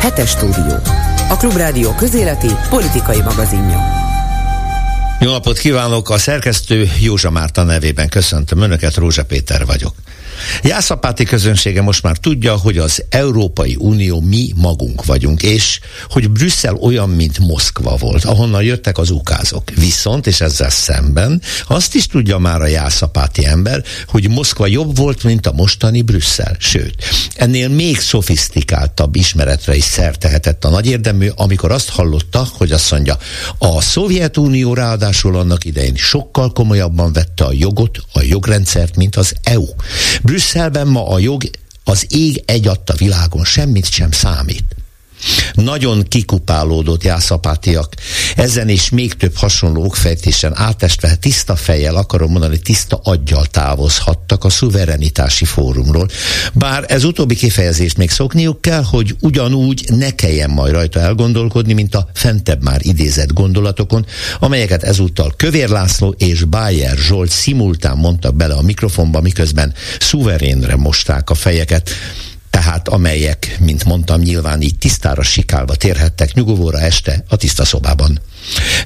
Hetes stúdió. A Klubrádió közéleti politikai magazinja. Jó napot kívánok! A szerkesztő Józsa Márta nevében köszöntöm Önöket, Rózsa Péter vagyok. Jászapáti közönsége most már tudja, hogy az Európai Unió mi magunk vagyunk, és hogy Brüsszel olyan, mint Moszkva volt, ahonnan jöttek az ukázok. Viszont, és ezzel szemben, azt is tudja már a jászapáti ember, hogy Moszkva jobb volt, mint a mostani Brüsszel. Sőt, ennél még szofisztikáltabb ismeretre is szertehetett a nagy érdemű, amikor azt hallotta, hogy azt mondja, a Szovjetunió ráadásul annak idején sokkal komolyabban vette a jogot, a jogrendszert, mint az EU. Brüsszelben ma a jog az ég egy adta világon semmit sem számít. Nagyon kikupálódott jászapátiak. Ezen és még több hasonló okfejtésen átestve tiszta fejjel, akarom mondani, tiszta aggyal távozhattak a szuverenitási fórumról. Bár ez utóbbi kifejezést még szokniuk kell, hogy ugyanúgy ne kelljen majd rajta elgondolkodni, mint a fentebb már idézett gondolatokon, amelyeket ezúttal Kövér László és Bayer Zsolt szimultán mondtak bele a mikrofonba, miközben szuverénre mosták a fejeket tehát amelyek, mint mondtam, nyilván így tisztára sikálva térhettek nyugovóra este a tiszta szobában.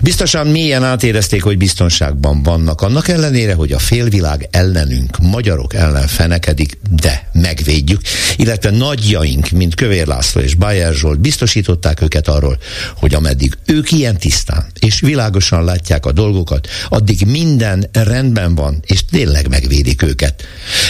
Biztosan mélyen átérezték, hogy biztonságban vannak, annak ellenére, hogy a félvilág ellenünk, magyarok ellen fenekedik, de megvédjük, illetve nagyjaink, mint Kövér László és Bayer Zsolt biztosították őket arról, hogy ameddig ők ilyen tisztán és világosan látják a dolgokat, addig minden rendben van, és tényleg megvédik őket.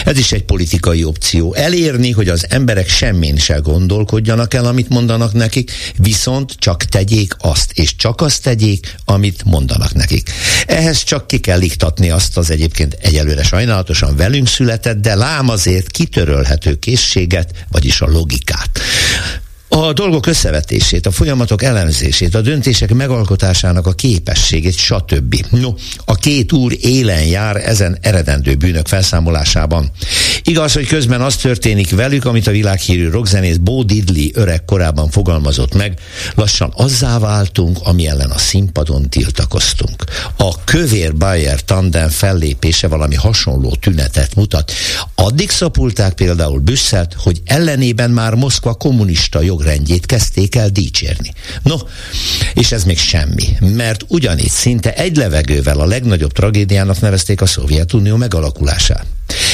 Ez is egy politikai opció. Elérni, hogy az emberek semmin se gondolkodjanak el, amit mondanak nekik, viszont csak tegyék azt, és csak azt tegyék, amit mondanak nekik. Ehhez csak ki kell iktatni azt az egyébként egyelőre sajnálatosan velünk született, de lám azért kitörölhető készséget, vagyis a logikát a dolgok összevetését, a folyamatok elemzését, a döntések megalkotásának a képességét, stb. No, a két úr élen jár ezen eredendő bűnök felszámolásában. Igaz, hogy közben az történik velük, amit a világhírű rockzenész Bo Diddley öreg korában fogalmazott meg, lassan azzá váltunk, ami ellen a színpadon tiltakoztunk. A kövér Bayer tandem fellépése valami hasonló tünetet mutat. Addig szapulták például Büsszelt, hogy ellenében már Moszkva kommunista jog jogrendjét kezdték el dicsérni. No, és ez még semmi, mert ugyanígy szinte egy levegővel a legnagyobb tragédiának nevezték a Szovjetunió megalakulását.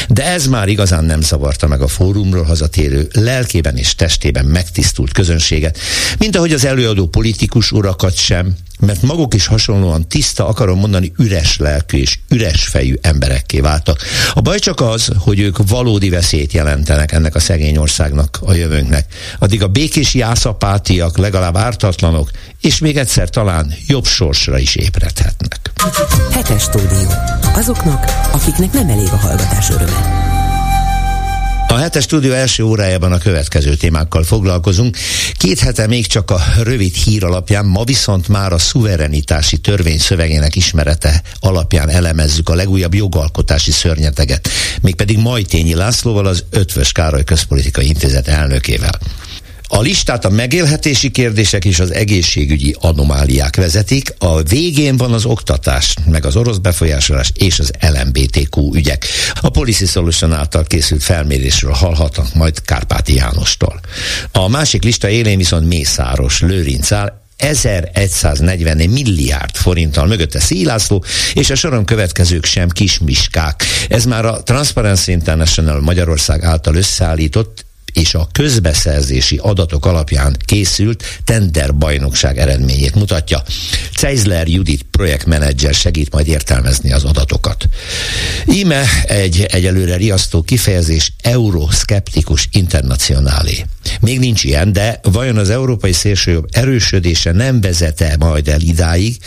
De ez már igazán nem zavarta meg a fórumról hazatérő, lelkében és testében megtisztult közönséget, mint ahogy az előadó politikus urakat sem, mert maguk is hasonlóan tiszta, akarom mondani, üres lelkű és üres fejű emberekké váltak. A baj csak az, hogy ők valódi veszélyt jelentenek ennek a szegény országnak, a jövőnknek. Addig a békés jászapátiak legalább ártatlanok, és még egyszer talán jobb sorsra is ébredhetnek. Hetes stúdió. Azoknak, akiknek nem elég a hallgatás öröme. A hetes stúdió első órájában a következő témákkal foglalkozunk. Két hete még csak a rövid hír alapján, ma viszont már a szuverenitási törvény szövegének ismerete alapján elemezzük a legújabb jogalkotási szörnyeteget. Mégpedig Majtényi Lászlóval, az Ötvös Károly Közpolitikai Intézet elnökével. A listát a megélhetési kérdések és az egészségügyi anomáliák vezetik, a végén van az oktatás, meg az orosz befolyásolás és az LMBTQ ügyek. A Policy Solution által készült felmérésről hallhatnak majd Kárpáti Jánostól. A másik lista élén viszont Mészáros Lőrinc áll, 1140 milliárd forinttal mögötte Szílászló, és a soron következők sem kismiskák. Ez már a Transparency International Magyarország által összeállított és a közbeszerzési adatok alapján készült tenderbajnokság eredményét mutatja. Ceizler Judit projektmenedzser segít majd értelmezni az adatokat. Íme egy egyelőre riasztó kifejezés euroszkeptikus internacionálé. Még nincs ilyen, de vajon az európai szélsőjobb erősödése nem vezete majd el idáig?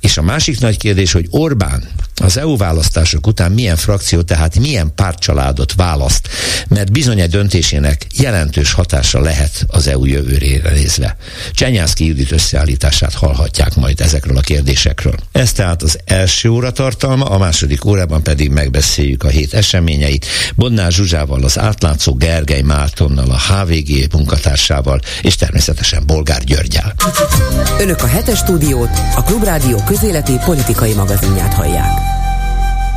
És a másik nagy kérdés, hogy Orbán az EU választások után milyen frakció, tehát milyen pártcsaládot választ, mert bizony egy döntésének jelentős hatása lehet az EU jövőre nézve. Csenyászki Judit összeállítását hallhatják majd ezekről a kérdésekről. Ez tehát az első óra tartalma, a második órában pedig megbeszéljük a hét eseményeit. Bonnár Zsuzsával, az átlátszó Gergely Mártonnal, a HVG munkatársával, és természetesen Bolgár Györgyel. Önök a hetes stúdiót, a Klubrádió közéleti politikai magazinját hallják.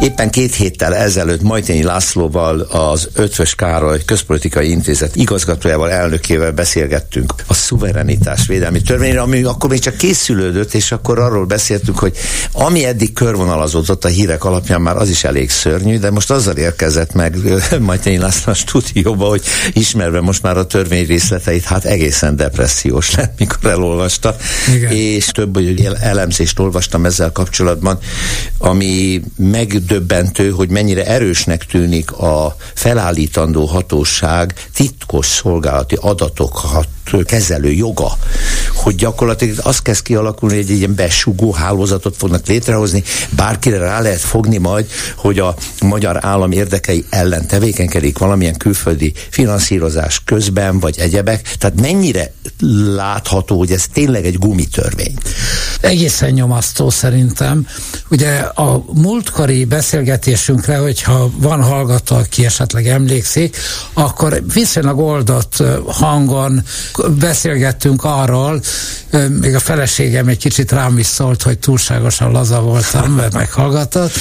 Éppen két héttel ezelőtt Majtényi Lászlóval, az Ötvös Károly Közpolitikai Intézet igazgatójával, elnökével beszélgettünk a szuverenitás védelmi törvényre, ami akkor még csak készülődött, és akkor arról beszéltünk, hogy ami eddig körvonalazódott a hírek alapján már az is elég szörnyű, de most azzal érkezett meg Majtényi László a stúdióba, hogy ismerve most már a törvény részleteit, hát egészen depressziós lett, mikor elolvasta. Igen. És több elemzést olvastam ezzel kapcsolatban, ami megdöbbentő, hogy mennyire erősnek tűnik a felállítandó hatóság titkos szolgálati adatokat kezelő joga, hogy gyakorlatilag az kezd kialakulni, hogy egy ilyen besugó hálózatot fognak létrehozni, bárkire rá lehet fogni majd, hogy a magyar állam érdekei ellen tevékenykedik valamilyen külföldi finanszírozás közben, vagy egyebek. Tehát mennyire látható, hogy ez tényleg egy gumitörvény? Egészen nyomasztó szerintem. Ugye a múltkori beszélgetésünkre, hogyha van hallgató, aki esetleg emlékszik, akkor viszonylag oldott hangon beszélgettünk arról, még a feleségem egy kicsit rám is szólt, hogy túlságosan laza voltam, mert meghallgatott,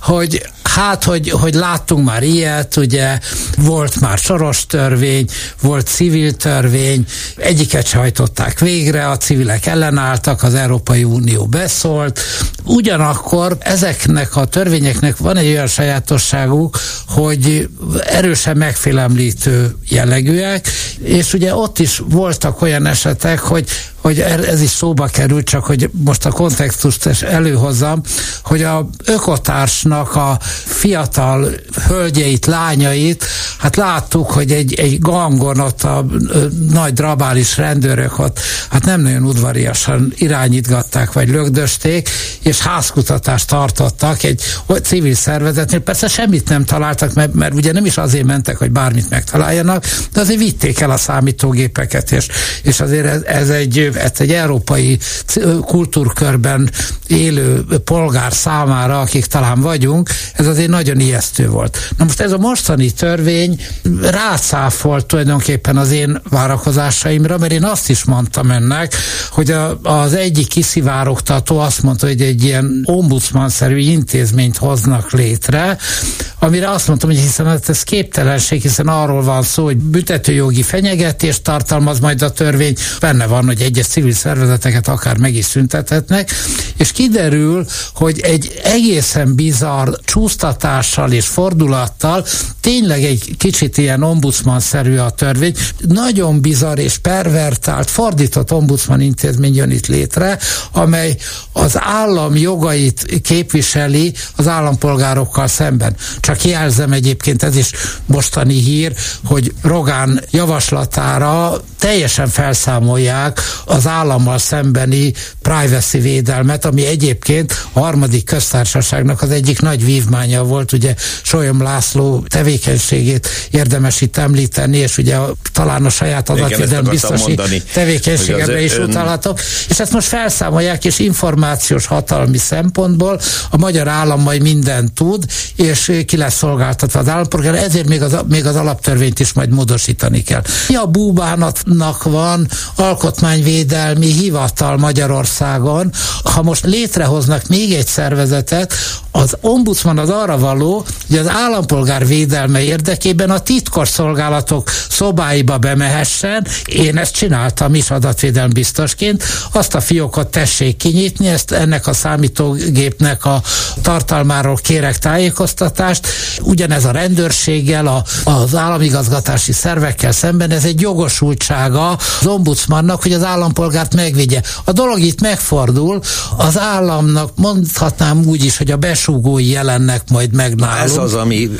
hogy hát, hogy, hogy láttunk már ilyet, ugye volt már soros törvény, volt civil törvény, egyiket se hajtották végre, a civilek ellenálltak, az Európai Unió beszólt. Ugyanakkor ezeknek a törvényeknek van egy olyan sajátosságuk, hogy erősen megfélemlítő jellegűek, és ugye ott is voltak olyan esetek, hogy hogy er, ez is szóba került, csak hogy most a kontextust előhozzam, hogy a ökotársnak a fiatal hölgyeit, lányait, hát láttuk, hogy egy, egy gangon ott a, nagy drabális rendőrök ott, hát nem nagyon udvariasan irányítgatták, vagy lögdösték, és házkutatást tartottak egy civil szervezetnél. Persze semmit nem találtak, mert, mert ugye nem is azért mentek, hogy bármit megtaláljanak, de azért vitték el a számítógépeket, és, és azért ez, ez egy ez egy európai kultúrkörben élő polgár számára, akik talán vagyunk, ez azért nagyon ijesztő volt. Na most ez a mostani törvény rácáfolt tulajdonképpen az én várakozásaimra, mert én azt is mondtam ennek, hogy a, az egyik kiszivárogtató azt mondta, hogy egy ilyen ombudsman-szerű intézményt hoznak létre, amire azt mondtam, hogy hiszen hát ez képtelenség, hiszen arról van szó, hogy büntetőjogi fenyegetés tartalmaz majd a törvény, benne van, hogy egyes civil szervezeteket akár meg is szüntethetnek, és kiderül, hogy egy egészen bizarr csúsztatással és fordulattal tényleg egy kicsit ilyen ombudsman-szerű a törvény, nagyon bizarr és pervertált, fordított ombudsman intézmény jön itt létre, amely az állam jogait képviseli az állampolgárokkal szemben. Csak jelzem egyébként, ez is mostani hír, hogy Rogán javaslatára teljesen felszámolják az állammal szembeni privacy védelmet, ami egyébként a harmadik köztársaságnak az egyik nagy vívmánya volt, ugye Solyom László tevékenységét érdemes itt említeni, és ugye a, talán a saját adatvédelmi biztosi tevékenységemre is ön... utalhatok, és ezt most felszámolják, és információs hatalmi szempontból a magyar állam majd mindent tud, és ki lesz szolgáltatva az állampolgár, ezért még az, még az alaptörvényt is majd módosítani kell. Mi a búbánatnak van alkotmányvédelmi hivatal Magyarországon, ha most létrehoznak még egy szervezetet, az ombudsman az arra való, hogy az állampolgár védelme érdekében a titkos szolgálatok szobáiba bemehessen. Én ezt csináltam is adatvédelmi biztosként. Azt a fiókot tessék kinyitni, ezt ennek a számítógépnek a tartalmáról kérek tájékoztatást. Ugyanez a rendőrséggel, a, az államigazgatási szervekkel szemben ez egy jogosultsága az ombudsmannak, hogy az állampolgárt megvigye. A dolog itt megfordul, az államnak mondhatnám úgy is, hogy a bes besúgói jelennek majd meg nálunk. Ez az, ami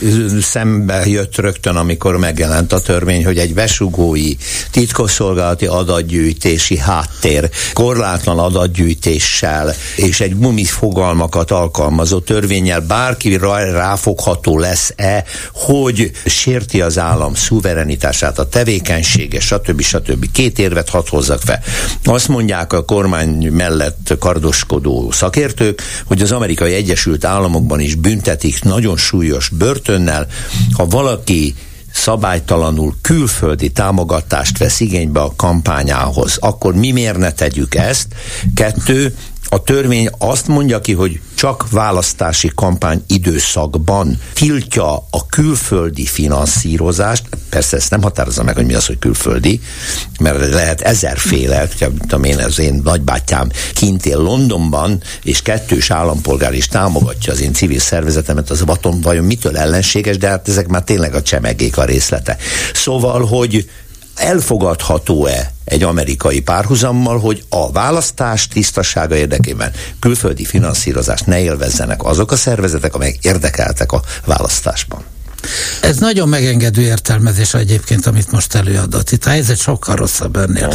szembe jött rögtön, amikor megjelent a törvény, hogy egy besugói titkosszolgálati adatgyűjtési háttér, korlátlan adatgyűjtéssel és egy gumi fogalmakat alkalmazó törvényel bárki ráfogható lesz-e, hogy sérti az állam szuverenitását, a tevékenysége, stb. stb. Két érvet hadd hozzak fel. Azt mondják a kormány mellett kardoskodó szakértők, hogy az amerikai Egyesült Államokban is büntetik nagyon súlyos börtönnel, ha valaki szabálytalanul külföldi támogatást vesz igénybe a kampányához, akkor mi miért ne tegyük ezt? Kettő, a törvény azt mondja ki, hogy csak választási kampány időszakban tiltja a külföldi finanszírozást, persze ezt nem határozza meg, hogy mi az, hogy külföldi, mert lehet ezerféle, tudom én, az én nagybátyám kint él Londonban, és kettős állampolgár is támogatja az én civil szervezetemet, az vaton vajon mitől ellenséges, de hát ezek már tényleg a csemegék a részlete. Szóval, hogy elfogadható-e egy amerikai párhuzammal, hogy a választás tisztasága érdekében külföldi finanszírozást ne élvezzenek azok a szervezetek, amelyek érdekeltek a választásban. Ez nagyon megengedő értelmezés egyébként, amit most előadott. Itt a helyzet sokkal rosszabb ennél.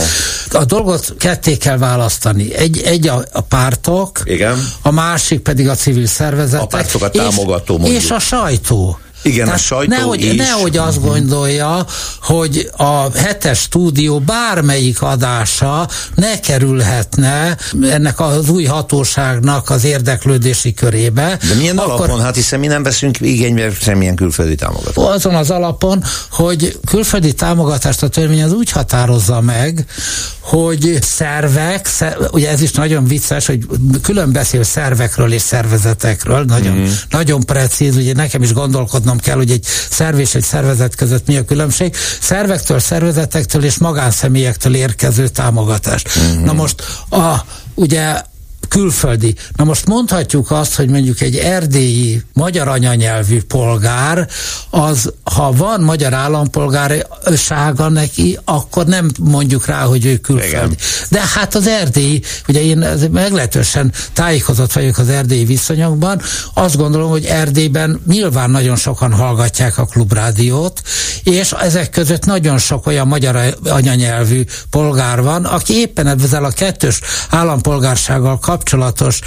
A dolgot ketté kell választani. Egy, egy a, a pártok, Igen. a másik pedig a civil szervezetek. A pártokat támogató és, és a sajtó. Igen, Tehát a sajtó nehogy, is. Nehogy azt gondolja, hogy a hetes stúdió bármelyik adása ne kerülhetne ennek az új hatóságnak az érdeklődési körébe. De milyen Akkor, alapon? Hát hiszen mi nem veszünk igénybe semmilyen külföldi támogatást. Azon az alapon, hogy külföldi támogatást a törvény az úgy határozza meg, hogy szervek, szer, ugye ez is nagyon vicces, hogy külön beszél szervekről és szervezetekről, nagyon, mm. nagyon precíz, ugye nekem is gondolkodnom kell, hogy egy szerv és egy szervezet között mi a különbség. Szervektől, szervezetektől és magánszemélyektől érkező támogatást. Mm. Na most a, ugye külföldi. Na most mondhatjuk azt, hogy mondjuk egy erdélyi magyar anyanyelvű polgár, az, ha van magyar állampolgársága neki, akkor nem mondjuk rá, hogy ő külföldi. Igen. De hát az erdélyi, ugye én meglehetősen tájékozott vagyok az erdélyi viszonyokban, azt gondolom, hogy Erdélyben nyilván nagyon sokan hallgatják a klubrádiót, és ezek között nagyon sok olyan magyar anyanyelvű polgár van, aki éppen ezzel a kettős állampolgársággal kapcsolatban kapcsolatos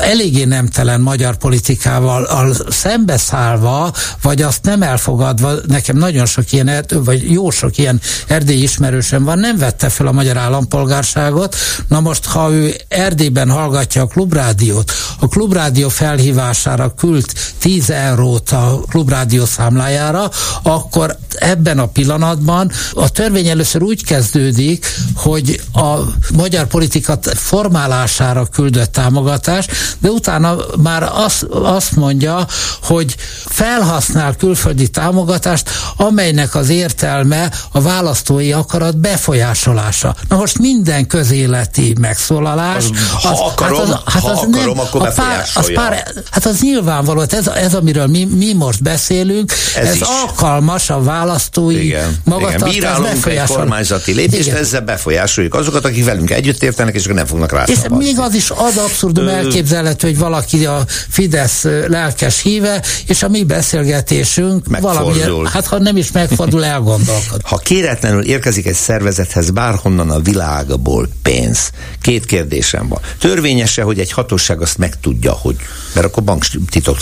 eléggé nemtelen magyar politikával szembeszállva, vagy azt nem elfogadva, nekem nagyon sok ilyen, vagy jó sok ilyen erdély ismerősöm van, nem vette fel a magyar állampolgárságot. Na most, ha ő Erdélyben hallgatja a klubrádiót, a klubrádió felhívására küld 10 eurót a klubrádió számlájára, akkor ebben a pillanatban a törvény először úgy kezdődik, hogy a magyar politikat formálására küldött támogatást, de utána már azt, azt mondja, hogy felhasznál külföldi támogatást, amelynek az értelme a választói akarat befolyásolása. Na most minden közéleti megszólalás... Az, ha akarom, hát az, hát ha az akarom, nem, akkor a pár, az pár, Hát az nyilvánvaló, hát ez, ez amiről mi, mi most beszélünk, ez, ez alkalmas a választói igen, magatartás. Bírálunk egy kormányzati lépést, igen. ezzel befolyásoljuk azokat, akik velünk együtt értenek, és nem fognak rá És még az is az abszurdum elképzelhető, hogy valaki a Fidesz lelkes híve, és a mi beszélgetésünk valami, hát ha nem is megfordul, elgondolkod. Ha kéretlenül érkezik egy szervezethez bárhonnan a világból pénz, két kérdésem van. Törvényese, hogy egy hatóság azt megtudja, hogy, mert akkor banktitok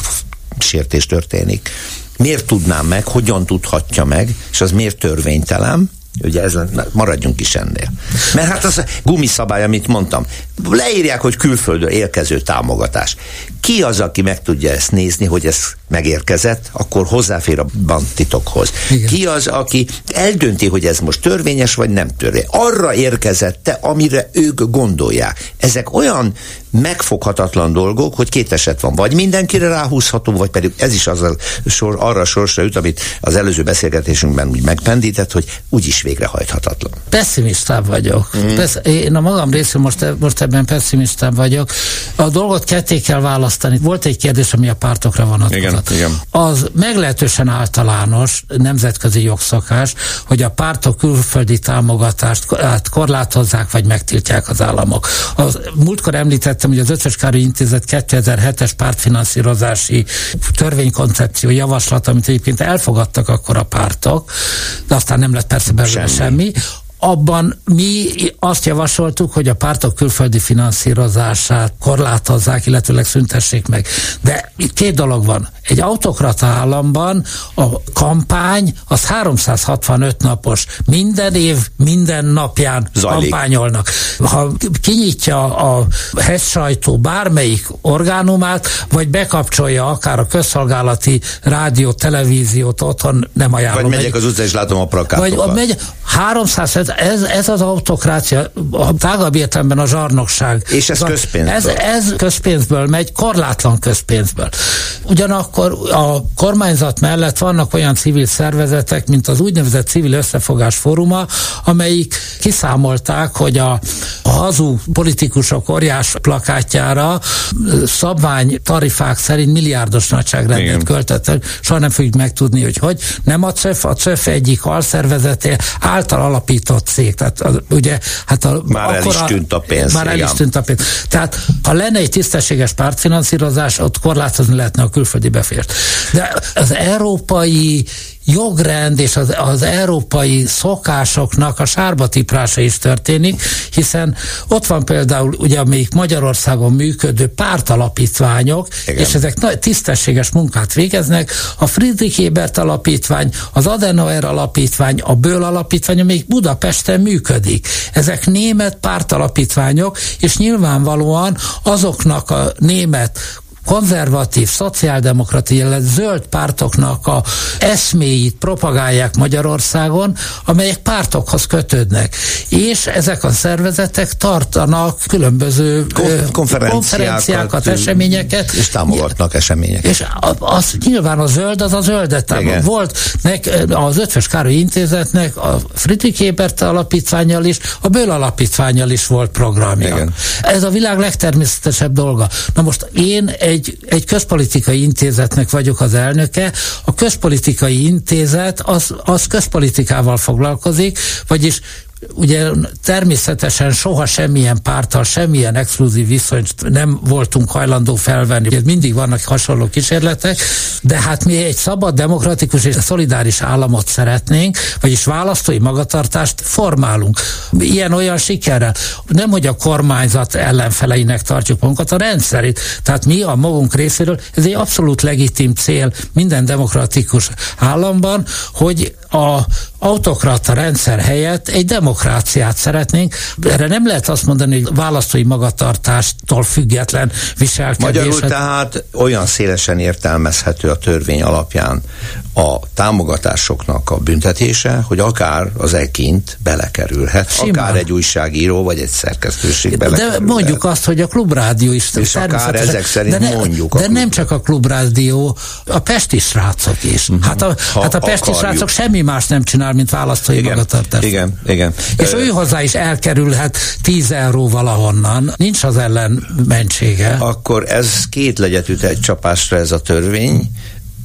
sértés történik. Miért tudnám meg, hogyan tudhatja meg, és az miért törvénytelen? Ugye ez, maradjunk is ennél. Mert hát az a gumiszabály, amit mondtam, leírják, hogy külföldről érkező támogatás. Ki az, aki meg tudja ezt nézni, hogy ez megérkezett, akkor hozzáfér a banktitokhoz. Igen. Ki az, aki eldönti, hogy ez most törvényes, vagy nem törvényes. Arra érkezette, amire ők gondolják. Ezek olyan megfoghatatlan dolgok, hogy két eset van. Vagy mindenkire ráhúzható, vagy pedig ez is az a sor, arra a sorsra jut, amit az előző beszélgetésünkben úgy megpendített, hogy úgyis végrehajthatatlan. Pessimistább vagyok. Mm. Persze, én a magam részéről most, most ebben pessimistább vagyok. A dolgot ketté kell választani. Volt egy kérdés, ami a pártokra vonatkozott. Igen, igen. Az meglehetősen általános nemzetközi jogszakás, hogy a pártok külföldi támogatást korlátozzák, vagy megtiltják az államok. A múltkor említettem, hogy az Ötvös Károly Intézet 2007-es pártfinanszírozási törvénykoncepció javaslat, amit egyébként elfogadtak akkor a pártok, de aztán nem lett persze belőle semmi. semmi abban mi azt javasoltuk, hogy a pártok külföldi finanszírozását korlátozzák, illetőleg szüntessék meg. De itt két dolog van. Egy autokrata államban a kampány az 365 napos. Minden év, minden napján Zajlik. kampányolnak. Ha kinyitja a sajtó bármelyik orgánumát, vagy bekapcsolja akár a közszolgálati rádió, televíziót otthon, nem ajánlom. Vagy megyek az utcán és látom a plakátokat. Vagy megy, 300, ez, ez az autokrácia, a tágabb értelemben a zsarnokság. És ez közpénzből? Ez, ez közpénzből megy, korlátlan közpénzből. Ugyanakkor a kormányzat mellett vannak olyan civil szervezetek, mint az úgynevezett Civil Összefogás Fóruma, amelyik kiszámolták, hogy a, a hazú politikusok óriás plakátjára szabvány tarifák szerint milliárdos nagyságrendet költettek, soha nem fogjuk megtudni, hogy hogy. Nem a CEF, a CEF egyik alszervezete által alapított cég. Tehát ugye, hát a, már el is tűnt a pénz. Már el is tűnt a pénz. Tehát ha lenne egy tisztességes pártfinanszírozás, ott korlátozni lehetne a külföldi befért. De az európai jogrend és az, az európai szokásoknak a sárba tiprása is történik, hiszen ott van például ugye amelyik Magyarországon működő pártalapítványok, Igen. és ezek nagy tisztességes munkát végeznek. A Friedrich Ebert alapítvány, az Adenauer alapítvány, a Böll alapítvány, amelyik Budapesten működik. Ezek német pártalapítványok, és nyilvánvalóan azoknak a német konzervatív, szociáldemokrati, illetve zöld pártoknak a eszméit propagálják Magyarországon, amelyek pártokhoz kötődnek. És ezek a szervezetek tartanak különböző Kon- konferenciákat, konferenciákat eseményeket. És támogatnak eseményeket. És az nyilván a zöld, az a zöldet támogat. Volt nek, az Ötvös Károly Intézetnek a Friedrich Ebert alapítványjal is, a Böll alapítványjal is volt programja. Igen. Ez a világ legtermészetesebb dolga. Na most én egy egy, egy közpolitikai intézetnek vagyok az elnöke. A közpolitikai intézet az, az közpolitikával foglalkozik, vagyis ugye természetesen soha semmilyen pártal, semmilyen exkluzív viszonyt nem voltunk hajlandó felvenni. Mindig vannak hasonló kísérletek, de hát mi egy szabad, demokratikus és szolidáris államot szeretnénk, vagyis választói magatartást formálunk. Ilyen-olyan sikerrel. Nem, hogy a kormányzat ellenfeleinek tartjuk magunkat, a rendszerét. Tehát mi a magunk részéről, ez egy abszolút legitim cél minden demokratikus államban, hogy a autokrata rendszer helyett egy demokráciát szeretnénk. Erre nem lehet azt mondani, hogy választói magatartástól független viselkedés. Magyarul tehát olyan szélesen értelmezhető a törvény alapján a támogatásoknak a büntetése, hogy akár az ekint belekerülhet, Simán. akár egy újságíró vagy egy szerkesztőség belekerülhet. De mondjuk azt, hogy a klubrádió is. És akár ezek szerint de ne, mondjuk. De nem csak a klubrádió, a pesti srácok is. Uh-huh. Hát a, hát a pesti akarjuk. srácok semmi más nem csinál, mint választói igen, magatartás. Igen, igen. És ő hozzá is elkerülhet 10 euró valahonnan. Nincs az ellen mentsége. Akkor ez két legyet üt egy csapásra ez a törvény.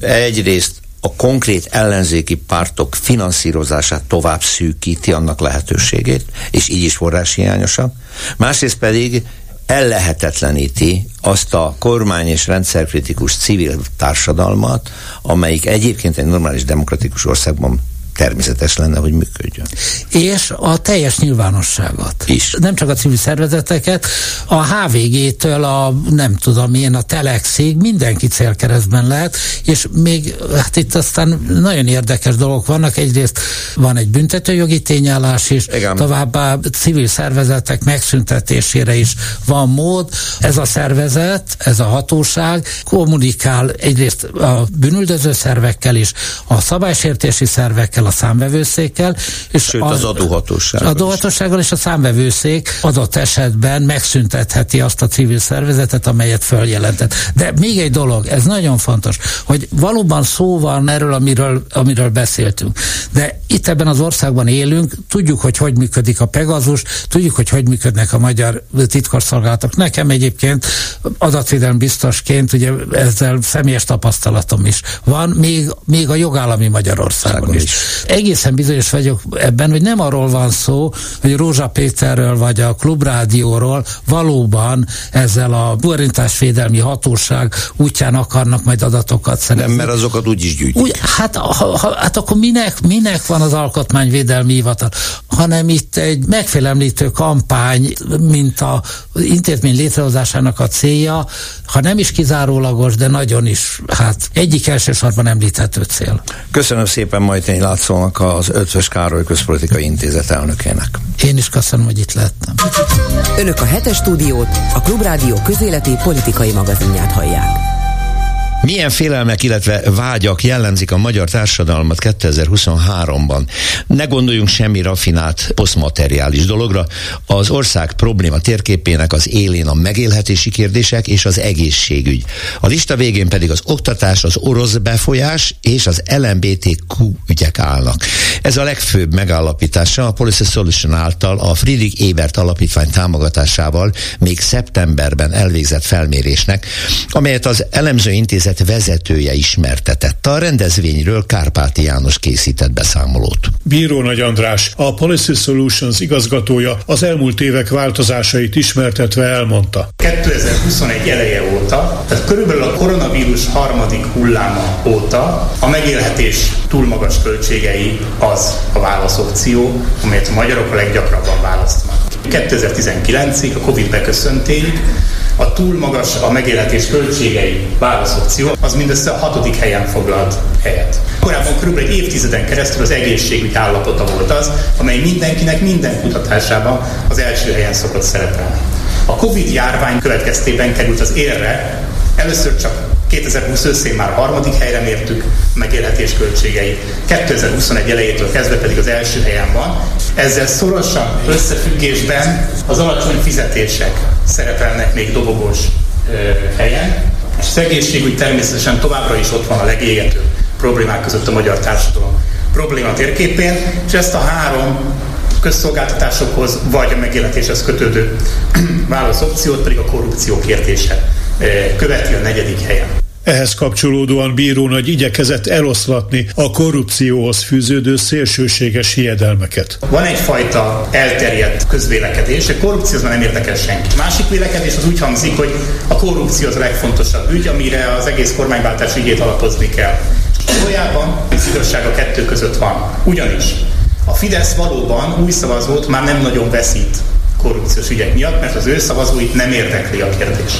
Egyrészt a konkrét ellenzéki pártok finanszírozását tovább szűkíti annak lehetőségét, és így is forráshiányosabb. Másrészt pedig ellehetetleníti azt a kormány és rendszerkritikus civil társadalmat, amelyik egyébként egy normális demokratikus országban természetes lenne, hogy működjön. És a teljes nyilvánosságot. Is. Nem csak a civil szervezeteket, a HVG-től a nem tudom én, a Telexig mindenki célkeresztben lehet, és még hát itt aztán nagyon érdekes dolgok vannak. Egyrészt van egy büntetőjogi tényállás is, Igen. továbbá civil szervezetek megszüntetésére is van mód. Ez a szervezet, ez a hatóság kommunikál egyrészt a bűnüldöző szervekkel is, a szabálysértési szervekkel, a számvevőszékkel. És Sőt, az, az adóhatósággal. Adóhatósággal és a számvevőszék adott esetben megszüntetheti azt a civil szervezetet, amelyet följelentett. De még egy dolog, ez nagyon fontos, hogy valóban szó van erről, amiről, amiről beszéltünk. De itt ebben az országban élünk, tudjuk, hogy hogy működik a Pegazus, tudjuk, hogy hogy működnek a magyar titkosszolgálatok. Nekem egyébként adatvédelmi biztosként, ugye ezzel személyes tapasztalatom is van, még, még a jogállami Magyarországon is. is. Egészen bizonyos vagyok ebben, hogy nem arról van szó, hogy Rózsa Péterről vagy a Klubrádióról valóban ezzel a borintásvédelmi hatóság útján akarnak majd adatokat szerezni. Nem, mert azokat úgy is gyűjtik. Úgy, hát, ha, ha, hát akkor minek, minek van az alkotmányvédelmi hivatal? Hanem itt egy megfélemlítő kampány, mint a intézmény létrehozásának a célja, ha nem is kizárólagos, de nagyon is, hát egyik elsősorban említhető cél. Köszönöm szépen Majtény Látszónak az Ötvös Károly Közpolitikai Intézet elnökének. Én is köszönöm, hogy itt lettem. Önök a hetes stúdiót, a Klubrádió közéleti politikai magazinját hallják. Milyen félelmek, illetve vágyak jellemzik a magyar társadalmat 2023-ban? Ne gondoljunk semmi rafinált posztmateriális dologra. Az ország probléma térképének az élén a megélhetési kérdések és az egészségügy. A lista végén pedig az oktatás, az orosz befolyás és az LMBTQ ügyek állnak. Ez a legfőbb megállapítása a Policy Solution által a Friedrich Ebert alapítvány támogatásával még szeptemberben elvégzett felmérésnek, amelyet az elemző intézet vezetője ismertetett. A rendezvényről Kárpáti János készített beszámolót. Bíró Nagy András, a Policy Solutions igazgatója az elmúlt évek változásait ismertetve elmondta. 2021 eleje óta, tehát körülbelül a koronavírus harmadik hulláma óta a megélhetés túl magas költségei az a válaszopció, amelyet a magyarok a leggyakrabban választanak. 2019-ig a Covid beköszöntéig a túl magas a megélhetés költségei válaszopció, az mindössze a hatodik helyen foglalt helyet. Korábban kb. egy évtizeden keresztül az egészségügy állapota volt az, amely mindenkinek minden kutatásában az első helyen szokott szerepelni. A Covid járvány következtében került az élre, először csak 2020 őszén már a harmadik helyre mértük megélhetés költségeit, 2021 elejétől kezdve pedig az első helyen van. Ezzel szorosan összefüggésben az alacsony fizetések szerepelnek még dobogós helyen, és az egészségügy természetesen továbbra is ott van a legégetőbb problémák között a magyar társadalom probléma térképén, és ezt a három közszolgáltatásokhoz vagy a megélhetéshez kötődő válaszopciót pedig a korrupció kérdése követi a negyedik helyen. Ehhez kapcsolódóan bíró nagy igyekezett eloszlatni a korrupcióhoz fűződő szélsőséges hiedelmeket. Van egyfajta elterjedt közvélekedés, a korrupció nem érdekel senki. Másik vélekedés az úgy hangzik, hogy a korrupció az a legfontosabb ügy, amire az egész kormányváltás ügyét alapozni kell. Valójában az igazság a kettő között van. Ugyanis a Fidesz valóban új szavazót már nem nagyon veszít korrupciós ügyek miatt, mert az ő szavazóit nem érdekli a kérdés.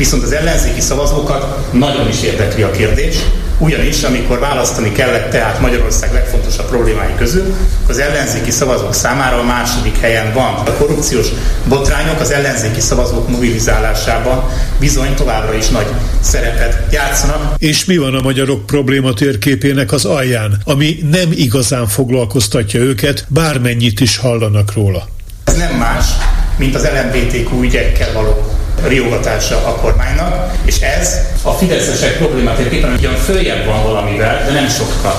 Viszont az ellenzéki szavazókat nagyon is érdekli a kérdés, ugyanis amikor választani kellett tehát Magyarország legfontosabb problémái közül, az ellenzéki szavazók számára a második helyen van. A korrupciós botrányok az ellenzéki szavazók mobilizálásában bizony továbbra is nagy szerepet játszanak. És mi van a magyarok probléma térképének az alján, ami nem igazán foglalkoztatja őket, bármennyit is hallanak róla? Ez nem más, mint az LMBTQ ügyekkel való riogatása a kormánynak, és ez a fideszesek problématérképpen ugyan följebb van valamivel, de nem sokkal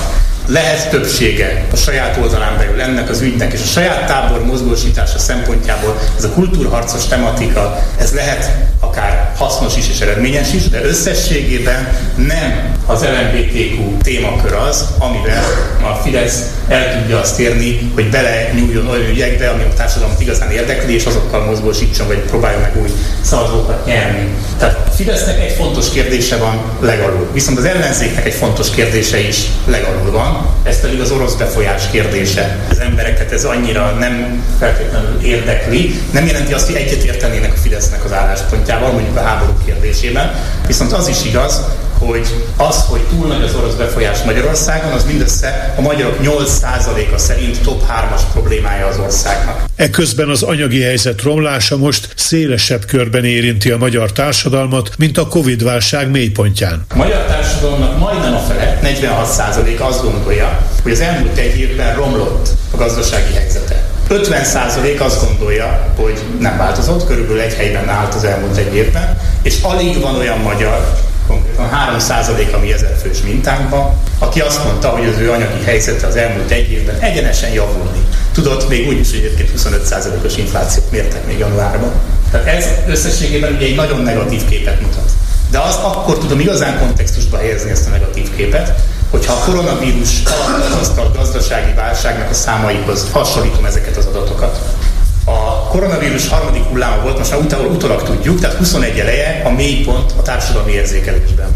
lehet többsége a saját oldalán belül ennek az ügynek, és a saját tábor mozgósítása szempontjából ez a kultúrharcos tematika, ez lehet akár hasznos is és eredményes is, de összességében nem az LMBTQ témakör az, amivel a Fidesz el tudja azt érni, hogy bele nyúljon olyan ügyekbe, ami a társadalmat igazán érdekli, és azokkal mozgósítson, vagy próbálja meg új szavazókat nyerni. Tehát a Fidesznek egy fontos kérdése van legalul, viszont az ellenzéknek egy fontos kérdése is legalul van, ez pedig az orosz befolyás kérdése. Az embereket ez annyira nem feltétlenül érdekli, nem jelenti azt, hogy egyetértenének a Fidesznek az álláspontjával, mondjuk a háború kérdésében, viszont az is igaz, hogy az, hogy túl nagy az orosz befolyás Magyarországon, az mindössze a magyarok 8%-a szerint top 3-as problémája az országnak. Eközben az anyagi helyzet romlása most szélesebb körben érinti a magyar társadalmat, mint a Covid-válság mélypontján. A magyar társadalomnak majdnem a fele, 46% azt gondolja, hogy az elmúlt egy évben romlott a gazdasági helyzete. 50% azt gondolja, hogy nem változott, körülbelül egy helyben állt az elmúlt egy évben, és alig van olyan magyar, konkrétan 3% a mi ezerfős mintánkban, aki azt mondta, hogy az ő anyagi helyzete az elmúlt egy évben egyenesen javulni. Tudott még úgy is, hogy egyébként 25%-os inflációt mértek még januárban. Tehát ez összességében ugye egy nagyon negatív képet mutat. De az akkor tudom igazán kontextusba helyezni ezt a negatív képet, hogyha a koronavírus alatt a gazdasági válságnak a számaihoz hasonlítom ezeket az adatokat. A koronavírus harmadik hulláma volt, most már utólag, utólag tudjuk, tehát 21 eleje a mélypont a társadalmi érzékelésben.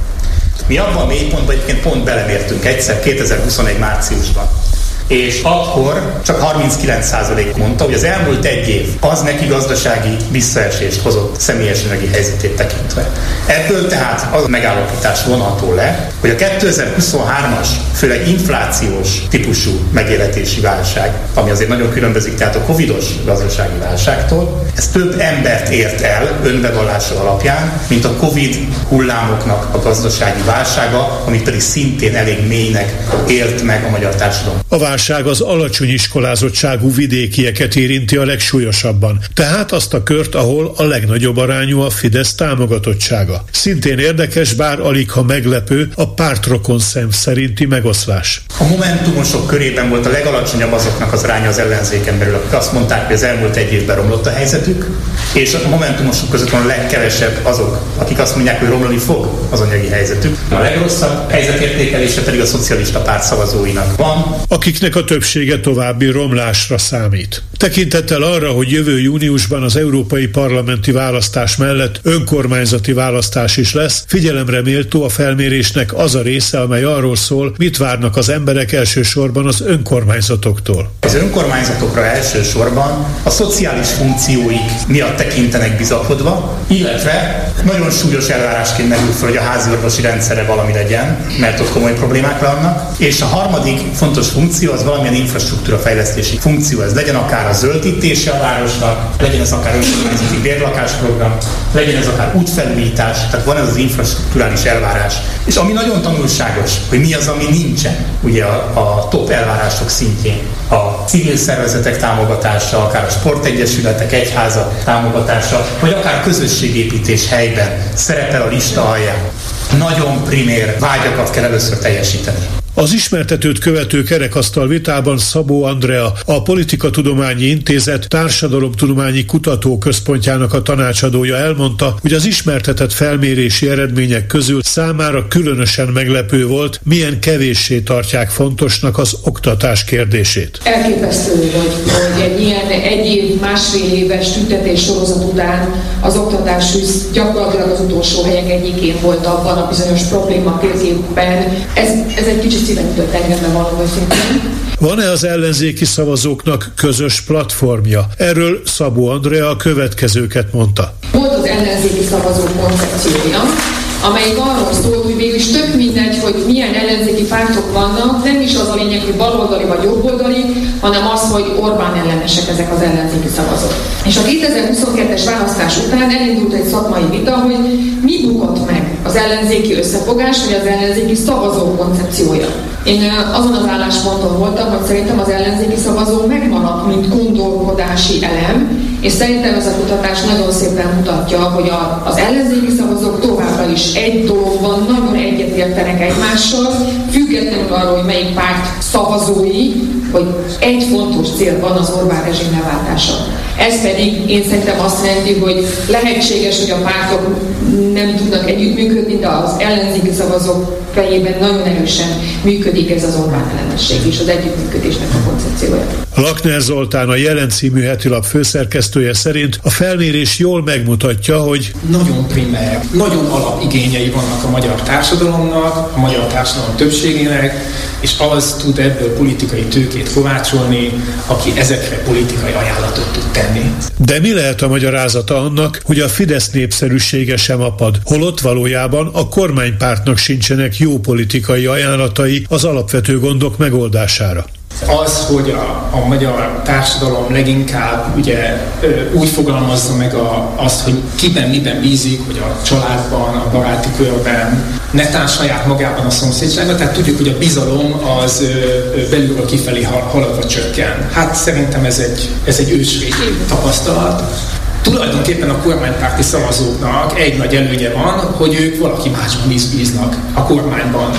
Mi abban a mélypontban egyébként pont belemértünk egyszer 2021 márciusban. És akkor csak 39% mondta, hogy az elmúlt egy év az neki gazdasági visszaesést hozott személyes anyagi helyzetét tekintve. Ebből tehát az a megállapítás vonható le, hogy a 2023-as, főleg inflációs típusú megéletési válság, ami azért nagyon különbözik tehát a covidos gazdasági válságtól, ez több embert ért el önbevallása alapján, mint a covid hullámoknak a gazdasági válsága, amit pedig szintén elég mélynek élt meg a magyar társadalom. A válság az alacsony iskolázottságú vidékieket érinti a legsúlyosabban, tehát azt a kört, ahol a legnagyobb arányú a Fidesz támogatottsága. Szintén érdekes, bár alig ha meglepő, a pártrokon szem szerinti megoszlás. A momentumosok körében volt a legalacsonyabb azoknak az aránya az ellenzéken belül, akik azt mondták, hogy az elmúlt egy évben romlott a helyzetük, és a momentumosok között van a legkevesebb azok, akik azt mondják, hogy romlani fog az anyagi helyzetük. A legrosszabb helyzetértékelése pedig a szocialista párt szavazóinak van. Akiknek a többsége további romlásra számít. Tekintettel arra, hogy jövő júniusban az európai parlamenti választás mellett önkormányzati választás is lesz, figyelemre méltó a felmérésnek az a része, amely arról szól, mit várnak az emberek elsősorban az önkormányzatoktól. Az önkormányzatokra elsősorban a szociális funkcióik miatt tekintenek bizakodva, illetve nagyon súlyos elvárásként merül föl, hogy a háziorvosi rendszere valami legyen, mert ott komoly problémák vannak. És a harmadik fontos funkció az valamilyen infrastruktúra fejlesztési funkció. Ez legyen akár a zöldítése a városnak, legyen ez akár önkormányzati bérlakásprogram, legyen ez akár útfelújítás, tehát van ez az infrastruktúrális elvárás. És ami nagyon tanulságos, hogy mi az, ami nincsen ugye a, a top elvárások szintjén. A civil szervezetek támogatása, akár a sportegyesületek, egyházak támogatása, vagy akár közösségépítés helyben szerepel a lista alján. Nagyon primér vágyakat kell először teljesíteni. Az ismertetőt követő kerekasztal vitában Szabó Andrea, a Politikatudományi Intézet Társadalomtudományi Kutatóközpontjának a tanácsadója elmondta, hogy az ismertetett felmérési eredmények közül számára különösen meglepő volt, milyen kevéssé tartják fontosnak az oktatás kérdését. Elképesztő, hogy, hogy egy ilyen egy év, másfél éves tüntetés sorozat után az oktatás gyakorlatilag az utolsó helyek egyikén volt abban a bizonyos probléma térképben. Ez, ez egy kicsit szíven ütött engem, való Van-e az ellenzéki szavazóknak közös platformja? Erről Szabó Andrea a következőket mondta. Volt az ellenzéki szavazók koncepciója, amelyik arról szólt, hogy végül is tök mindegy, hogy milyen ellenzéki pártok vannak, nem is az a lényeg, hogy baloldali vagy jobboldali, hanem az, hogy Orbán ellenesek ezek az ellenzéki szavazók. És a 2022-es választás után elindult egy szakmai vita, hogy mi bukott meg az ellenzéki összefogás, vagy az ellenzéki szavazó koncepciója. Én azon az állásponton voltam, hogy szerintem az ellenzéki szavazó megmaradt, mint gondolkodási elem, és szerintem ez a kutatás nagyon szépen mutatja, hogy a, az ellenzéki szavazók továbbra is egy dologban nagyon egyetértenek egymással, függetlenül arról, hogy melyik párt szavazói, hogy egy fontos cél van az Orbán rezsim leváltása. Ez pedig én szerintem azt jelenti, hogy lehetséges, hogy a pártok nem tudnak együttműködni, de az ellenzéki szavazók fejében nagyon erősen működik ez az Orbán ellenesség és az együttműködésnek a koncepciója. Lakner Zoltán, a Jelen című hetilap főszerkesztője szerint a felmérés jól megmutatja, hogy nagyon primer, nagyon alapigényei vannak a magyar társadalomnak, a magyar társadalom többségének, és az tud ebből politikai tőkét kovácsolni, aki ezekre politikai ajánlatot tud tenni. De mi lehet a magyarázata annak, hogy a Fidesz népszerűsége sem apad, holott valójában a kormánypártnak sincsenek jó politikai ajánlatai az alapvető gondok megoldására? Az, hogy a, a magyar társadalom leginkább ugye úgy fogalmazza meg a, azt, hogy kiben, miben bízik, hogy a családban, a baráti körben, netán saját magában a szomszédságban, tehát tudjuk, hogy a bizalom az belülről kifelé haladva csökken. Hát szerintem ez egy, ez egy ősrégi tapasztalat. Tulajdonképpen a kormánypárti szavazóknak egy nagy előnye van, hogy ők valaki másban is bíznak a kormányban.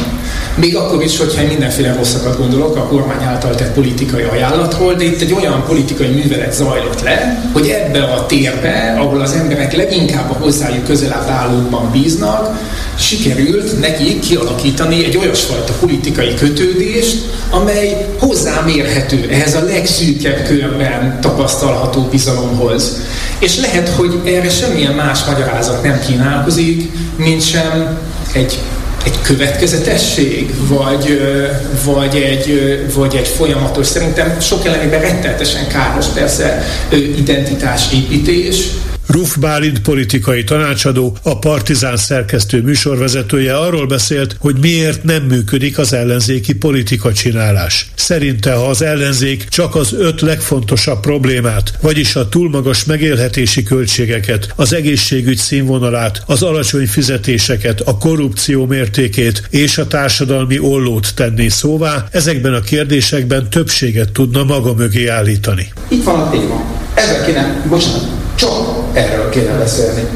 Még akkor is, hogyha mindenféle rosszakat gondolok a kormány által tett politikai ajánlatról, de itt egy olyan politikai művelet zajlott le, hogy ebbe a térbe, ahol az emberek leginkább a hozzájuk közelebb állókban bíznak, sikerült nekik kialakítani egy olyasfajta politikai kötődést, amely hozzámérhető ehhez a legszűkebb körben tapasztalható bizalomhoz. És lehet, hogy erre semmilyen más magyarázat nem kínálkozik, mint sem egy egy következetesség, vagy, vagy, egy, vagy egy folyamatos, szerintem sok elemében retteltesen káros persze identitásépítés, Ruf Bálint politikai tanácsadó, a Partizán szerkesztő műsorvezetője arról beszélt, hogy miért nem működik az ellenzéki politika csinálás. Szerinte, ha az ellenzék csak az öt legfontosabb problémát, vagyis a túl magas megélhetési költségeket, az egészségügy színvonalát, az alacsony fizetéseket, a korrupció mértékét és a társadalmi ollót tenné szóvá, ezekben a kérdésekben többséget tudna maga mögé állítani. Itt van a téma. Ezzel kéne, bocsánat, csak erről kéne beszélni.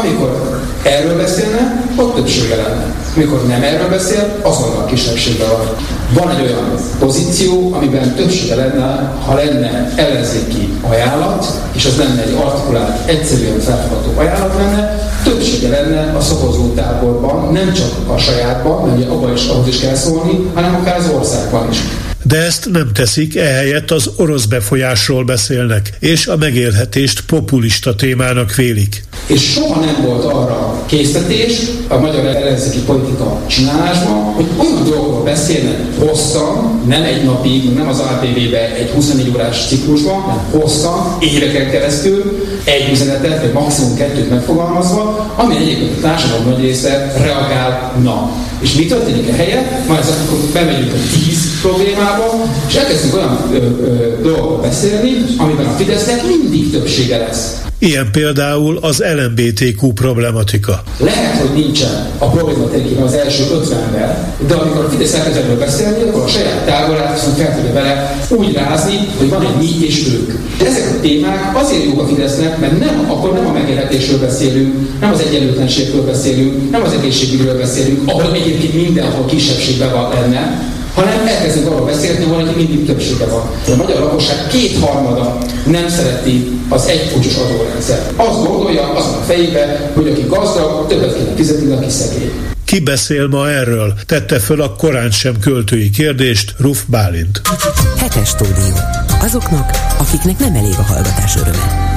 Amikor erről beszélne, ott többsége lenne. Amikor nem erről beszél, azonnal kisebbsége van. Van egy olyan pozíció, amiben többsége lenne, ha lenne ellenzéki ajánlat, és az lenne egy artikulált, egyszerűen felfogható ajánlat lenne, többsége lenne a szokozó táborban, nem csak a sajátban, mert abban is ahhoz is kell szólni, hanem akár az országban is de ezt nem teszik, ehelyett az orosz befolyásról beszélnek, és a megélhetést populista témának vélik. És soha nem volt arra készítés a magyar ellenzéki politika csinálásban, hogy olyan dolgokról beszélnek hosszan, nem egy napig, nem az ATV-be egy 24 órás ciklusban, hanem hosszan, éveken keresztül, egy üzenetet, vagy maximum kettőt megfogalmazva, ami egyébként a társadalom nagy része reagálna. És mi történik a helyet? Majd akkor bemegyünk a tíz problémába, és elkezdünk olyan ö, ö, dolgokról beszélni, amiben a Fidesznek mindig többsége lesz. Ilyen például az LMBTQ problematika. Lehet, hogy nincsen a probléma az első 50-ben, de amikor a Fidesz elkezd beszélni, akkor a saját táborát viszont fel tudja vele úgy rázni, hogy van egy mi és ők. De ezek a témák azért jók a Fidesznek, mert nem, akkor nem a megélhetésről beszélünk, nem az egyenlőtlenségről beszélünk, nem az egészségügyről beszélünk, ahol egyébként mindenhol kisebbségben van lenne, hanem elkezdünk arról beszélni, hogy valaki mindig többsége van. A magyar lakosság kétharmada nem szereti az egyfúcsos adórendszer. Azt gondolja azon a fejébe, hogy aki gazdag, többet kéne fizetni, aki szegény. Ki beszél ma erről? Tette föl a korán sem költői kérdést Ruf Bálint. Hetes stúdió. Azoknak, akiknek nem elég a hallgatás öröme.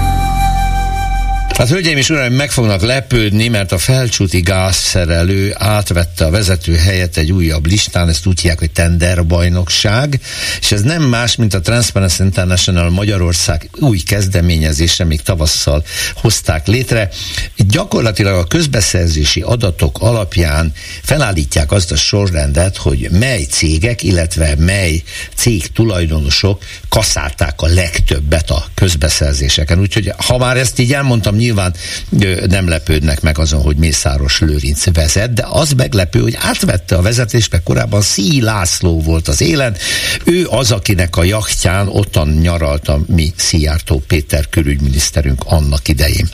Hát hölgyeim és uraim, meg fognak lepődni, mert a felcsúti gázszerelő átvette a vezető helyet egy újabb listán, ezt úgy hívják, hogy tenderbajnokság, és ez nem más, mint a Transparency International Magyarország új kezdeményezése, még tavasszal hozták létre. Gyakorlatilag a közbeszerzési adatok alapján felállítják azt a sorrendet, hogy mely cégek, illetve mely cég tulajdonosok kaszálták a legtöbbet a közbeszerzéseken. Úgyhogy ha már ezt így elmondtam, nyilván nem lepődnek meg azon, hogy Mészáros Lőrinc vezet, de az meglepő, hogy átvette a vezetést, mert korábban Szí László volt az élen. Ő az, akinek a jachtján ottan nyaralta mi Szijjártó Péter külügyminiszterünk annak idején.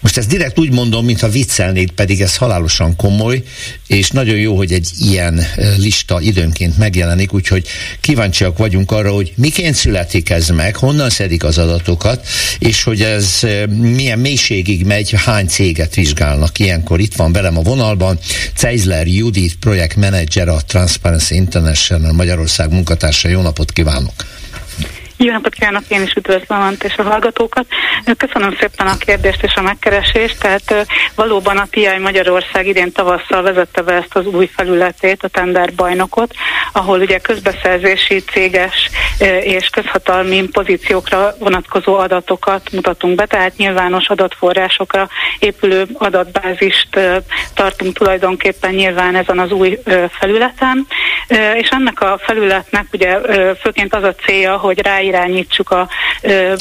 Most ezt direkt úgy mondom, mintha viccelnék, pedig ez halálosan komoly, és nagyon jó, hogy egy ilyen lista időnként megjelenik, úgyhogy kíváncsiak vagyunk arra, hogy miként születik ez meg, honnan szedik az adatokat, és hogy ez milyen mélységig megy, hány céget vizsgálnak. Ilyenkor itt van velem a vonalban Ceizler Judit, projektmenedzser a Transparency International Magyarország munkatársa. Jó napot kívánok! Jó napot kívánok, én is üdvözlöm Ant és a hallgatókat. Köszönöm szépen a kérdést és a megkeresést. Tehát valóban a TI Magyarország idén tavasszal vezette be ezt az új felületét, a Tender bajnokot, ahol ugye közbeszerzési, céges és közhatalmi pozíciókra vonatkozó adatokat mutatunk be, tehát nyilvános adatforrásokra épülő adatbázist tartunk tulajdonképpen nyilván ezen az új felületen, és ennek a felületnek ugye főként az a célja, hogy ráírják irányítsuk a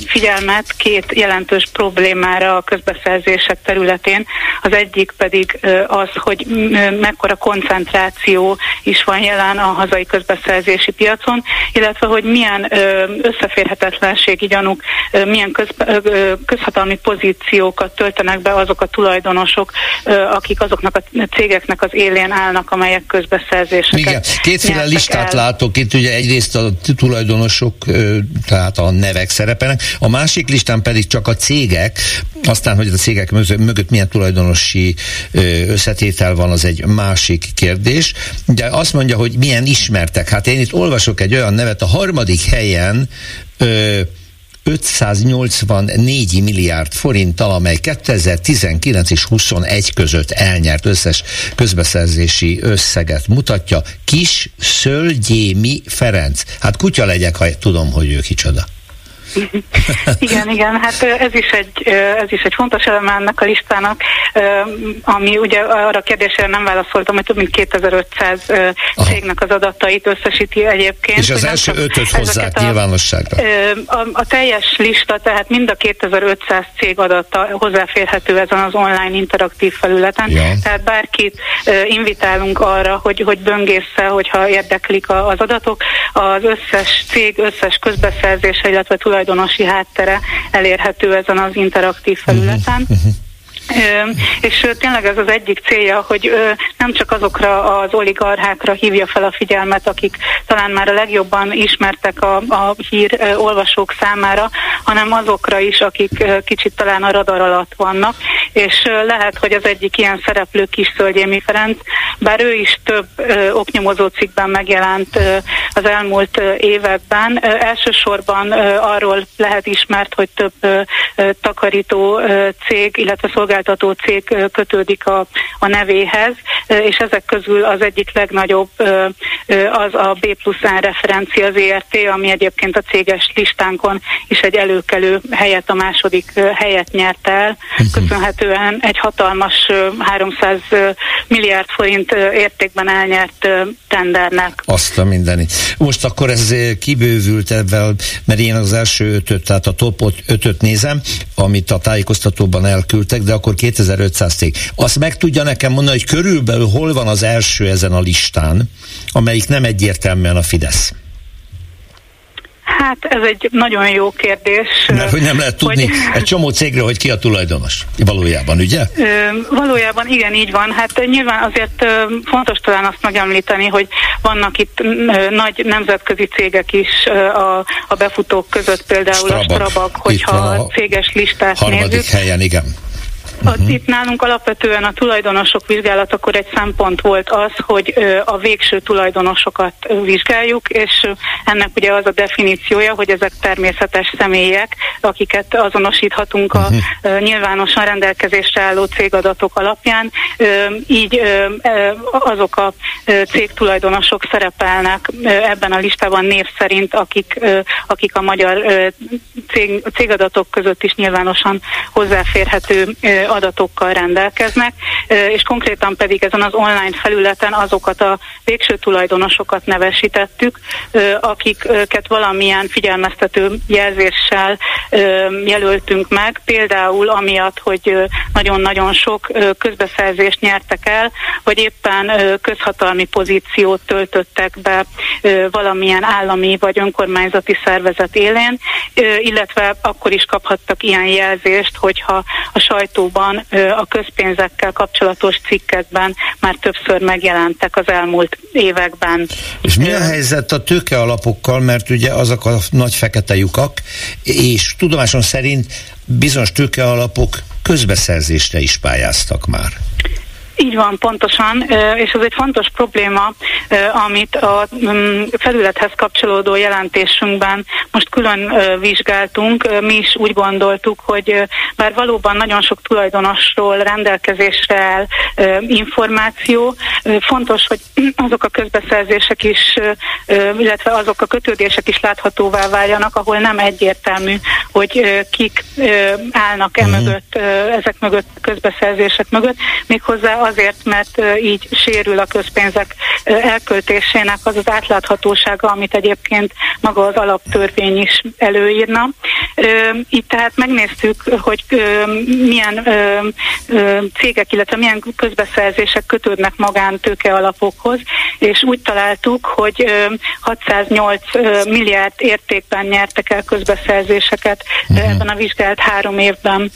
figyelmet két jelentős problémára a közbeszerzések területén. Az egyik pedig az, hogy mekkora koncentráció is van jelen a hazai közbeszerzési piacon, illetve hogy milyen összeférhetetlenségi gyanúk, milyen köz, közhatalmi pozíciókat töltenek be azok a tulajdonosok, akik azoknak a cégeknek az élén állnak, amelyek közbeszerzéseket Igen, kétféle listát el. látok itt, ugye egyrészt a tulajdonosok tehát a nevek szerepelnek, a másik listán pedig csak a cégek, aztán, hogy a cégek mögött milyen tulajdonosi összetétel van, az egy másik kérdés, de azt mondja, hogy milyen ismertek. Hát én itt olvasok egy olyan nevet, a harmadik helyen 584 milliárd forinttal, amely 2019 és 21 között elnyert összes közbeszerzési összeget mutatja. Kis Szölgyémi Ferenc. Hát kutya legyek, ha tudom, hogy ő kicsoda. Igen, igen, hát ez is egy, ez is egy fontos eleme ennek a listának, ami ugye arra a kérdésre nem válaszoltam, hogy több mint 2500 Aha. cégnek az adatait összesíti egyébként. És az első ötöt hozzák a, nyilvánosságra? A, a teljes lista, tehát mind a 2500 cég adata hozzáférhető ezen az online interaktív felületen. Ja. Tehát bárkit invitálunk arra, hogy, hogy böngészze, hogyha érdeklik az adatok. Az összes cég, összes közbeszerzése, illetve tulaj tulajdonosi háttere elérhető ezen az interaktív felületen. Uh-huh. Uh-huh. És tényleg ez az egyik célja, hogy nem csak azokra az oligarchákra hívja fel a figyelmet, akik talán már a legjobban ismertek a, a hír olvasók számára, hanem azokra is, akik kicsit talán a radar alatt vannak, és lehet, hogy az egyik ilyen szereplő Kis Szölgyémi Ferenc, bár ő is több oknyomozó cikkben megjelent az elmúlt években, elsősorban arról lehet ismert, hogy több takarító cég, illetve szolgáltató szolgáltató cég kötődik a, a nevéhez, és ezek közül az egyik legnagyobb az a B plusz A referencia ZRT, ami egyébként a céges listánkon is egy előkelő helyet, a második helyet nyert el, mhm. köszönhetően egy hatalmas 300 milliárd forint értékben elnyert tendernek. Azt a mindeni. Most akkor ez kibővült ebben, mert én az első ötöt, tehát a topot ötöt nézem, amit a tájékoztatóban elküldtek, de akkor akkor 2500 cég. Azt meg tudja nekem mondani, hogy körülbelül hol van az első ezen a listán, amelyik nem egyértelműen a Fidesz? Hát ez egy nagyon jó kérdés. Mert hogy nem lehet tudni hogy, egy csomó cégről, hogy ki a tulajdonos valójában, ugye? Valójában igen, így van. Hát nyilván azért fontos talán azt megemlíteni, hogy vannak itt nagy nemzetközi cégek is a, a befutók között, például Strabag. a Strabag, hogyha a, a céges listát harmadik nézzük. helyen, igen. Uh-huh. Itt nálunk alapvetően a tulajdonosok vizsgálatakor egy szempont volt az, hogy a végső tulajdonosokat vizsgáljuk, és ennek ugye az a definíciója, hogy ezek természetes személyek, akiket azonosíthatunk a uh-huh. nyilvánosan rendelkezésre álló cégadatok alapján. Így azok a cégtulajdonosok szerepelnek ebben a listában név szerint, akik, akik a magyar cég, cégadatok között is nyilvánosan hozzáférhető adatokkal rendelkeznek, és konkrétan pedig ezen az online felületen azokat a végső tulajdonosokat nevesítettük, akiket valamilyen figyelmeztető jelzéssel jelöltünk meg, például amiatt, hogy nagyon-nagyon sok közbeszerzést nyertek el, vagy éppen közhatalmi pozíciót töltöttek be valamilyen állami vagy önkormányzati szervezet élén, illetve akkor is kaphattak ilyen jelzést, hogyha a sajtóban valóban a közpénzekkel kapcsolatos cikkekben már többször megjelentek az elmúlt években. És mi a helyzet a tőke alapokkal, mert ugye azok a nagy fekete lyukak, és tudomásom szerint bizonyos tőke alapok közbeszerzésre is pályáztak már. Így van, pontosan, és ez egy fontos probléma, amit a mm, felülethez kapcsolódó jelentésünkben most külön vizsgáltunk. Mi is úgy gondoltuk, hogy bár valóban nagyon sok tulajdonosról rendelkezésre áll információ, fontos, hogy azok a közbeszerzések is, illetve azok a kötődések is láthatóvá váljanak, ahol nem egyértelmű, hogy kik állnak e mhm. mögött, ezek mögött, közbeszerzések mögött, méghozzá azért, mert így sérül a közpénzek elköltésének az az átláthatósága, amit egyébként maga az alaptörvény is előírna. Itt tehát megnéztük, hogy milyen cégek, illetve milyen közbeszerzések kötődnek magántőke alapokhoz, és úgy találtuk, hogy 608 milliárd értékben nyertek el közbeszerzéseket uh-huh. ebben a vizsgált három évben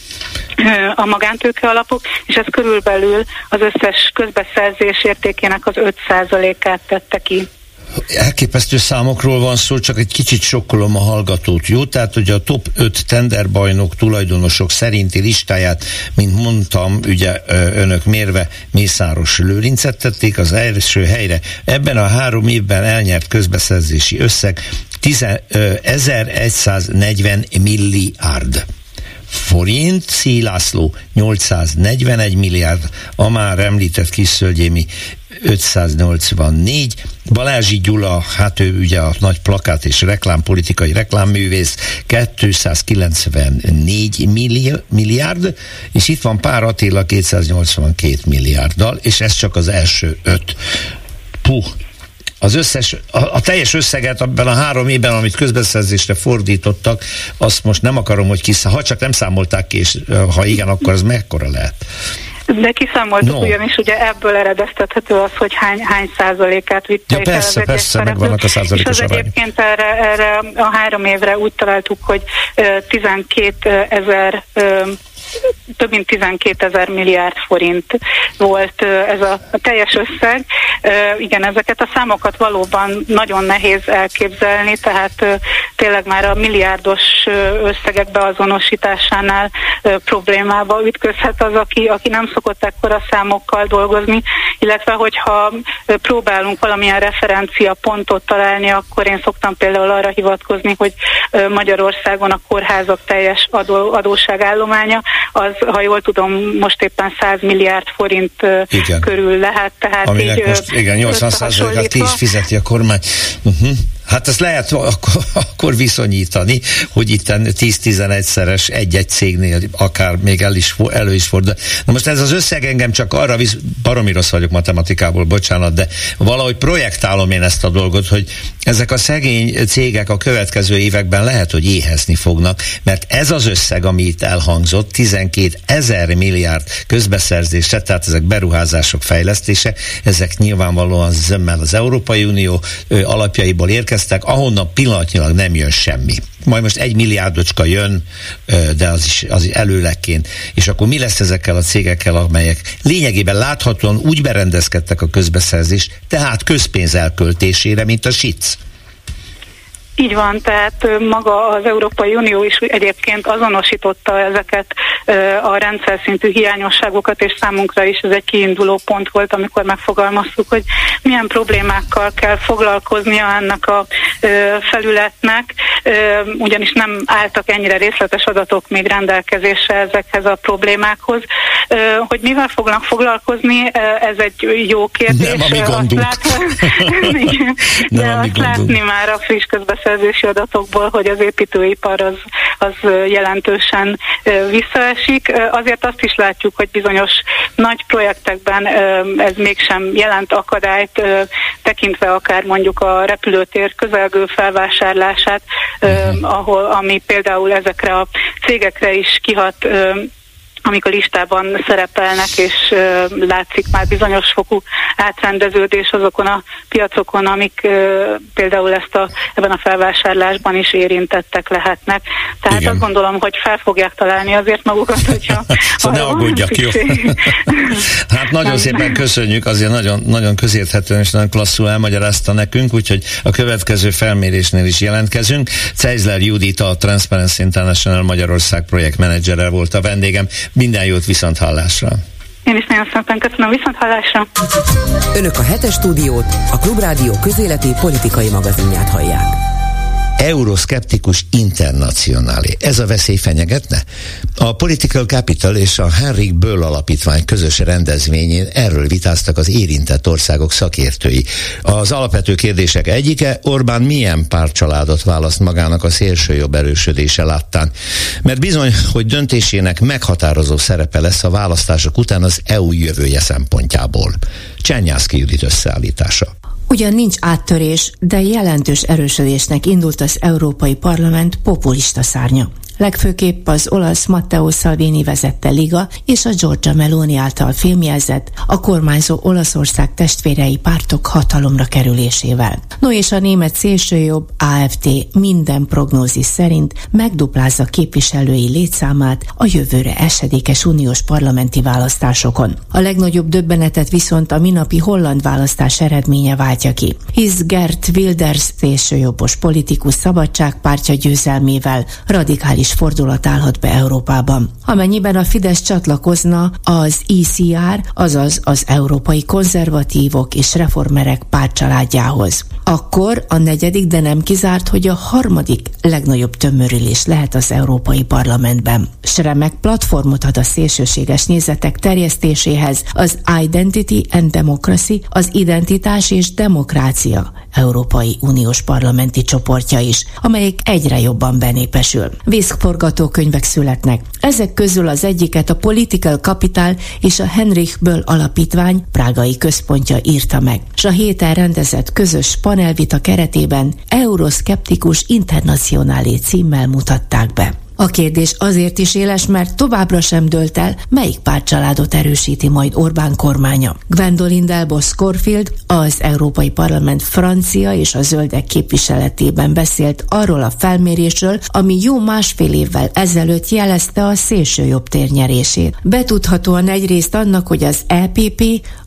a magántőke alapok, és ez körülbelül az összes közbeszerzés értékének az 5%-át tette ki elképesztő számokról van szó, csak egy kicsit sokkolom a hallgatót, jó? Tehát, hogy a top 5 tenderbajnok tulajdonosok szerinti listáját, mint mondtam, ugye önök mérve Mészáros Lőrincet tették az első helyre. Ebben a három évben elnyert közbeszerzési összeg 1140 milliárd forint, Szílászló 841 milliárd, a már említett Kiszöldjémi 584, Balázsi Gyula, hát ő ugye a nagy plakát és reklámpolitikai reklámművész, 294 milliárd, és itt van Pár Attila 282 milliárddal, és ez csak az első öt. Puh, az összes, a, a teljes összeget abban a három évben, amit közbeszerzésre fordítottak, azt most nem akarom, hogy kiszá, ha csak nem számolták ki, és ha igen, akkor az mekkora lehet? De kiszámoltuk no. ugyanis, ugye ebből eredeztethető az, hogy hány, hány százalékát vitte. Ja, persze, el persze, megvannak a százalékos És az egyébként erre, erre a három évre úgy találtuk, hogy 12 ezer több mint 12 ezer milliárd forint volt ez a, teljes összeg. Igen, ezeket a számokat valóban nagyon nehéz elképzelni, tehát tényleg már a milliárdos összegek beazonosításánál problémába ütközhet az, aki, aki nem szokott ekkora számokkal dolgozni, illetve hogyha próbálunk valamilyen referencia pontot találni, akkor én szoktam például arra hivatkozni, hogy Magyarországon a kórházak teljes adó, adóságállománya az, ha jól tudom, most éppen 100 milliárd forint igen. körül lehet. Tehát Aminek így, most, igen, 80 százalékát ki is fizeti a kormány. Uh-huh. Hát ezt lehet akkor, akkor viszonyítani, hogy itt 10-11 szeres egy-egy cégnél akár még el is, elő is fordul. Na most ez az összeg engem csak arra visz, baromi rossz vagyok matematikából, bocsánat, de valahogy projektálom én ezt a dolgot, hogy ezek a szegény cégek a következő években lehet, hogy éhezni fognak, mert ez az összeg, ami itt elhangzott, 12 ezer milliárd közbeszerzése, tehát ezek beruházások fejlesztése, ezek nyilvánvalóan zömmel az Európai Unió alapjaiból érkeznek, érkeztek, ahonnan pillanatnyilag nem jön semmi. Majd most egy milliárdocska jön, de az is az előlegként. És akkor mi lesz ezekkel a cégekkel, amelyek lényegében láthatóan úgy berendezkedtek a közbeszerzés, tehát közpénz elköltésére, mint a SIC. Így van, tehát maga az Európai Unió is egyébként azonosította ezeket a rendszer szintű hiányosságokat, és számunkra is ez egy kiinduló pont volt, amikor megfogalmaztuk, hogy milyen problémákkal kell foglalkoznia ennek a felületnek, ugyanis nem álltak ennyire részletes adatok még rendelkezésre ezekhez a problémákhoz. Hogy mivel fognak foglalkozni, ez egy jó kérdés. Nem, ami gondunk. Lát, de azt látni már a friss közbeszerzési adatokból, hogy az építőipar az, az jelentősen visszaesik. Azért azt is látjuk, hogy bizonyos nagy projektekben ez mégsem jelent akadályt, tekintve akár mondjuk a repülőtér közelgő felvásárlását, uh-huh. ahol, ami például ezekre a cégekre is kihat amik a listában szerepelnek, és uh, látszik már bizonyos fokú átrendeződés azokon a piacokon, amik uh, például ezt a, ebben a felvásárlásban is érintettek lehetnek. Tehát Igen. azt gondolom, hogy fel fogják találni azért magukat, hogyha... szóval ne aggódjak, jó? hát nagyon Nem. szépen köszönjük, azért nagyon, nagyon közérthetően és nagyon klasszul elmagyarázta nekünk, úgyhogy a következő felmérésnél is jelentkezünk. Ceizler Judit, a Transparency International Magyarország projektmenedzsere volt a vendégem. Minden jót viszont hallásra! Én is nagyon szépen köszönöm, viszont hallásra! Önök a hetes stúdiót, a Klubrádió közéleti politikai magazinját hallják euroszkeptikus internacionálé. Ez a veszély fenyegetne? A Political Capital és a Henrik Böll Alapítvány közös rendezvényén erről vitáztak az érintett országok szakértői. Az alapvető kérdések egyike, Orbán milyen párcsaládot választ magának a szélsőjobb erősödése láttán. Mert bizony, hogy döntésének meghatározó szerepe lesz a választások után az EU jövője szempontjából. Csenyászki Judit összeállítása. Ugyan nincs áttörés, de jelentős erősödésnek indult az Európai Parlament populista szárnya legfőképp az olasz Matteo Salvini vezette liga és a Giorgia Meloni által filmjelzett a kormányzó Olaszország testvérei pártok hatalomra kerülésével. No és a német szélsőjobb AFD minden prognózis szerint megduplázza képviselői létszámát a jövőre esedékes uniós parlamenti választásokon. A legnagyobb döbbenetet viszont a minapi holland választás eredménye váltja ki, hisz Gert Wilders szélsőjobbos politikus szabadságpártja győzelmével radikális radikális fordulat állhat be Európában. Amennyiben a Fidesz csatlakozna az ECR, azaz az Európai Konzervatívok és Reformerek pártcsaládjához. Akkor a negyedik, de nem kizárt, hogy a harmadik legnagyobb tömörülés lehet az Európai Parlamentben. Sremek platformot ad a szélsőséges nézetek terjesztéséhez az Identity and Democracy, az Identitás és Demokrácia Európai Uniós parlamenti csoportja is, amelyik egyre jobban benépesül. Vészforgatókönyvek születnek. Ezek közül az egyiket a Political Capital és a Henrich Böll alapítvány prágai központja írta meg, és a héten rendezett közös panelvita keretében Euroszkeptikus Internacionálé címmel mutatták be. A kérdés azért is éles, mert továbbra sem dölt el, melyik pártcsaládot erősíti majd Orbán kormánya. Gwendolyn Delbos Scorfield, az Európai Parlament francia és a zöldek képviseletében beszélt arról a felmérésről, ami jó másfél évvel ezelőtt jelezte a szélső jobb térnyerését. Betudhatóan egyrészt annak, hogy az EPP,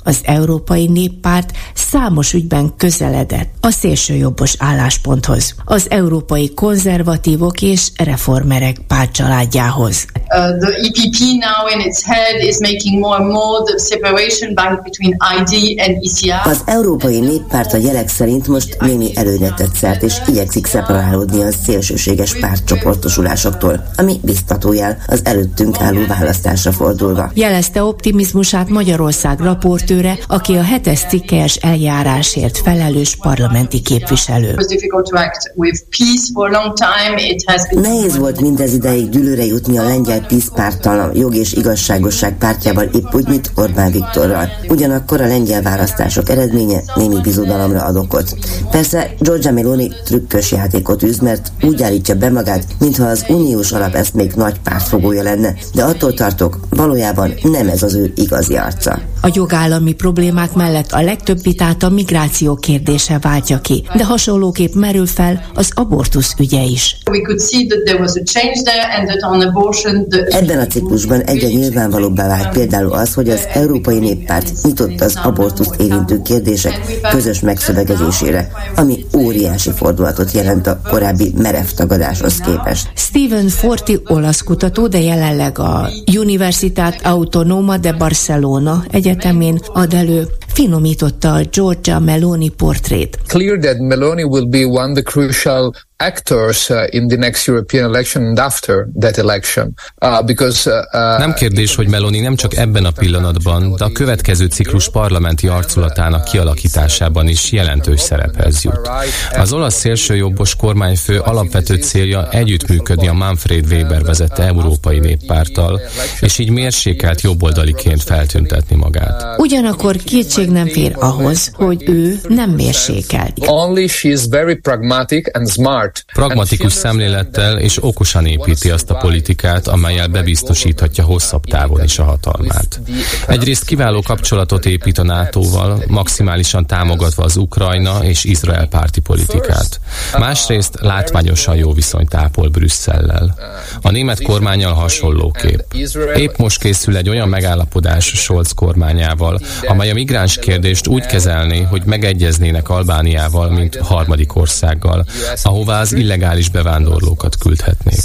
az Európai Néppárt számos ügyben közeledett a szélsőjobbos állásponthoz. Az európai konzervatívok és reformerek pártcsaládjához. Uh, the EPP now in its head is making more and more the separation between ID and ECR. Az Európai Néppárt a jelek szerint most némi előnyet tett szert, és igyekszik szeparálódni a szélsőséges pártcsoportosulásoktól, ami biztató jel az előttünk álló választásra fordulva. Jelezte optimizmusát Magyarország raportőre, aki a hetes cikkelyes eljárásért felelős parlamenti képviselő. Nehéz volt mindez ideig dülőre jutni a lengyel PISZ párttal, a jog és igazságosság pártjával épp úgy, mint Orbán Viktorral. Ugyanakkor a lengyel választások eredménye némi bizodalomra ad okot. Persze Giorgia Meloni trükkös játékot űz, mert úgy állítja be magát, mintha az uniós alapeszmék nagy pártfogója lenne, de attól tartok, valójában nem ez az ő igazi arca. A jogállami problémák mellett a legtöbb vitát a migráció kérdése váltja ki, de hasonlóképp merül fel az abortusz ügye is. Ebben a ciklusban egyre nyilvánvalóbbá vált például az, hogy az Európai Néppárt nyitott az abortuszt érintő kérdések közös megszövegezésére, ami óriási fordulatot jelent a korábbi merev tagadáshoz képest. Stephen Forti olasz kutató, de jelenleg a Universitat Autonoma de Barcelona egyetemén ad elő finomította a Georgia Meloni portrét. Clear that Meloni will be one of the crucial actors uh, in the next European election and after that election. Uh, because, uh, uh, nem kérdés, hogy Meloni nem csak ebben a pillanatban, de a következő ciklus parlamenti arculatának kialakításában is jelentős szerephez jut. Az olasz szélsőjobbos kormányfő alapvető célja együttműködni a Manfred Weber vezette Európai Néppárttal, és így mérsékelt jobboldaliként feltüntetni magát. Ugyanakkor kétség nem fér ahhoz, hogy ő nem mérsékelt. Only she is very pragmatic and smart Pragmatikus szemlélettel és okosan építi azt a politikát, amelyel bebiztosíthatja hosszabb távon is a hatalmát. Egyrészt kiváló kapcsolatot épít a NATO-val, maximálisan támogatva az Ukrajna és Izrael párti politikát. Másrészt látványosan jó viszonyt tápol Brüsszellel. A német kormányjal hasonló kép. Épp most készül egy olyan megállapodás Scholz kormányával, amely a migráns kérdést úgy kezelné, hogy megegyeznének Albániával, mint harmadik országgal, ahová az illegális bevándorlókat küldhetnék.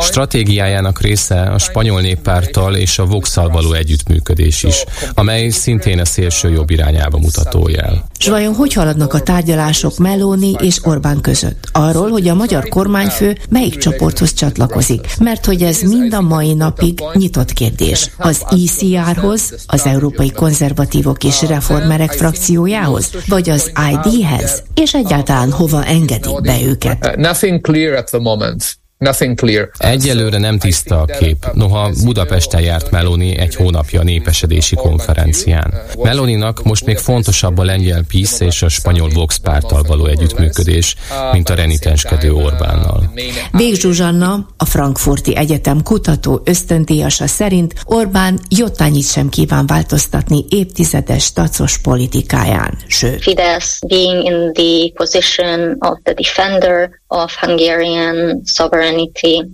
Stratégiájának része a spanyol néppárttal és a vox való együttműködés is, amely szintén a szélső jobb irányába mutató jel. És vajon hogy haladnak a tárgyalások Meloni és Orbán között? Arról, hogy a magyar kormányfő melyik csoporthoz csatlakozik, mert hogy ez mind a mai napig nyitott kérdés. Az ICR-hoz, az Európai Konzervatívok és Reformerek frakciójához, vagy az ID-hez, és egyáltalán hova engedik be őket. Nothing clear at the moment. Egyelőre nem tiszta a kép, noha Budapesten járt Meloni egy hónapja a népesedési konferencián. Meloninak most még fontosabb a lengyel PISZ és a spanyol Vox párttal való együttműködés, mint a renitenskedő Orbánnal. Vég Zsuzsanna, a Frankfurti Egyetem kutató ösztöndíjasa szerint Orbán jottányit sem kíván változtatni évtizedes tacos politikáján, sőt. Fidesz being in the position of the defender of Hungarian sovereignty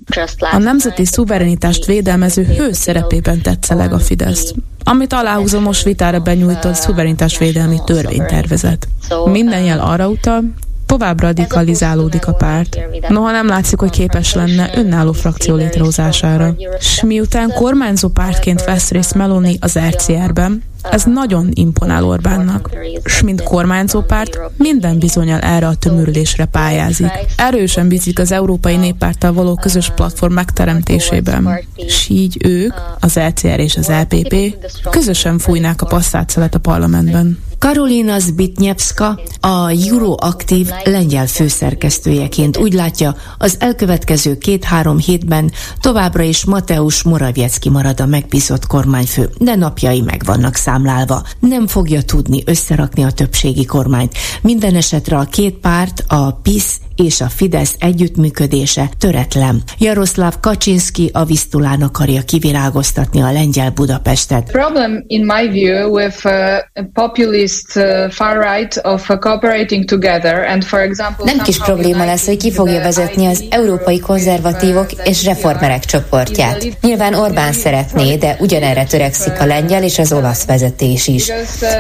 a nemzeti szuverenitást védelmező hő szerepében tetszeleg a Fidesz, amit aláhúzó most vitára benyújtott szuverenitásvédelmi törvénytervezet. Minden jel arra utal, tovább radikalizálódik a párt. Noha nem látszik, hogy képes lenne önálló frakció létrehozására. S miután kormányzó pártként vesz részt Meloni az RCR-ben, ez nagyon imponál Orbánnak, és mint kormányzó párt minden bizonyal erre a tömörülésre pályázik. Erősen bízik az Európai Néppárttal való közös platform megteremtésében, és így ők, az LCR és az LPP közösen fújnák a passzát a parlamentben. Karolina Zbitnyevska, a Euroaktív lengyel főszerkesztőjeként úgy látja, az elkövetkező két-három hétben továbbra is Mateusz Morawiecki marad a megbízott kormányfő, de napjai meg vannak számlálva. Nem fogja tudni összerakni a többségi kormányt. Minden esetre a két párt, a PIS és a Fidesz együttműködése töretlen. Jaroszláv Kaczynski a Visztulán akarja kivirágoztatni a lengyel Budapestet. Problem in my view with uh, populist uh, far right of uh, cooperating together and for example Nem kis probléma lesz, hogy ki fogja vezetni az európai konzervatívok és reformerek csoportját. Nyilván Orbán szeretné, de ugyanerre törekszik a lengyel és az olasz vezetés is.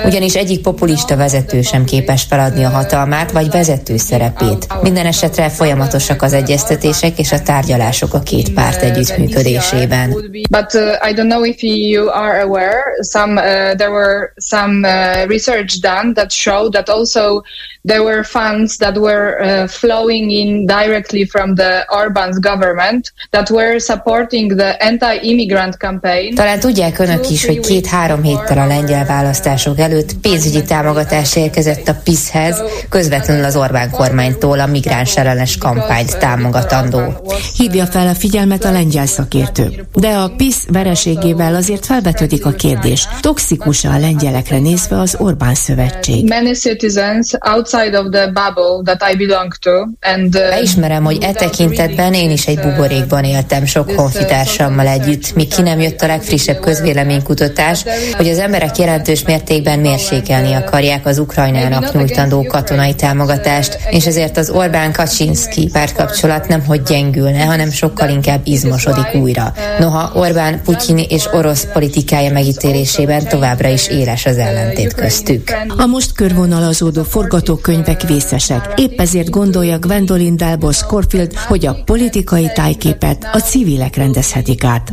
Ugyanis egyik populista vezető sem képes feladni a hatalmát vagy vezető szerepét. Minden esetre folyamatosak az egyeztetések és a tárgyalások a két párt együttműködésében. But uh, I don't know if you are aware, some uh, there were some uh, research done that showed that also there were funds that were uh, flowing in directly from the Orbán's government that were supporting the anti-immigrant campaign. Talán tudják önök is, hogy két-három héttel a lengyel választások előtt pénzügyi támogatás érkezett a PIS-hez, közvetlenül az Orbán kormánytól a migráns ellenes kampányt támogatandó. Hívja fel a figyelmet a lengyel szakértő. De a PIS vereségével azért felvetődik a kérdés, toxikus a lengyelekre nézve az Orbán szövetség. Many citizens outside of the bubble that I belong to. And, uh, Beismerem, hogy e tekintetben én is egy buborékban éltem sok honfitársammal együtt, míg ki nem jött a legfrissebb közvéleménykutatás, hogy az emberek jelentős mértékben mérsékelni akarják az Ukrajnának nyújtandó katonai támogatást, és ezért az Orbán-Kaczynski pártkapcsolat nem hogy gyengülne, hanem sokkal inkább izmosodik újra. Noha Orbán, Putyin és orosz politikája megítélésében továbbra is éles az ellentét köztük. A most körvonalazódó forgatók könyvek vészesek. Épp ezért gondolja Gwendolyn Delbos Corfield, hogy a politikai tájképet a civilek rendezhetik át.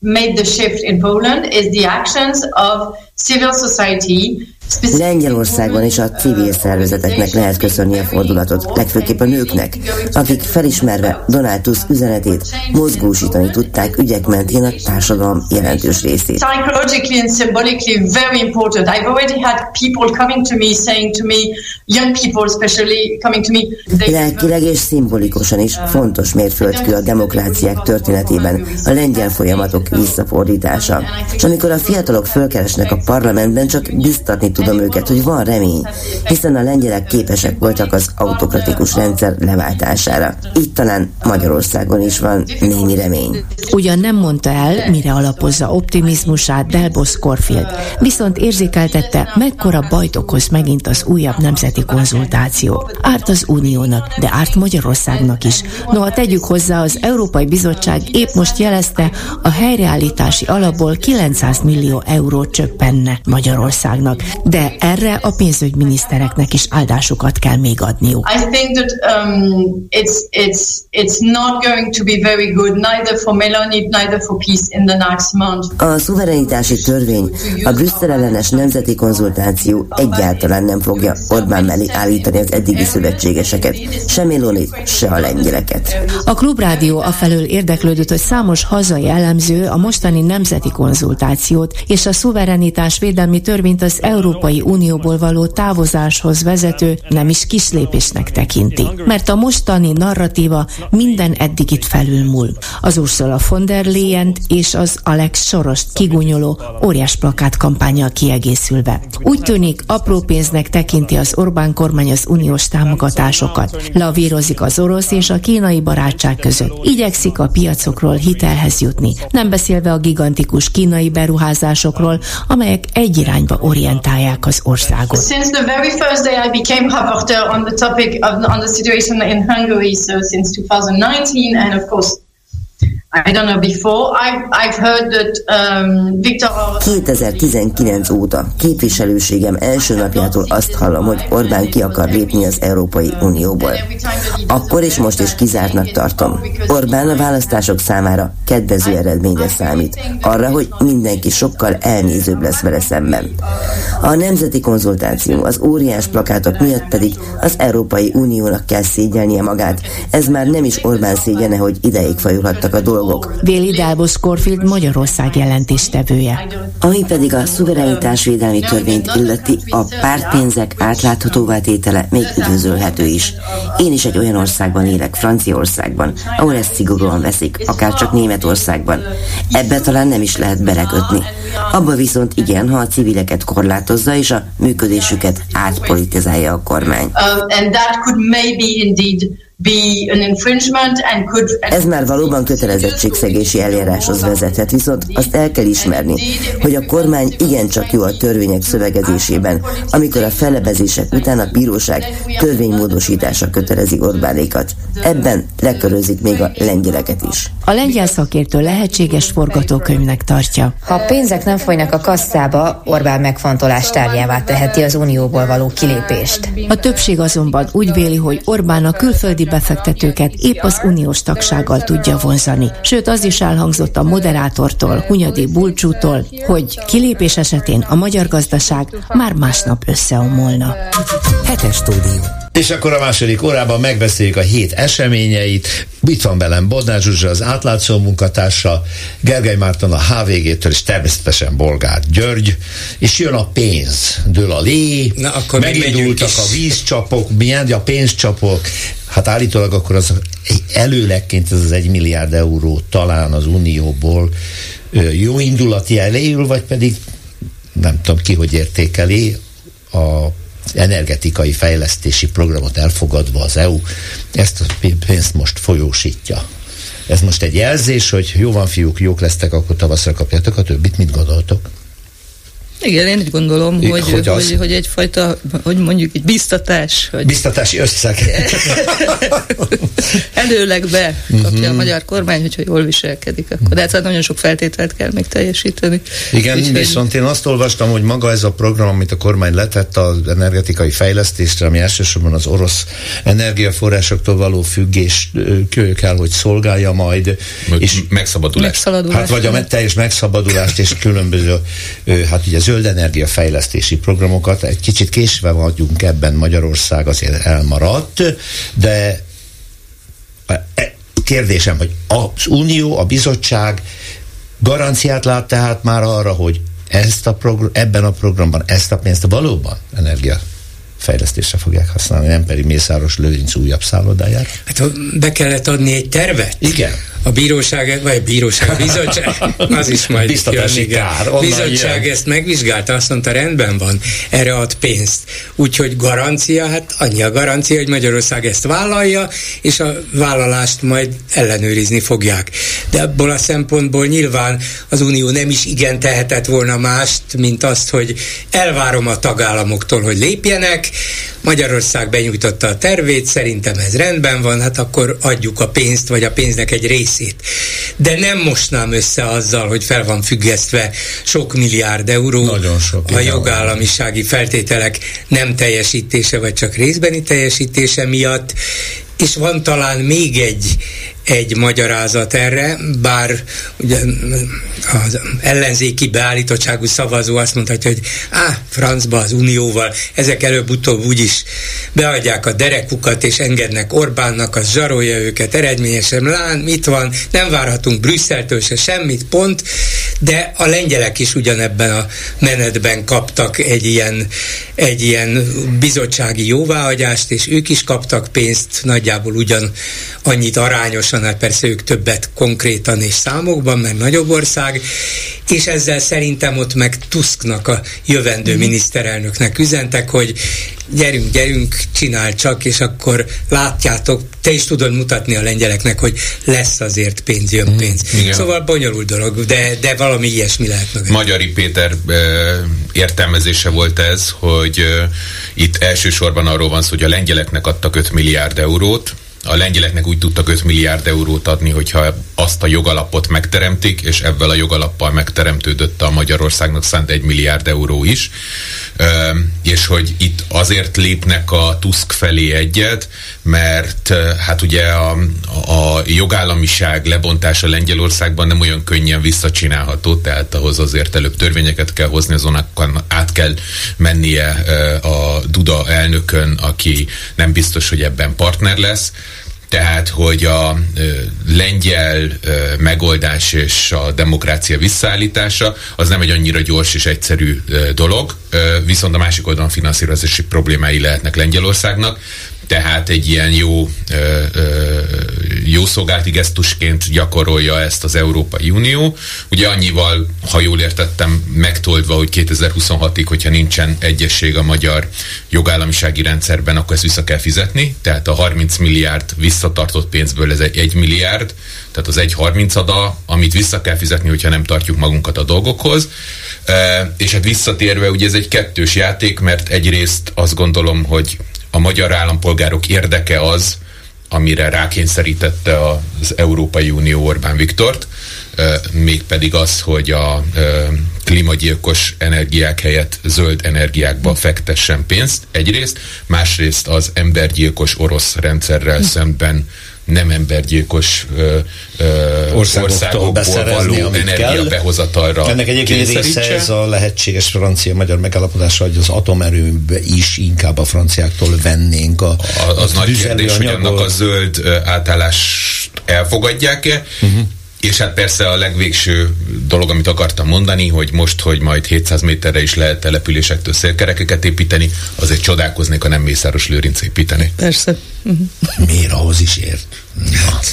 Made the shift in Poland is the actions of civil society Lengyelországban is a civil szervezeteknek lehet köszönni a fordulatot, legfőképp a nőknek, akik felismerve Donald Tusk üzenetét mozgósítani tudták ügyek mentén a társadalom jelentős részét. Psychologically and symbolically very important. I've already had people coming to me saying to me, young people especially coming to me. Lelkileg és szimbolikusan is fontos mérföldkő a demokráciák történetében a lengyel folyamatok visszafordítása. És amikor a fiatalok fölkeresnek a parlamentben, csak biztatni tudom őket, hogy van remény, hiszen a lengyelek képesek voltak az autokratikus rendszer leváltására. Itt talán Magyarországon is van némi remény. Ugyan nem mondta el, mire alapozza optimizmusát Delbos Corfield, viszont érzékeltette, mekkora bajt okoz megint az újabb nemzeti konzultáció. Árt az Uniónak, de árt Magyarországnak is. Noha tegyük hozzá, az Európai Bizottság épp most jelezte, a helyreállítási alapból 900 millió euró csöppenne Magyarországnak, de erre a pénzügyminisztereknek is áldásokat kell még adniuk. I think that um, it's, it's, it's not going to be very good neither for Meloni, neither for peace in the next month. A szuverenitási törvény, a Brüsszel ellenes nemzeti konzultáció egyáltalán nem fogja Orbán mellé állítani az eddigi szövetségeseket, se Melonit, se a lengyeleket. A Klubrádió afelől érdeklődött, hogy számos hazai elemző a mostani nemzeti konzultációt és a szuverenitás védelmi törvényt az Európai Unióból való távozáshoz vezető nem is kislépésnek tekinti, mert a mostani narratíva minden eddigit felülmúl. Az Ursula von der leyen és az Alex Sorost kigunyoló óriás plakát kampányjal kiegészülve. Úgy tűnik, apró pénznek tekinti az Orbán kormány az uniós támogatásokat. Lavírozik az orosz és a kínai barátság között. Igyekszik a piacokról hitelhez jutni, nem beszélve a gigantikus kínai beruházásokról, amelyek egy irányba orientálják az országot. Since the very first day I became rapporteur on the topic of on the situation in Hungary, so since 2019 and of course I don't know before. I've, I've heard that um, Viktor 2019 óta képviselőségem első napjától azt hallom, hogy Orbán ki akar lépni az Európai Unióból. Akkor és most is kizártnak tartom. Orbán a választások számára kedvező eredményre számít. Arra, hogy mindenki sokkal elnézőbb lesz vele szemben. A nemzeti konzultáció, az óriás plakátok miatt pedig az Európai Uniónak kell szégyelnie magát. Ez már nem is Orbán szégyene, hogy ideig fajulhattak a dolgok. Véli Dálbos Korfield Magyarország jelentéstevője. Ami pedig a szuverenitásvédelmi törvényt illeti, a pártpénzek átláthatóvá tétele még üdvözölhető is. Én is egy olyan országban élek, Franciaországban, ahol ezt szigorúan veszik, akár csak Németországban. Ebbe talán nem is lehet belekötni. Abba viszont igen, ha a civileket korlátozza és a működésüket átpolitizálja a kormány. uh, and that could maybe indeed be an infringement and could Ez már valóban kötelezettségszegési eljáráshoz vezethet, viszont azt el kell ismerni, hogy a kormány igencsak jó a törvények szövegezésében, amikor a felebezések után a bíróság törvénymódosítása kötelezi Orbánékat. Ebben lekörözik még a lengyeleket is. A lengyel szakértő lehetséges forgatókönyvnek tartja. Ha a pénzek nem folynak a kasszába, Orbán megfontolás tárgyává teheti az unióból való kilépést. A többség azonban úgy véli, hogy Orbán a külföldi befektetőket épp az uniós tagsággal tudja vonzani. Sőt, az is elhangzott a moderátortól, Hunyadi Bulcsútól, hogy kilépés esetén a magyar gazdaság már másnap összeomolna. Hetes stúdió. És akkor a második órában megbeszéljük a hét eseményeit. Itt van velem Bodnár Zsuzsa, az átlátszó munkatársa, Gergely Márton a HVG-től, és természetesen Bolgár György, és jön a pénz, dől a lé, Na, akkor megindultak a vízcsapok, milyen a pénzcsapok, hát állítólag akkor az előlegként ez az egy milliárd euró talán az Unióból jó indulati eléül, vagy pedig nem tudom ki, hogy értékeli a energetikai fejlesztési programot elfogadva az EU, ezt a pénzt most folyósítja. Ez most egy jelzés, hogy jó van fiúk, jók lesztek, akkor tavaszra kapjátok a többit, mit gondoltok? Igen, én úgy gondolom, I- hogy, hogy hogy, az? hogy, egyfajta, hogy mondjuk egy biztatás, hogy Biztatási összeg. előlegbe kapja Mhm. a magyar kormány, hogyha jól viselkedik, akkor de hát nagyon sok feltételt kell még teljesíteni. Igen, Úgyhogy- viszont én azt olvastam, hogy maga ez a program, amit a kormány letett az energetikai fejlesztésre, ami elsősorban az orosz energiaforrásoktól való függés kell, hogy szolgálja majd. És megszabadulás. Megszabadulás. Hát vagy a teljes megszabadulást és különböző, hát ugye zöld energiafejlesztési programokat. Egy kicsit késve vagyunk ebben, Magyarország azért elmaradt, de e, kérdésem, hogy az Unió, a bizottság garanciát lát tehát már arra, hogy ezt a progr- ebben a programban ezt a pénzt valóban energia fejlesztésre fogják használni, nem pedig Mészáros Lőrinc újabb szállodájára. Hát be kellett adni egy tervet. Igen. A bíróság, vagy a bíróság, a bizottság, az is majd Biztatási jön, kár, A bizottság jön. ezt megvizsgálta, azt mondta, rendben van, erre ad pénzt. Úgyhogy garancia, hát annyi a garancia, hogy Magyarország ezt vállalja, és a vállalást majd ellenőrizni fogják. De ebből a szempontból nyilván az Unió nem is igen tehetett volna mást, mint azt, hogy elvárom a tagállamoktól, hogy lépjenek, Magyarország benyújtotta a tervét, szerintem ez rendben van, hát akkor adjuk a pénzt, vagy a pénznek egy részét. De nem mosnám össze azzal, hogy fel van függesztve sok milliárd euró Nagyon sok, a jogállamisági feltételek nem teljesítése, vagy csak részbeni teljesítése miatt, és van talán még egy, egy magyarázat erre, bár ugye az ellenzéki beállítottságú szavazó azt mondhatja, hogy á, francba az unióval, ezek előbb-utóbb úgyis beadják a derekukat, és engednek Orbánnak, az zsarolja őket eredményesen, lán, mit van, nem várhatunk Brüsszeltől se semmit, pont, de a lengyelek is ugyanebben a menetben kaptak egy ilyen, egy ilyen bizottsági jóváhagyást, és ők is kaptak pénzt, nagyjából ugyan annyit arányosan, hát persze ők többet konkrétan és számokban, mert nagyobb ország, és ezzel szerintem ott meg Tusknak, a jövendő Mhm. miniszterelnöknek üzentek, hogy gyerünk, gyerünk, csinál csak, és akkor látjátok, te is tudod mutatni a lengyeleknek, hogy lesz azért pénz, jön pénz. Igen. Szóval bonyolult dolog, de, de valami ilyesmi lehet meg. Magyari Péter ö, értelmezése volt ez, hogy ö, itt elsősorban arról van szó, hogy a lengyeleknek adtak 5 milliárd eurót, a lengyeleknek úgy tudtak 5 milliárd eurót adni, hogyha azt a jogalapot megteremtik, és ebben a jogalappal megteremtődött a Magyarországnak szánt 1 milliárd euró is, és hogy itt azért lépnek a Tusk felé egyet, mert hát ugye a, a jogállamiság lebontása Lengyelországban nem olyan könnyen visszacsinálható, tehát ahhoz azért előbb törvényeket kell hozni, azonakon át kell mennie a Duda elnökön, aki nem biztos, hogy ebben partner lesz. Tehát, hogy a ö, lengyel megoldás és a demokrácia visszaállítása az nem egy annyira gyors és egyszerű dolog, viszont a másik oldalon finanszírozási problémái lehetnek Lengyelországnak, tehát egy ilyen jó, jó szolgálati gesztusként gyakorolja ezt az Európai Unió. Ugye annyival, ha jól értettem, megtoldva, hogy 2026-ig, hogyha nincsen egyesség a magyar jogállamisági rendszerben, akkor ezt vissza kell fizetni. Tehát a 30 milliárd visszatartott pénzből ez egy 1 milliárd, tehát az egy 30 ada, amit vissza kell fizetni, hogyha nem tartjuk magunkat a dolgokhoz. E, és hát visszatérve, ugye ez egy kettős játék, mert egyrészt azt gondolom, hogy a magyar állampolgárok érdeke az, amire rákényszerítette az Európai Unió Orbán Viktort, mégpedig az, hogy a klímagyilkos energiák helyett zöld energiákba fektessen pénzt egyrészt, másrészt az embergyilkos orosz rendszerrel szemben nem embergyilkos ö, ö, országokból beszerezni, való energiabehozatalra Ennek egyébként része ez a lehetséges francia-magyar megállapodásra, hogy az atomerőbe is inkább a franciáktól vennénk a, a Az nagy kérdés, hogy annak a zöld átállást elfogadják-e, uh-huh. És hát persze a legvégső dolog, amit akartam mondani, hogy most, hogy majd 700 méterre is lehet településektől szélkerekeket építeni, azért csodálkoznék, ha nem Mészáros Lőrinc építeni. Persze. Uh-huh. Miért ahhoz is ért?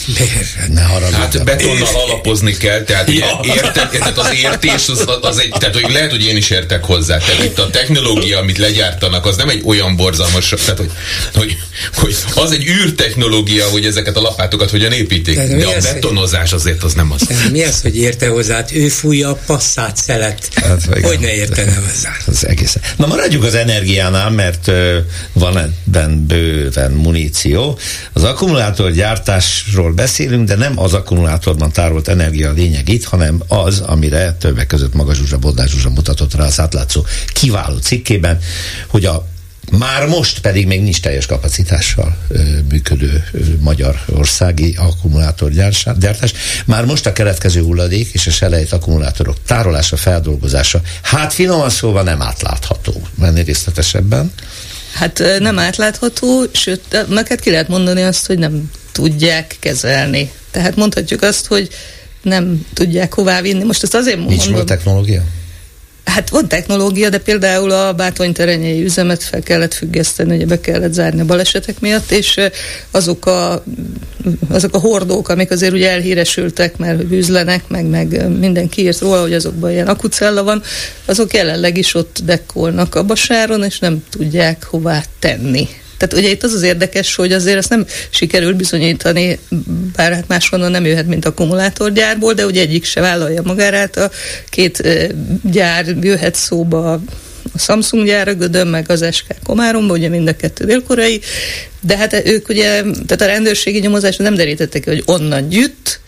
Miért? Ne haragudj. Hát betonnal alapozni kell, tehát ja. értek, tehát az értés az, az egy, tehát hogy lehet, hogy én is értek hozzá. Tehát itt a technológia, amit legyártanak, az nem egy olyan borzalmas, tehát hogy, hogy, hogy az egy űrtechnológia, hogy ezeket a lapátokat hogyan építik. De, de a betonozás azért az nem az. Mi az, hogy érte hozzá? Hát ő fújja a passzát szelet. Hát, hogy ne értene hozzá? Az egész. Na maradjuk az energiánál, mert uh, van ebben bőven muníció. Az akkumulátor gyártásról beszélünk, de nem az akkumulátorban tárolt energia a lényeg itt, hanem az, amire többek között Maga Zsuzsa, Bodás Zsuzsa mutatott rá az átlátszó kiváló cikkében, hogy a már most pedig még nincs teljes kapacitással ö, működő ö, magyarországi akkumulátorgyártás. Már most a keletkező hulladék és a selejt akkumulátorok tárolása, feldolgozása, hát finoman szóval nem átlátható. Menni részletesebben? Hát nem átlátható, sőt, neked ki lehet mondani azt, hogy nem tudják kezelni. Tehát mondhatjuk azt, hogy nem tudják hová vinni. Most ezt azért mondom. Nincs mondom. technológia? Hát van technológia, de például a bátonyterenyei üzemet fel kellett függeszteni, ugye be kellett zárni a balesetek miatt, és azok a, azok a hordók, amik azért ugye elhíresültek, mert hűzlenek, meg, meg mindenki írt róla, hogy azokban ilyen akucella van, azok jelenleg is ott dekkolnak a basáron, és nem tudják hová tenni. Tehát ugye itt az az érdekes, hogy azért ezt nem sikerül bizonyítani, bár hát máshonnan nem jöhet, mint akkumulátorgyárból, de ugye egyik se vállalja magára, a két gyár jöhet szóba a Samsung gyára Gödön, meg az SK Komáromba, ugye mind a kettő délkorai, de hát ők ugye, tehát a rendőrségi nyomozás nem derítettek ki, hogy onnan gyűjt,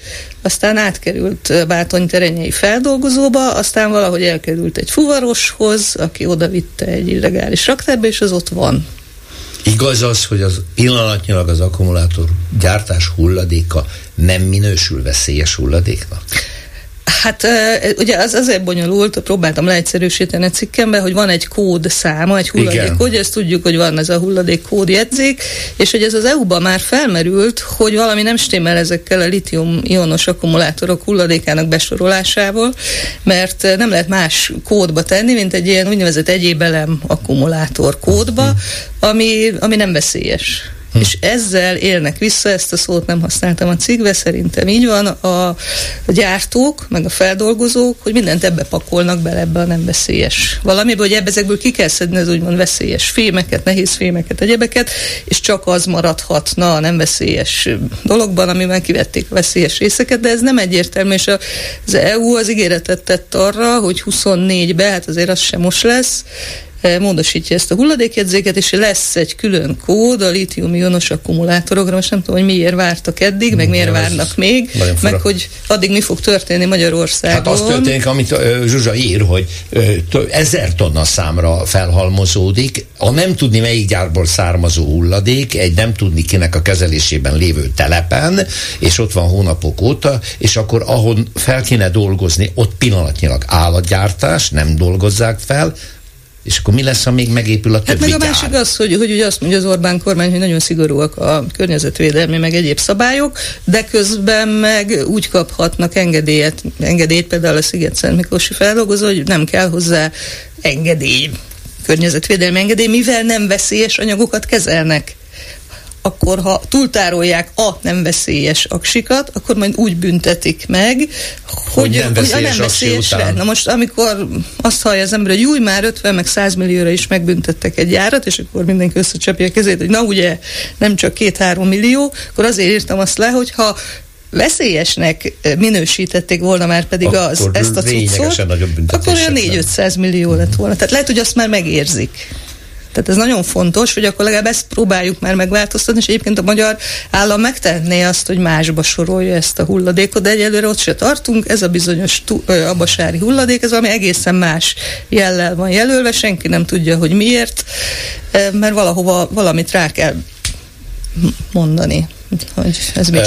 aztán átkerült Bátony terenyei feldolgozóba, aztán valahogy elkerült egy fuvaroshoz, aki oda vitte egy illegális raktárba, és az ott van. Igaz az, hogy az pillanatnyilag az akkumulátor gyártás hulladéka nem minősül veszélyes hulladéknak? Hát ugye az azért bonyolult, próbáltam leegyszerűsíteni a cikkembe, hogy van egy kód száma, egy hulladékkód, ezt tudjuk, hogy van ez a hulladékkód jegyzék, és hogy ez az EU-ban már felmerült, hogy valami nem stimmel ezekkel a litium-ionos akkumulátorok hulladékának besorolásával, mert nem lehet más kódba tenni, mint egy ilyen úgynevezett egyéb elem akkumulátor kódba, ami, ami nem veszélyes. Hm. És ezzel élnek vissza, ezt a szót nem használtam a cikkbe, szerintem így van, a, a gyártók, meg a feldolgozók, hogy mindent ebbe pakolnak bele ebbe a nem veszélyes valamibe, hogy ebbe ezekből ki kell szedni az úgymond veszélyes fémeket, nehéz fémeket, egyebeket, és csak az maradhatna a nem veszélyes dologban, amiben kivették a veszélyes részeket, de ez nem egyértelmű, és az EU az ígéretet tett arra, hogy 24-be, hát azért az sem most lesz, módosítja ezt a hulladékjegyzéket, és lesz egy külön kód a litium-ionos akkumulátorokra. Most nem tudom, hogy miért vártak eddig, meg miért várnak még, meg hogy addig mi fog történni Magyarországon. Hát az történik, amit Zsuzsa ír, hogy ezer tonna számra felhalmozódik, a nem tudni melyik gyárból származó hulladék, egy nem tudni kinek a kezelésében lévő telepen, és ott van hónapok óta, és akkor ahol fel kéne dolgozni, ott pillanatnyilag állatgyártás, nem dolgozzák fel, és akkor mi lesz, ha még megépül a többi Hát meg a másik az, hogy, hogy ugye azt mondja az Orbán kormány, hogy nagyon szigorúak a környezetvédelmi, meg egyéb szabályok, de közben meg úgy kaphatnak engedélyet, engedélyt például a Sziget-Szent Miklósi feldolgozó, hogy nem kell hozzá engedély, környezetvédelmi engedély, mivel nem veszélyes anyagokat kezelnek akkor ha túltárolják a nem veszélyes aksikat, akkor majd úgy büntetik meg, hogy, hogy nem veszélyes, a nem veszélyesre. Na most, amikor azt hallja az ember, hogy új, már 50 meg 100 millióra is megbüntettek egy járat, és akkor mindenki összecsapja a kezét, hogy na ugye nem csak két-három millió, akkor azért írtam azt le, hogyha veszélyesnek minősítették volna már pedig akkor az, ezt a cuccot, akkor olyan 4-500 millió lett volna. Tehát lehet, hogy azt már megérzik. Tehát ez nagyon fontos, hogy akkor legalább ezt próbáljuk már megváltoztatni, és egyébként a magyar állam megtehetné azt, hogy másba sorolja ezt a hulladékot, de egyelőre ott se tartunk, ez a bizonyos abasári hulladék, ez valami egészen más jellel van jelölve, senki nem tudja, hogy miért, mert valahova valamit rá kell mondani, hogy ez. Uh,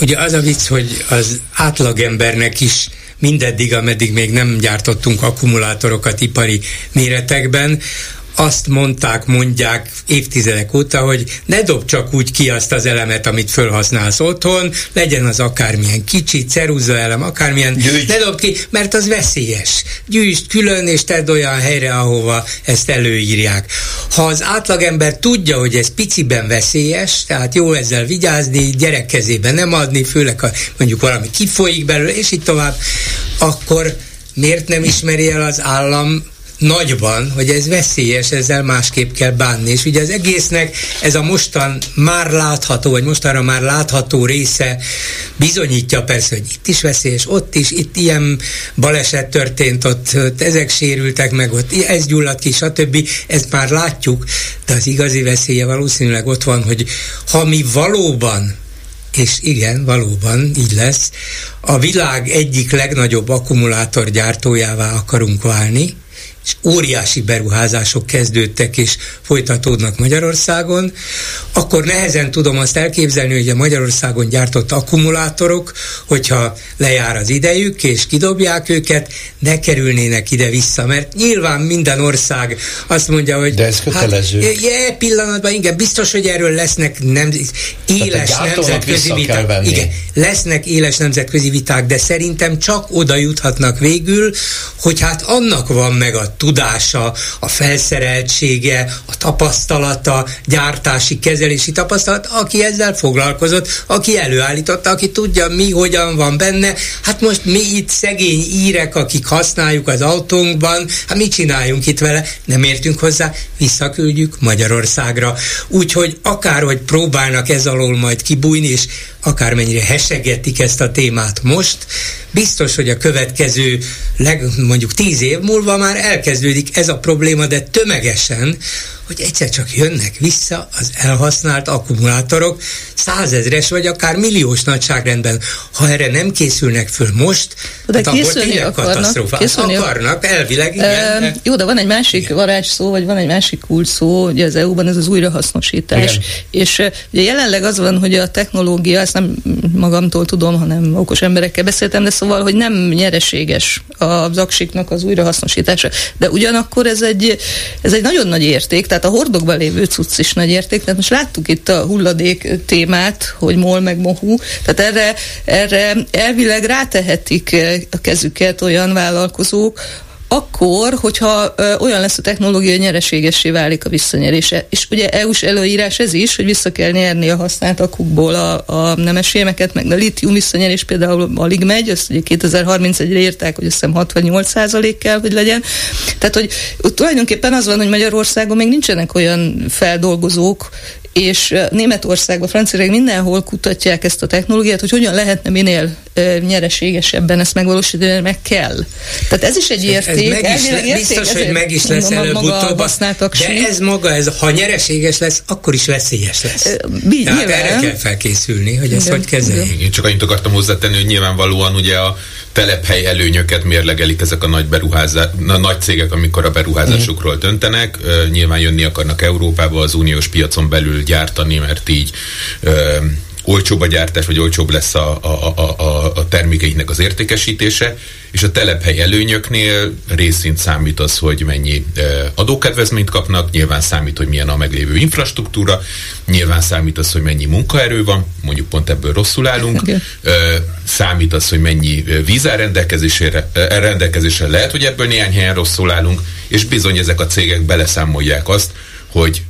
ugye az a vicc, hogy az átlagembernek is mindeddig, ameddig még nem gyártottunk akkumulátorokat ipari méretekben, azt mondták, mondják évtizedek óta, hogy ne dob csak úgy ki azt az elemet, amit felhasználsz otthon, legyen az akármilyen kicsi, ceruza elem, akármilyen, Gyűjts. ne dob ki, mert az veszélyes. Gyűjtsd külön, és tedd olyan helyre, ahova ezt előírják. Ha az átlagember tudja, hogy ez piciben veszélyes, tehát jó ezzel vigyázni, gyerek kezébe nem adni, főleg ha mondjuk valami kifolyik belőle, és így tovább, akkor miért nem ismeri el az állam nagyban, hogy ez veszélyes, ezzel másképp kell bánni. És ugye az egésznek ez a mostan már látható, vagy mostanra már látható része bizonyítja persze, hogy itt is veszélyes, ott is, itt ilyen baleset történt, ott, ott ezek sérültek meg, ott ez gyulladt ki, stb. Ezt már látjuk, de az igazi veszélye valószínűleg ott van, hogy ha mi valóban és igen, valóban így lesz, a világ egyik legnagyobb akkumulátorgyártójává akarunk válni, és óriási beruházások kezdődtek és folytatódnak Magyarországon, akkor nehezen tudom azt elképzelni, hogy a Magyarországon gyártott akkumulátorok, hogyha lejár az idejük és kidobják őket, ne kerülnének ide-vissza, mert nyilván minden ország azt mondja, hogy De ez kötelező. Hát, je, pillanatban, igen, biztos, hogy erről lesznek nem, éles nemzetközi viták. Igen, lesznek éles nemzetközi viták, de szerintem csak oda juthatnak végül, hogy hát annak van meg a tudása, a felszereltsége, a tapasztalata, gyártási, kezelési tapasztalat, aki ezzel foglalkozott, aki előállította, aki tudja mi, hogyan van benne. Hát most mi itt szegény írek, akik használjuk az autónkban, hát mit csináljunk itt vele? Nem értünk hozzá, visszaküldjük Magyarországra. Úgyhogy akárhogy próbálnak ez alól majd kibújni, és akármennyire hesegetik ezt a témát most, biztos, hogy a következő leg, mondjuk tíz év múlva már elkezdődik ez a probléma, de tömegesen, hogy egyszer csak jönnek vissza az elhasznált akkumulátorok százezres vagy akár milliós nagyságrendben. Ha erre nem készülnek föl most, de hát akkor tényleg akarnak, katasztrófa. Készülni akarnak, elvileg igen. E, jó, de van egy másik igen. varázs szó, vagy van egy másik kulcs szó, ugye az EU-ban ez az újrahasznosítás. Igen. És ugye jelenleg az van, hogy a technológia, ezt nem magamtól tudom, hanem okos emberekkel beszéltem, de szóval, hogy nem nyereséges az aksiknak az újrahasznosítása. De ugyanakkor ez egy, ez egy nagyon nagy érték, tehát a hordokban lévő cucc is nagy érték. Tehát most láttuk itt a hulladék témát, hogy mol meg mohu. Tehát erre, erre elvileg rátehetik a kezüket olyan vállalkozók, akkor, hogyha olyan lesz a technológia, hogy nyereségessé válik a visszanyerése. És ugye EU-s előírás ez is, hogy vissza kell nyerni a használt akukból a, a nemesfémeket, meg a litium visszanyerés például alig megy, azt ugye 2031-re írták, hogy azt hiszem 68 kell, hogy legyen. Tehát, hogy tulajdonképpen az van, hogy Magyarországon még nincsenek olyan feldolgozók, és Németországban, Franciaországban mindenhol kutatják ezt a technológiát, hogy hogyan lehetne minél nyereségesebben ezt megvalósítani, meg kell. Tehát ez is egy érték. Ez meg is, érték, biztos, hogy meg is lesz előbb-utóbb, de ez maga, ez, ha nyereséges lesz, akkor is veszélyes lesz. Bí, Tehát nyilván. erre kell felkészülni, hogy ezt hogy kezeljük. Én csak annyit akartam hozzátenni, hogy nyilvánvalóan ugye a telephely előnyöket mérlegelik ezek a nagy, beruházá, a nagy cégek, amikor a beruházásukról mhm. döntenek. Nyilván jönni akarnak Európába, az uniós piacon belül gyártani, mert így olcsóbb a gyártás, vagy olcsóbb lesz a, a, a, a, a az értékesítése, és a telephely előnyöknél részint számít az, hogy mennyi adókedvezményt kapnak, nyilván számít, hogy milyen a meglévő infrastruktúra, nyilván számít az, hogy mennyi munkaerő van, mondjuk pont ebből rosszul állunk, okay. számít az, hogy mennyi vízár rendelkezésére, rendelkezésre lehet, hogy ebből néhány helyen rosszul állunk, és bizony ezek a cégek beleszámolják azt, hogy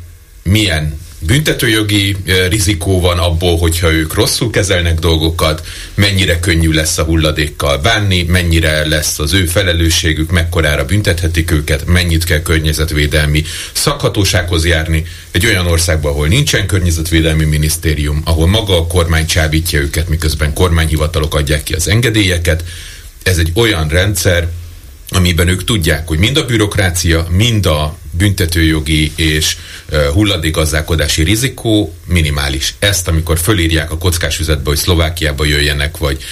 milyen büntetőjogi rizikó van abból, hogyha ők rosszul kezelnek dolgokat, mennyire könnyű lesz a hulladékkal bánni, mennyire lesz az ő felelősségük, mekkorára büntethetik őket, mennyit kell környezetvédelmi szakhatósághoz járni. Egy olyan országban, ahol nincsen környezetvédelmi minisztérium, ahol maga a kormány csábítja őket, miközben kormányhivatalok adják ki az engedélyeket, ez egy olyan rendszer, amiben ők tudják, hogy mind a bürokrácia, mind a büntetőjogi és hulladékgazdálkodási rizikó minimális. Ezt, amikor fölírják a kockás füzetbe, hogy Szlovákiába jöjjenek, vagy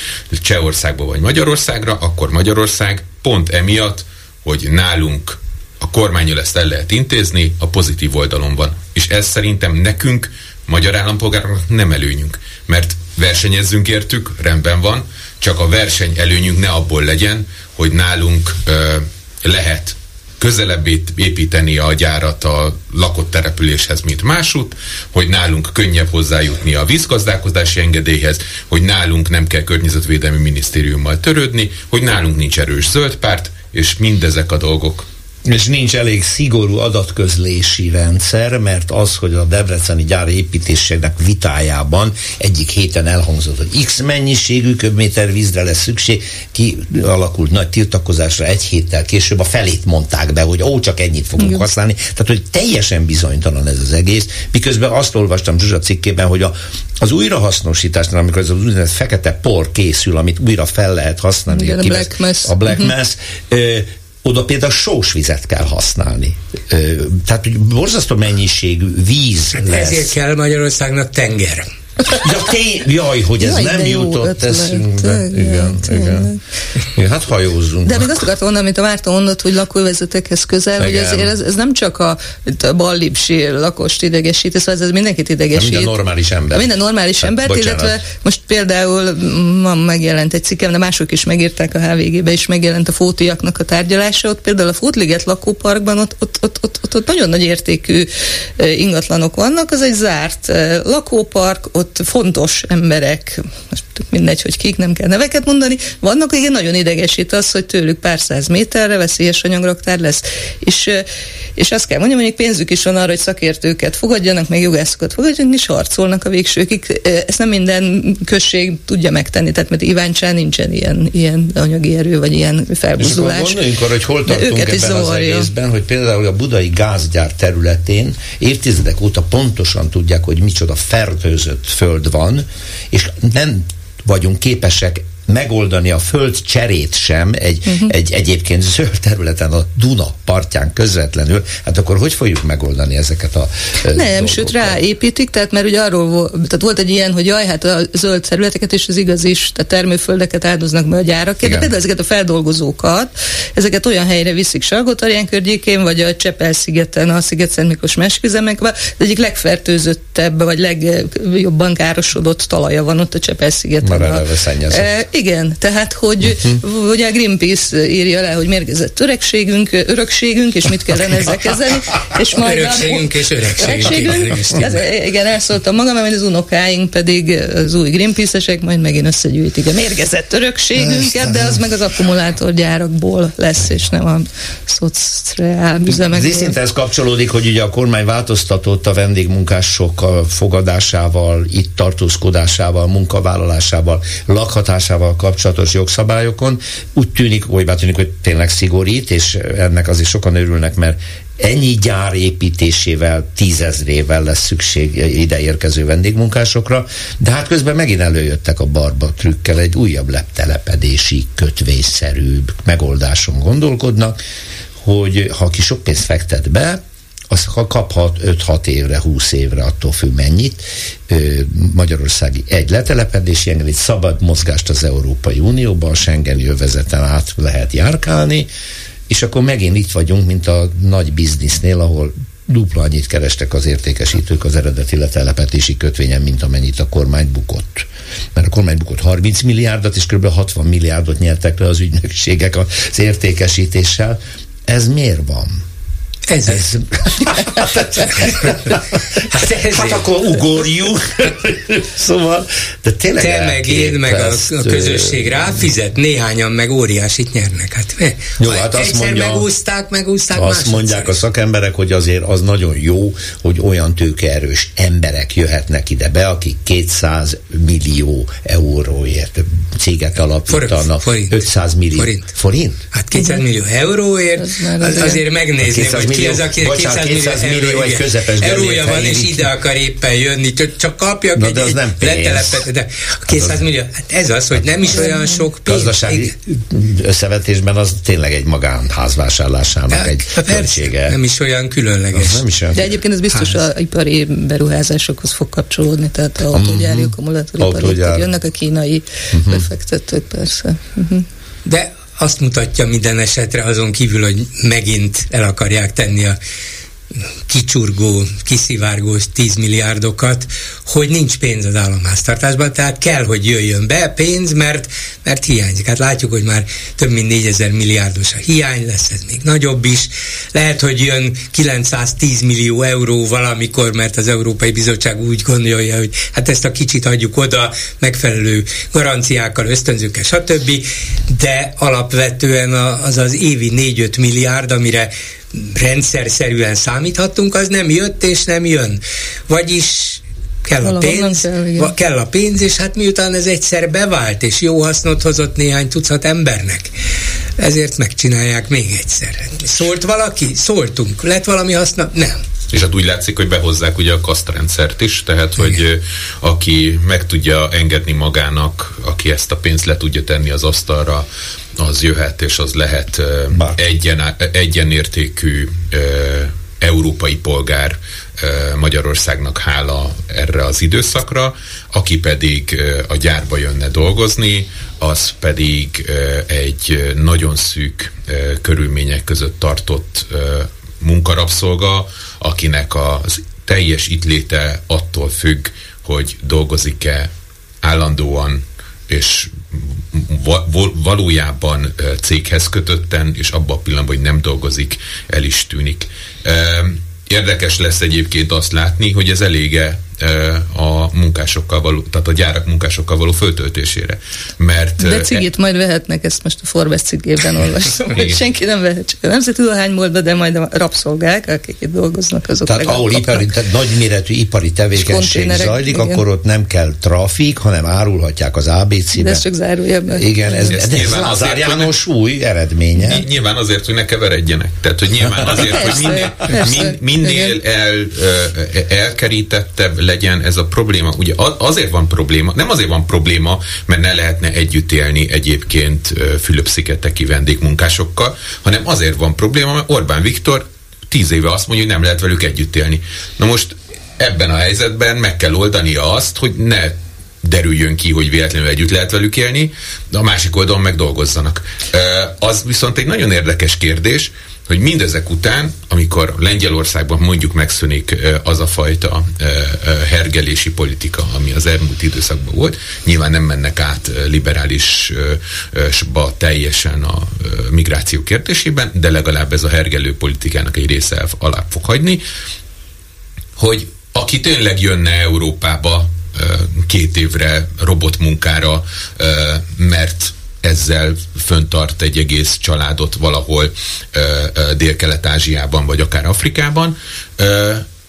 Csehországba, vagy Magyarországra, akkor Magyarország pont emiatt, hogy nálunk a kormányjal ezt el lehet intézni, a pozitív oldalon van. És ez szerintem nekünk, magyar állampolgároknak nem előnyünk. Mert versenyezzünk értük, rendben van, csak a verseny előnyünk ne abból legyen, hogy nálunk ö, lehet közelebb építeni a gyárat a lakott településhez, mint másút, hogy nálunk könnyebb hozzájutni a vízgazdálkodási engedélyhez, hogy nálunk nem kell környezetvédelmi minisztériummal törődni, hogy nálunk nincs erős zöld párt, és mindezek a dolgok és nincs elég szigorú adatközlési rendszer, mert az, hogy a Debreceni gyár építésének vitájában egyik héten elhangzott, hogy x mennyiségű köbméter vízre lesz szükség, kialakult nagy tiltakozásra egy héttel később a felét mondták be, hogy ó, csak ennyit fogunk Igen. használni. Tehát, hogy teljesen bizonytalan ez az egész, miközben azt olvastam Zsuzsa cikkében, hogy a, az újrahasznosításnál, amikor ez az úgynevezett fekete por készül, amit újra fel lehet használni, Igen, a, a Black Mass, a Black mhm. Mass ö, oda például sós vizet kell használni. Tehát, hogy borzasztó mennyiségű víz hát lesz. Ezért kell Magyarországnak tenger. Ja, té, jaj, hogy ez jaj, nem jutott eszünkbe. Igen, igen. igen. Hát hajózzunk. De még azt akartam mondani, amit a Márta mondott, hogy lakóvezetekhez közel, igen. hogy ezért ez, ez nem csak a, a ballipsi lakost idegesít, szóval ez mindenkit idegesít. Minden normális ember. Minden normális hát, embert, bocsánat. illetve most például ma megjelent egy cikkem, de mások is megírták a HVG-be, és megjelent a fótiaknak a tárgyalása, ott például a Fótliget lakóparkban ott, ott, ott, ott, ott, ott nagyon nagy értékű ingatlanok vannak, az egy zárt lakópark, ott ott fontos emberek, most mindegy, hogy kik, nem kell neveket mondani, vannak, igen, nagyon idegesít az, hogy tőlük pár száz méterre veszélyes anyagraktár lesz. És, és azt kell mondjam, hogy pénzük is van arra, hogy szakértőket fogadjanak, meg jogászokat fogadjanak, és harcolnak a végsőkig. Ezt nem minden község tudja megtenni, tehát mert Iváncsán nincsen ilyen, ilyen anyagi erő, vagy ilyen felbuzulás. És gondoljunk arra, hogy hol tartunk ebben az egészben, hogy például a budai gázgyár területén évtizedek óta pontosan tudják, hogy micsoda fertőzött föld van, és nem vagyunk képesek megoldani a föld cserét sem egy, uh-huh. egy egyébként zöld területen a Duna partján közvetlenül, hát akkor hogy fogjuk megoldani ezeket a Nem, dolgokat? sőt ráépítik, tehát mert ugye arról volt, tehát volt egy ilyen, hogy jaj, hát a zöld területeket és az igaz is, tehát termőföldeket áldoznak be a gyárak, de például ezeket a feldolgozókat, ezeket olyan helyre viszik Salgotarján környékén, vagy a Csepel-szigeten, a Sziget-Szent Miklós mesküzemekben, az egyik legfertőzöttebb, vagy legjobban károsodott talaja van ott a Csepel-szigeten. Már eleve igen, tehát hogy uh-huh. ugye a Greenpeace írja le, hogy mérgezett öregségünk, örökségünk, és mit kellene ezzel kezdeni. És majd örökségünk a, és öregségünk. öregségünk ez, igen, elszóltam magam, mert az unokáink pedig az új Greenpeace-esek majd megint összegyűjtik a mérgezett örökségünket, de az meg az akkumulátorgyárakból lesz, és nem a szociál üzemekből. Az ez kapcsolódik, hogy ugye a kormány változtatott a vendégmunkások fogadásával, itt tartózkodásával, munkavállalásával, lakhatásával, gyárval kapcsolatos jogszabályokon. Úgy tűnik, oly tűnik, hogy tényleg szigorít, és ennek azért sokan örülnek, mert ennyi gyár építésével, tízezrével lesz szükség ide érkező vendégmunkásokra, de hát közben megint előjöttek a barba trükkel, egy újabb leptelepedési, kötvésszerűbb megoldáson gondolkodnak, hogy ha ki sok pénzt fektet be, az kaphat 5-6 évre, 20 évre, attól függ mennyit, Magyarországi egy letelepedési engedélyt, szabad mozgást az Európai Unióban, a Schengeni övezeten át lehet járkálni, és akkor megint itt vagyunk, mint a nagy biznisznél, ahol dupla annyit kerestek az értékesítők az eredeti letelepetési kötvényen, mint amennyit a kormány bukott. Mert a kormány bukott 30 milliárdot, és kb. 60 milliárdot nyertek le az ügynökségek az értékesítéssel. Ez miért van? Ez, ez. hát, hát akkor ugorjuk. szóval, de tényleg Te meg én, meg a, a közösség fizet, néhányan meg óriásit nyernek. Hát, jó, hát azt mondja, megúzták, megúzták Azt mondják a szakemberek, hogy azért az nagyon jó, hogy olyan tőkeerős emberek jöhetnek ide be, akik 200 millió euróért céget alapítanak. Forint. 500 millió. Forint. Forint? Hát 200 millió euróért az, azért megnézném, hogy ki az, aki 200, 200 millió, millió egy közepes eurója van, és ide akar éppen jönni, csak kapjak Na, egy, egy nem letelepet, de 200 millió, hát ez az, hogy nem is olyan sok pénz. Gazdasági összevetésben az tényleg egy magánházvásárlásának egy költsége. Nem is olyan különleges. Nem is olyan de egyébként ez biztos az ipari beruházásokhoz fog kapcsolódni, tehát a autógyári, akkumulátoripari, jönnek a kínai uh-huh. befektetők persze. Uh-huh. De azt mutatja minden esetre azon kívül, hogy megint el akarják tenni a kicsurgó, kiszivárgó 10 milliárdokat, hogy nincs pénz az államháztartásban, tehát kell, hogy jöjjön be pénz, mert, mert hiányzik. Hát látjuk, hogy már több mint 4000 milliárdos a hiány, lesz ez még nagyobb is. Lehet, hogy jön 910 millió euró valamikor, mert az Európai Bizottság úgy gondolja, hogy hát ezt a kicsit adjuk oda, megfelelő garanciákkal, ösztönzőkkel, stb. De alapvetően az az évi 4-5 milliárd, amire rendszer szerűen számíthattunk, az nem jött és nem jön. Vagyis kell a pénz, kell, kell a pénz, és hát miután ez egyszer bevált, és jó hasznot hozott néhány tucat embernek, ezért megcsinálják még egyszer. Szólt valaki? Szóltunk. Lett valami haszna? Nem. És hát úgy látszik, hogy behozzák ugye a kasztrendszert is, tehát Igen. hogy aki meg tudja engedni magának, aki ezt a pénzt le tudja tenni az asztalra, az jöhet, és az lehet egyen, egyenértékű európai polgár Magyarországnak hála erre az időszakra, aki pedig a gyárba jönne dolgozni, az pedig egy nagyon szűk körülmények között tartott munkarabszolga, akinek az teljes itt léte attól függ, hogy dolgozik-e állandóan és valójában céghez kötötten, és abban a pillanatban, hogy nem dolgozik, el is tűnik. Érdekes lesz egyébként azt látni, hogy ez elége a munkásokkal való, tehát a gyárak munkásokkal való föltöltésére. Mert, De cigit e... majd vehetnek, ezt most a Forbes cikkében olvastam, hogy senki nem vehet, csak a Nemzeti Dohányboltba, de majd a rabszolgák, akik itt dolgoznak, azok Tehát ahol ipari, tehát nagyméretű ipari tevékenység zajlik, igen. akkor ott nem kell trafik, hanem árulhatják az ABC-be. De ez csak zárójelben. Igen, ez, ez, ez az János új eredménye. Nyilván azért, hogy ne keveredjenek. Tehát, hogy nyilván azért, hogy minél, minél, minél el, elkerítettebb legyen ez a probléma. Ugye azért van probléma, nem azért van probléma, mert ne lehetne együtt élni egyébként Fülöp-szigeteki vendégmunkásokkal, hanem azért van probléma, mert Orbán Viktor tíz éve azt mondja, hogy nem lehet velük együtt élni. Na most ebben a helyzetben meg kell oldania azt, hogy ne derüljön ki, hogy véletlenül együtt lehet velük élni, de a másik oldalon meg dolgozzanak. Az viszont egy nagyon érdekes kérdés, hogy mindezek után, amikor Lengyelországban mondjuk megszűnik az a fajta hergelési politika, ami az elmúlt időszakban volt, nyilván nem mennek át liberálisba teljesen a migráció kérdésében, de legalább ez a hergelő politikának egy része alá fog hagyni, hogy aki tényleg jönne Európába két évre robotmunkára, mert ezzel föntart egy egész családot valahol Dél-Kelet-Ázsiában, vagy akár Afrikában,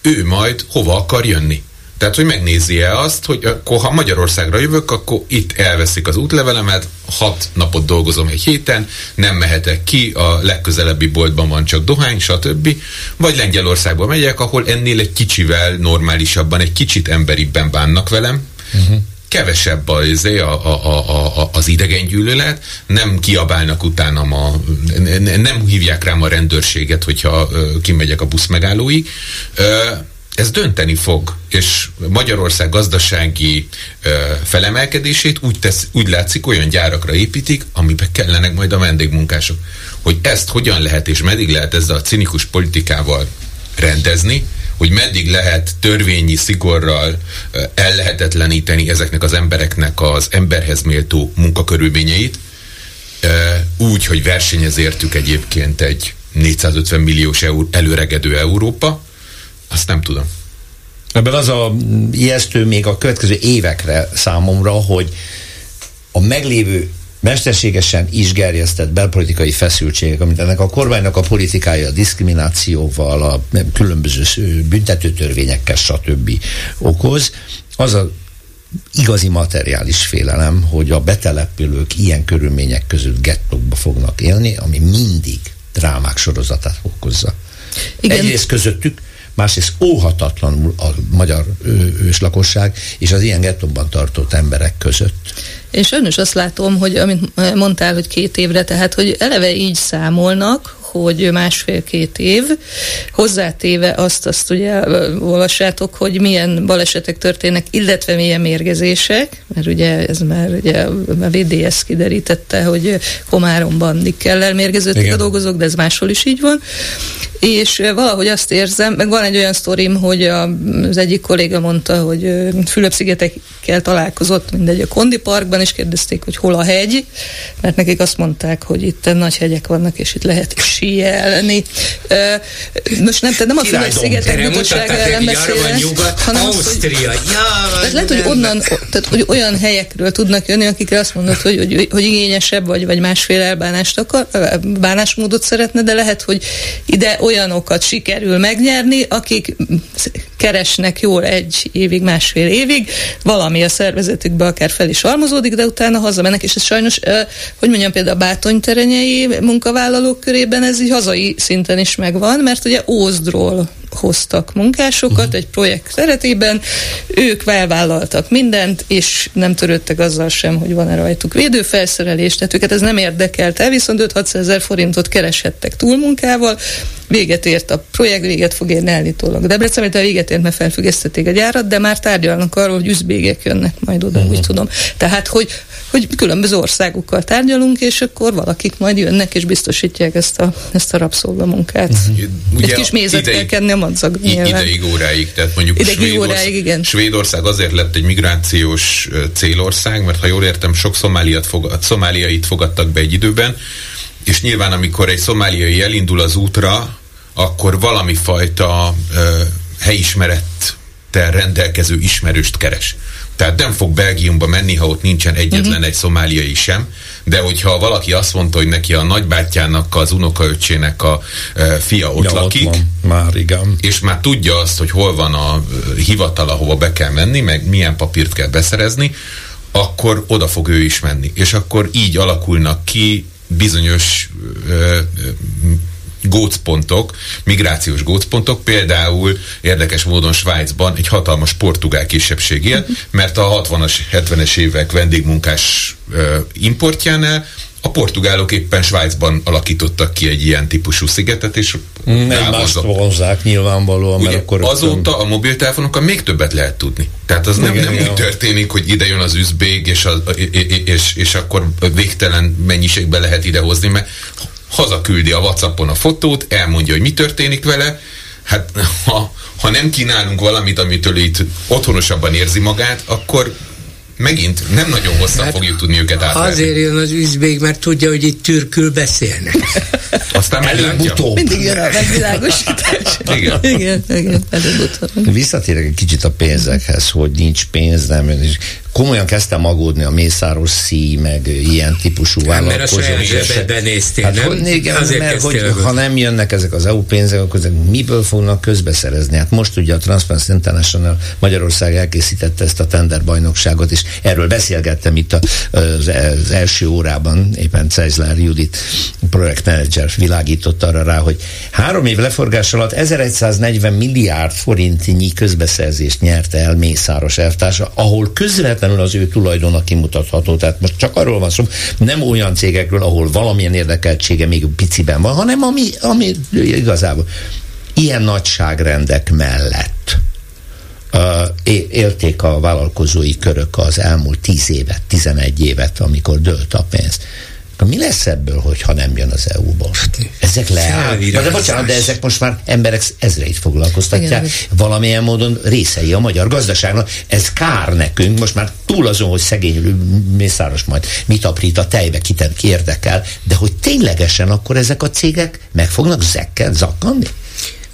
ő majd hova akar jönni? Tehát, hogy megnézi-e azt, hogy akkor ha Magyarországra jövök, akkor itt elveszik az útlevelemet, hat napot dolgozom egy héten, nem mehetek ki, a legközelebbi boltban van csak dohány, stb. Vagy Lengyelországba megyek, ahol ennél egy kicsivel normálisabban, egy kicsit emberibben bánnak velem, uh-huh kevesebb a, a, a, a, az gyűlölet, nem kiabálnak utána a, nem hívják rám a rendőrséget, hogyha kimegyek a busz megállóig. Ez dönteni fog, és Magyarország gazdasági felemelkedését úgy, tesz, úgy látszik, olyan gyárakra építik, amiben kellenek majd a vendégmunkások. Hogy ezt hogyan lehet, és meddig lehet ezzel a cinikus politikával rendezni, hogy meddig lehet törvényi szigorral ellehetetleníteni ezeknek az embereknek az emberhez méltó munkakörülményeit, úgy, hogy versenyezértük egyébként egy 450 milliós eur, előregedő Európa, azt nem tudom. Ebben az a ijesztő még a következő évekre számomra, hogy a meglévő mesterségesen is gerjesztett belpolitikai feszültségek, amit ennek a kormánynak a politikája a diszkriminációval, a különböző büntetőtörvényekkel, stb. okoz, az a igazi materiális félelem, hogy a betelepülők ilyen körülmények között gettókba fognak élni, ami mindig drámák sorozatát okozza. Igen. Egyrészt közöttük, másrészt óhatatlanul a magyar őslakosság és az ilyen gettóban tartott emberek között. Én sajnos azt látom, hogy amit mondtál, hogy két évre, tehát hogy eleve így számolnak, hogy másfél-két év, hozzátéve azt, azt ugye olvassátok, hogy milyen balesetek történnek, illetve milyen mérgezések, mert ugye ez már ugye a VDS kiderítette, hogy Komáromban nikkellel mérgeződtek Igen. a dolgozók, de ez máshol is így van, és valahogy azt érzem, meg van egy olyan sztorim, hogy az egyik kolléga mondta, hogy Fülöp-szigetekkel találkozott mindegy a Kondi Parkban, és kérdezték, hogy hol a hegy, mert nekik azt mondták, hogy itt nagy hegyek vannak, és itt lehet síelni. Most nem, tehát nem a Fülöp-szigetek mutatságára nem beszélek, hanem Ausztria. Hogy, tehát lehet, hogy onnan, tehát hogy olyan helyekről tudnak jönni, akikre azt mondod, hogy, hogy, hogy igényesebb vagy, vagy másfél elbánást akar, bánásmódot szeretne, de lehet, hogy ide olyanokat sikerül megnyerni, akik keresnek jól egy évig, másfél évig, valami a szervezetükbe akár fel is halmozódik, de utána hazamennek, és ez sajnos, hogy mondjam, például a bátonyterenyei munkavállalók körében ez így hazai szinten is megvan, mert ugye Ózdról hoztak munkásokat uh-huh. egy projekt keretében, ők felvállaltak mindent, és nem törődtek azzal sem, hogy van-e rajtuk védőfelszerelés, tehát őket ez nem érdekelte, viszont 5-600 ezer forintot kereshettek túlmunkával, véget ért a projekt, véget fog érni állítólag. Debrecen, a véget ért, mert felfüggesztették a gyárat, de már tárgyalnak arról, hogy üzbégek jönnek majd oda, uh-huh. úgy tudom. Tehát, hogy, hogy különböző országokkal tárgyalunk, és akkor valakik majd jönnek, és biztosítják ezt a, ezt a rabszolgamunkát. Uh-huh. Egy kis mézet ideig, kell kenni a madzag. Ideig óráig, tehát mondjuk ideig Svédország, óráig, igen. Svédország azért lett egy migrációs célország, mert ha jól értem, sok szomáliat fogad, szomáliait fogadtak be egy időben, és nyilván amikor egy szomáliai elindul az útra, akkor valami fajta ö, helyismerettel rendelkező ismerőst keres. Tehát nem fog Belgiumba menni, ha ott nincsen egyetlen uh-huh. egy szomáliai sem, de hogyha valaki azt mondta, hogy neki a nagybátyjának, az unokaöccsének a e, fia ott ja, lakik, ott már igen. és már tudja azt, hogy hol van a hivatal, ahova be kell menni, meg milyen papírt kell beszerezni, akkor oda fog ő is menni. És akkor így alakulnak ki bizonyos ö, gócpontok, migrációs gócpontok, például érdekes módon Svájcban egy hatalmas portugál kisebbség él, mert a 60-as, 70-es évek vendégmunkás importjánál a portugálok éppen Svájcban alakítottak ki egy ilyen típusú szigetet, és nem mást vonzák nyilvánvalóan, mert akkor azóta a mobiltelefonokkal még többet lehet tudni. Tehát az nem, nem úgy történik, hogy ide jön az üzbég, és, a, és, és akkor végtelen mennyiségbe lehet idehozni, mert hazaküldi a Whatsappon a fotót, elmondja, hogy mi történik vele, hát ha, ha nem kínálunk valamit, amitől itt otthonosabban érzi magát, akkor megint nem nagyon hosszan hát fogjuk tudni őket átvenni. Azért jön az üzbég, mert tudja, hogy itt türkül beszélnek. Aztán előbb-utóbb. Mindig jön a megvilágosítás. igen. igen, igen, előbb-utóbb. Visszatérek egy kicsit a pénzekhez, hogy nincs pénz, nem jön. Komolyan kezdtem aggódni a Mészáros szí, meg ilyen típusú vállalkozók. Mert a néztél, hát, nem? Hogy, igen, Azért mert hogy ha nem jönnek ezek az EU pénzek, akkor ezek miből fognak közbeszerezni? Hát most ugye a Transparency International Magyarország elkészítette ezt a tenderbajnokságot, és erről beszélgettem itt az, az első órában, éppen Ceizler Judit projektmenedzser világított arra rá, hogy három év leforgás alatt 1140 milliárd forintnyi közbeszerzést nyerte el Mészáros elvtársa, ahol közvetlenül az ő tulajdona kimutatható. Tehát most csak arról van szó, nem olyan cégekről, ahol valamilyen érdekeltsége még piciben van, hanem ami, ami igazából ilyen nagyságrendek mellett élték a vállalkozói körök az elmúlt 10 évet, 11 évet, amikor dőlt a pénz. Mi lesz ebből, hogyha nem jön az EU-ból? Ezek leáll. De bocsánat, de ezek most már emberek ezreit foglalkoztatják. Igen, Valamilyen módon részei a magyar gazdaságnak. Ez kár nekünk, most már túl azon, hogy szegény Mészáros majd mit aprít a tejbe, kit érdekel, de hogy ténylegesen akkor ezek a cégek meg fognak zekkel, zakkanni?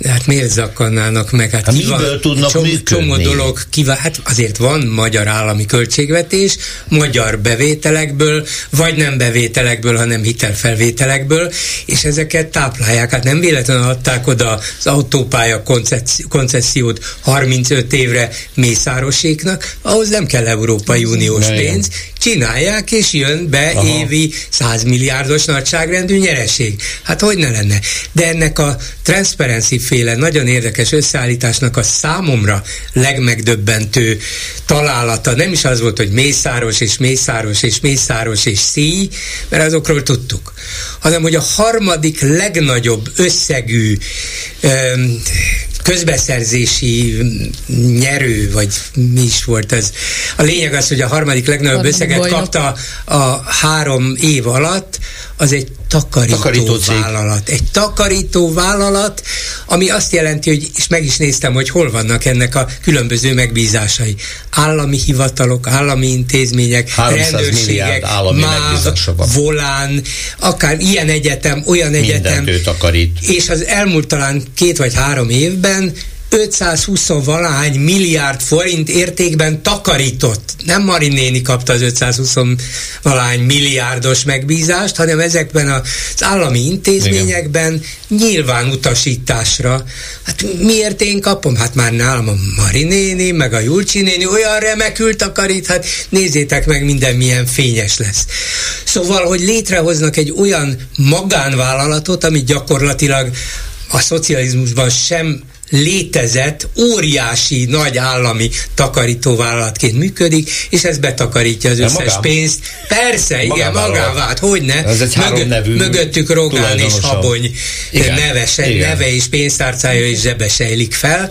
Hát miért zakkannának meg? Hát, hát miből tudnak csomó, működni? Csomó dolog kivá... Hát azért van magyar állami költségvetés, magyar bevételekből, vagy nem bevételekből, hanem hitelfelvételekből, és ezeket táplálják. Hát nem véletlenül adták oda az autópálya koncesziót 35 évre Mészároséknak, ahhoz nem kell Európai Uniós pénz, csinálják, és jön be Aha. évi 100 milliárdos nagyságrendű nyereség. Hát hogy ne lenne? De ennek a Transparency féle nagyon érdekes összeállításnak a számomra legmegdöbbentő találata nem is az volt, hogy mészáros és mészáros és mészáros és szíj, mert azokról tudtuk, hanem hogy a harmadik legnagyobb összegű öm, közbeszerzési nyerő, vagy mi is volt ez. A lényeg az, hogy a harmadik legnagyobb összeget kapta a három év alatt, az egy takarító, takarító vállalat. Egy takarító vállalat, ami azt jelenti, hogy és meg is néztem, hogy hol vannak ennek a különböző megbízásai. Állami hivatalok, állami intézmények, rendőrségek, MÁV, Volán, akár ilyen egyetem, olyan egyetem. takarít. És az elmúlt talán két vagy három évben 520 valahány milliárd forint értékben takarított. Nem Marin néni kapta az 520 valahány milliárdos megbízást, hanem ezekben az állami intézményekben Igen. nyilván utasításra. Hát miért én kapom? Hát már nálam a Marin néni, meg a Julcsi néni olyan remekül takarít, hát nézzétek meg, minden milyen fényes lesz. Szóval, hogy létrehoznak egy olyan magánvállalatot, ami gyakorlatilag a szocializmusban sem létezett óriási nagy állami takarítóvállalatként működik, és ez betakarítja az összes magán? pénzt. Persze, igen, magánvált, hogy ne. Ez egy nevű mögöttük Rogán és Habony igen, neve, se, igen. neve és pénztárcája és zsebe sejlik fel,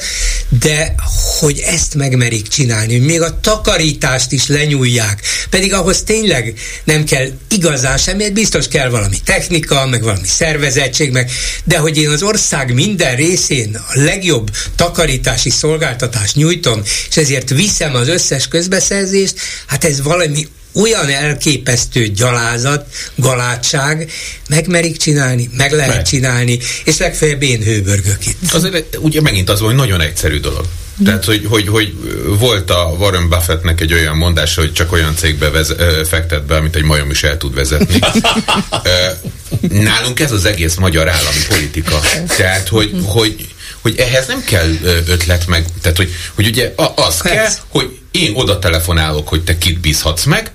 de hogy ezt megmerik csinálni, még a takarítást is lenyúlják, pedig ahhoz tényleg nem kell igazán semmi, biztos kell valami technika, meg valami szervezettség, meg, de hogy én az ország minden részén a legjobb legjobb takarítási szolgáltatást nyújtom, és ezért viszem az összes közbeszerzést, hát ez valami olyan elképesztő gyalázat, galátság, megmerik csinálni, meg lehet meg. csinálni, és legfeljebb én hőbörgök itt. Azért ugye megint az, hogy nagyon egyszerű dolog. Tehát, hogy, hogy, hogy volt a Warren Buffettnek egy olyan mondása, hogy csak olyan cégbe vez, fektet be, amit egy majom is el tud vezetni. Nálunk ez az egész magyar állami politika. Tehát, hogy, hogy hogy ehhez nem kell ötlet meg, tehát hogy, hogy ugye az kell, hogy én oda telefonálok, hogy te kit bízhatsz meg,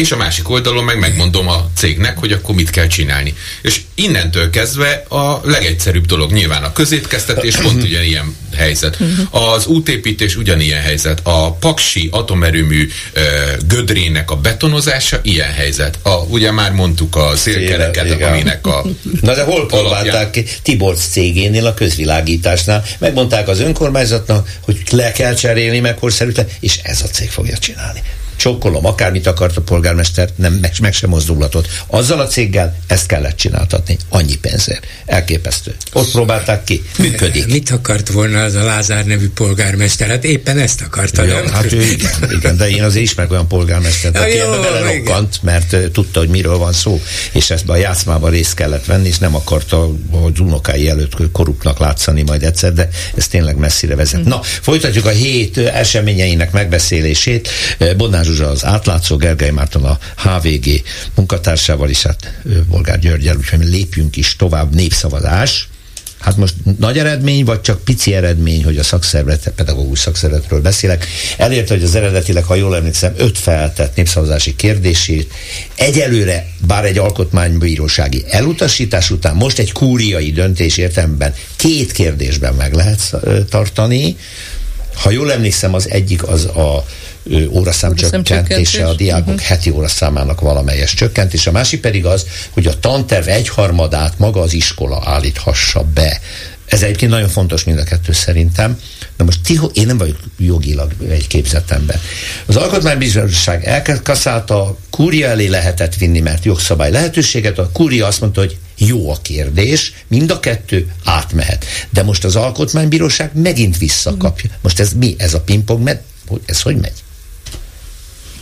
és a másik oldalon meg megmondom a cégnek, hogy akkor mit kell csinálni. És innentől kezdve a legegyszerűbb dolog nyilván a közétkeztetés pont ugyanilyen helyzet. Az útépítés ugyanilyen helyzet. A paksi atomerőmű ö, gödrének a betonozása ilyen helyzet. A, ugye már mondtuk a szélkereket, aminek a Na de hol próbálták ki? Tiborcs cégénél a közvilágításnál. Megmondták az önkormányzatnak, hogy le kell cserélni, meg és ez a cég fogja csinálni csokkolom, akármit akart a polgármester, nem, meg, meg sem mozdulatott. Azzal a céggel ezt kellett csináltatni. Annyi pénzért. Elképesztő. Ott próbálták ki. Működik. Mit akart volna az a Lázár nevű polgármester? Hát éppen ezt akarta, ja? Hát ő, igen, igen, de én azért ismerek olyan polgármestert, aki Ja, ebbe belerokkant, mert uh, tudta, hogy miről van szó, és ezt a játszmában részt kellett venni, és nem akarta az unokái előtt korruptnak látszani majd egyszer, de ez tényleg messzire vezet. Na, folytatjuk a hét eseményeinek megbeszélését. Ö, Bodnár Zsuzsa az átlátszó, Gergely Márton a HVG munkatársával, és hát Bolgár Györgyel, úgyhogy lépjünk is tovább népszavazás. Hát most nagy eredmény, vagy csak pici eredmény, hogy a szakszervezet, pedagógus szakszervezetről beszélek, elérte, hogy az eredetileg, ha jól emlékszem, öt feltett népszavazási kérdését egyelőre, bár egy alkotmánybírósági elutasítás után, most egy kúriai döntés értelemben két kérdésben meg lehet tartani. Ha jól emlékszem, az egyik az a óraszám csökkentése, a diákok uh-huh. heti óraszámának valamelyes csökkentése, a másik pedig az, hogy a tanterv egyharmadát maga az iskola állíthassa be. Ez egyébként nagyon fontos mind a kettő szerintem. De most ti, én nem vagyok jogilag egy képzett ember. Az Alkotmánybíróság elkaszálta, a kúria elé lehetett vinni, mert jogszabály lehetőséget, a kúria azt mondta, hogy jó a kérdés, mind a kettő átmehet. De most az Alkotmánybíróság megint visszakapja. Most ez mi? Ez a pingpong? Mert ez hogy megy?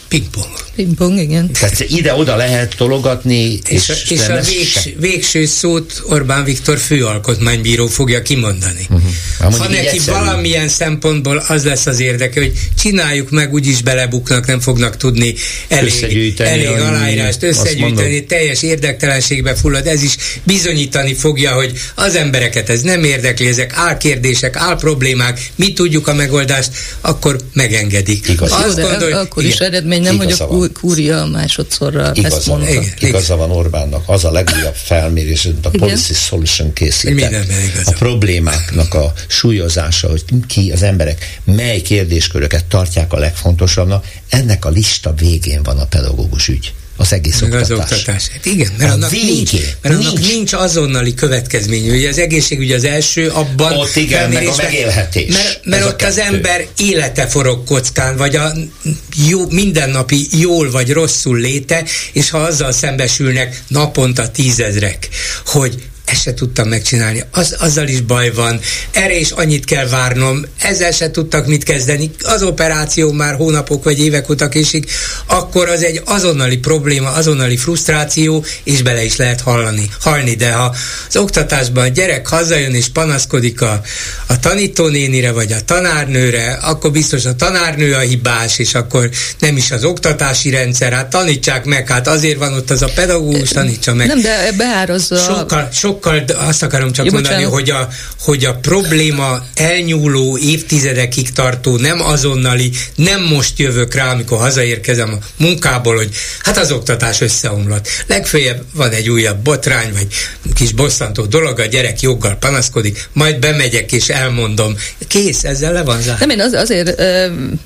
Pingpong. Pingpong, igen. Tehát ide-oda lehet tologatni, és, És, a, és a végs, se- végső szót Orbán Viktor főalkotmánybíró fogja kimondani. Uh-huh. Ha neki egyszerű. valamilyen szempontból az lesz az érdeke, hogy csináljuk meg, úgyis belebuknak, nem fognak tudni elég, Összegyűjteni, elég aláírást azt összegyűjteni, teljes érdektelenségbe fullad, ez is bizonyítani fogja, hogy az embereket ez nem érdekli, ezek álkérdések, álproblémák, mi tudjuk a megoldást, akkor megengedik. Igaz. Jó, de gondolj- akkor is igen. Eredmény nem, hogy a van. kú- kúria másodszorra ezt Igaza van, mondta. igaza van Orbánnak. Az a legújabb felmérés, amit a Igen. Policy Solution készített. A problémáknak a súlyozása, hogy ki az emberek mely kérdésköröket tartják a legfontosabbnak, ennek a lista végén van a pedagógus ügy. Az egész Meg az oktatás. oktatás. Hát igen, mert A annak, végén. nincs, mert annak Nincs. nincs. azonnali következménye. Ugye az egészségügy az első, abban Ott igen, meg a megélhetés. Mert, mert ott az ember élete forog kockán, vagy a jó, mindennapi jól vagy rosszul léte, és ha azzal szembesülnek naponta tízezrek, hogy ezt se tudtam megcsinálni, az, azzal is baj van, erre is annyit kell várnom, ezzel se tudtak mit kezdeni, az operáció már hónapok vagy évek óta késik, akkor az egy azonnali probléma, azonnali frusztráció, és bele is lehet hallani, halni, de ha az oktatásban a gyerek hazajön és panaszkodik a, a tanítónénire vagy a tanárnőre, akkor biztos a tanárnő a hibás, és akkor nem is az oktatási rendszer, hát tanítsák meg, hát azért van ott az a pedagógus, tanítsa meg. Nem, de beárazza... Sokkal, sokkal, de azt akarom csak Jó, mondani, bocsánat. hogy a, hogy a probléma elnyúló, évtizedekig tartó, nem azonnali, nem most jövök rá, amikor hazaérkezem a munkából, hogy hát az oktatás összeomlott. Legfőjebb van egy újabb botrány, vagy kis bosszantó dolog, a gyerek joggal panaszkodik, majd bemegyek és elmondom. Kész, ezzel le van zárva. Nem, én az, azért,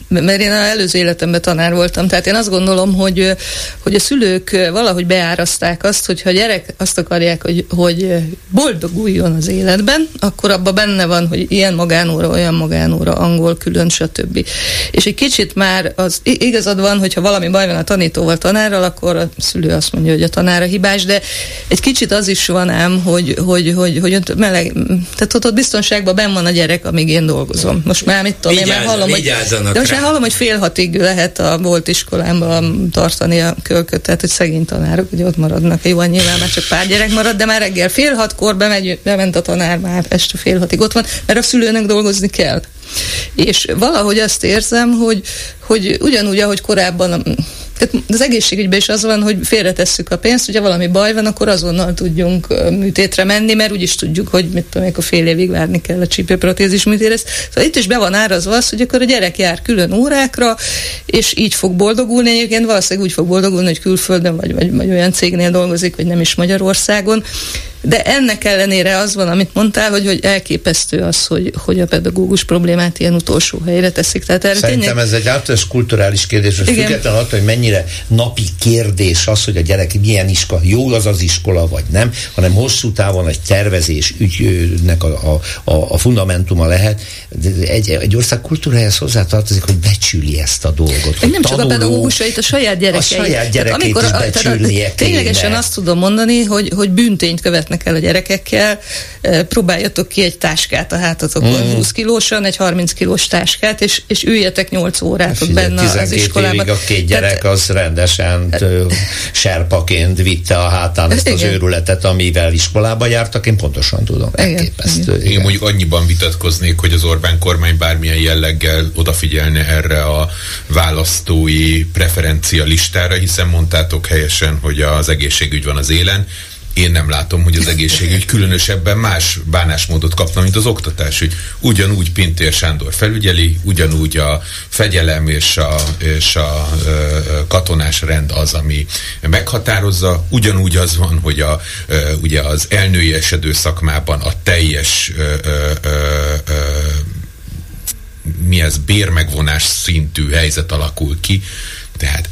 mert én az előző életemben tanár voltam, tehát én azt gondolom, hogy, hogy a szülők valahogy beáraszták azt, hogy ha a gyerek azt akarják, hogy, hogy boldoguljon az életben, akkor abban benne van, hogy ilyen magánóra, olyan magánóra, angol külön, stb. És egy kicsit már az igazad van, hogyha valami baj van a tanítóval, tanárral, akkor a szülő azt mondja, hogy a tanára hibás, de egy kicsit az is van ám, hogy, hogy, hogy, hogy ott meleg, tehát ott, ott biztonságban benn van a gyerek, amíg én dolgozom. Most már mit tudom, én már hallom, hogy, de most rá. már hallom, hogy fél hatig lehet a volt iskolámban tartani a kölköt, tehát hogy szegény tanárok, ugye ott maradnak. Jó, nyilván már csak pár gyerek marad, de már reggel fél hatkor bemegy, bement a tanár, már este fél hatig ott van, mert a szülőnek dolgozni kell. És valahogy azt érzem, hogy, hogy ugyanúgy, ahogy korábban a, tehát az egészségügyben is az van, hogy félretesszük a pénzt, ugye valami baj van, akkor azonnal tudjunk műtétre menni, mert úgyis tudjuk, hogy mit tudom, akkor fél évig várni kell a csípőprotézis műtérhez. Szóval itt is be van árazva az, hogy akkor a gyerek jár külön órákra, és így fog boldogulni. Egyébként valószínűleg úgy fog boldogulni, hogy külföldön vagy, vagy, vagy olyan cégnél dolgozik, vagy nem is Magyarországon. De ennek ellenére az van, amit mondtál, hogy, hogy elképesztő az, hogy, hogy a pedagógus problémát ilyen utolsó helyre teszik. Tehát erre Szerintem tényleg... ez egy általános kulturális kérdés, hogy függetlenül attól, hogy mennyire napi kérdés az, hogy a gyerek milyen iskola, jó az az iskola, vagy nem, hanem hosszú távon egy tervezés ügynek a, a, a, a fundamentuma lehet. Egy, egy ország kultúrájához hozzátartozik, hogy becsüli ezt a dolgot. Hogy nem tanuló, csak a pedagógusait, a saját gyerekei. A saját gyerekét amikor, is becsülnie Ténylegesen azt tudom mondani, hogy, hogy büntényt követnek el a gyerekekkel, próbáljatok ki egy táskát a hátatokon, mm. 20 kilósan, egy 30 kilós táskát, és, és üljetek 8 órát ott benne az iskolában. Évig a két gyerek Tehát, az rendesen serpaként vitte a hátán ezt az igen. őrületet, amivel iskolába jártak, én pontosan tudom. Elképesztő. Igen. Én mondjuk annyiban vitatkoznék, hogy az Orbán kormány bármilyen jelleggel odafigyelne erre a választói preferencia listára, hiszen mondtátok helyesen, hogy az egészségügy van az élen, én nem látom, hogy az egészségügy különösebben más bánásmódot kapna, mint az oktatás. Hogy ugyanúgy Pintér Sándor felügyeli, ugyanúgy a fegyelem és a, és a ö, katonás rend az, ami meghatározza. Ugyanúgy az van, hogy a, ö, ugye az elnői esedő szakmában a teljes ö, ö, ö, mi ez, bérmegvonás szintű helyzet alakul ki, tehát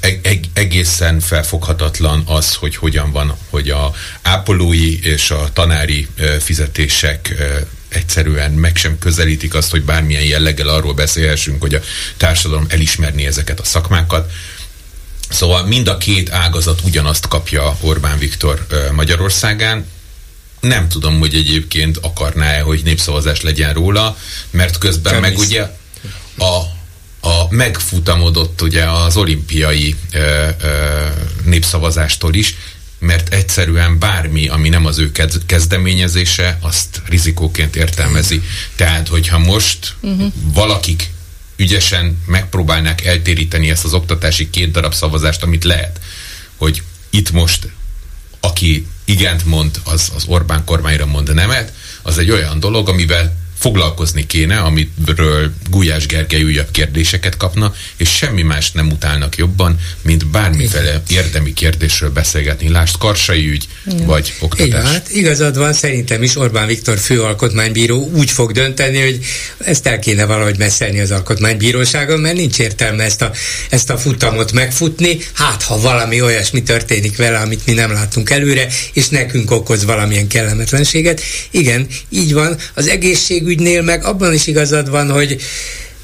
egészen felfoghatatlan az, hogy hogyan van, hogy a ápolói és a tanári fizetések egyszerűen meg sem közelítik azt, hogy bármilyen jelleggel arról beszélhessünk, hogy a társadalom elismerni ezeket a szakmákat. Szóval mind a két ágazat ugyanazt kapja Orbán Viktor Magyarországán. Nem tudom, hogy egyébként akarná-e, hogy népszavazás legyen róla, mert közben Nem meg is. ugye a a megfutamodott ugye az olimpiai ö, ö, népszavazástól is, mert egyszerűen bármi, ami nem az ő kezdeményezése, azt rizikóként értelmezi. Tehát, hogyha most uh-huh. valakik ügyesen megpróbálnák eltéríteni ezt az oktatási két darab szavazást, amit lehet, hogy itt most aki igent mond, az, az Orbán kormányra mond nemet, az egy olyan dolog, amivel foglalkozni kéne, amiről Gulyás Gergely újabb kérdéseket kapna, és semmi más nem utálnak jobban, mint bármiféle érdemi kérdésről beszélgetni. Lást Karsai ügy, Igen. vagy oktatás. Igen, hát igazad van, szerintem is Orbán Viktor főalkotmánybíró úgy fog dönteni, hogy ezt el kéne valahogy messzelni az alkotmánybíróságon, mert nincs értelme ezt a, ezt a futamot megfutni, hát ha valami olyasmi történik vele, amit mi nem látunk előre, és nekünk okoz valamilyen kellemetlenséget. Igen, így van, az egészségügy ügynél meg abban is igazad van, hogy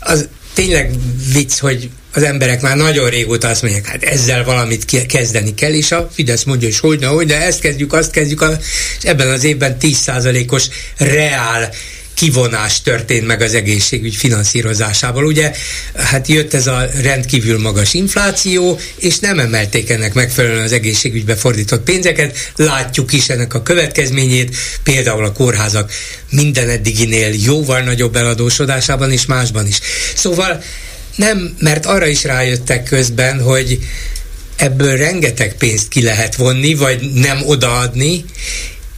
az tényleg vicc, hogy az emberek már nagyon régóta azt mondják, hát ezzel valamit kezdeni kell, és a Fidesz mondja, hogy hogy, hogy, de ezt kezdjük, azt kezdjük, és ebben az évben 10%-os reál kivonás történt meg az egészségügy finanszírozásából. Ugye, hát jött ez a rendkívül magas infláció, és nem emelték ennek megfelelően az egészségügybe fordított pénzeket. Látjuk is ennek a következményét, például a kórházak minden eddiginél jóval nagyobb eladósodásában és másban is. Szóval nem, mert arra is rájöttek közben, hogy ebből rengeteg pénzt ki lehet vonni, vagy nem odaadni,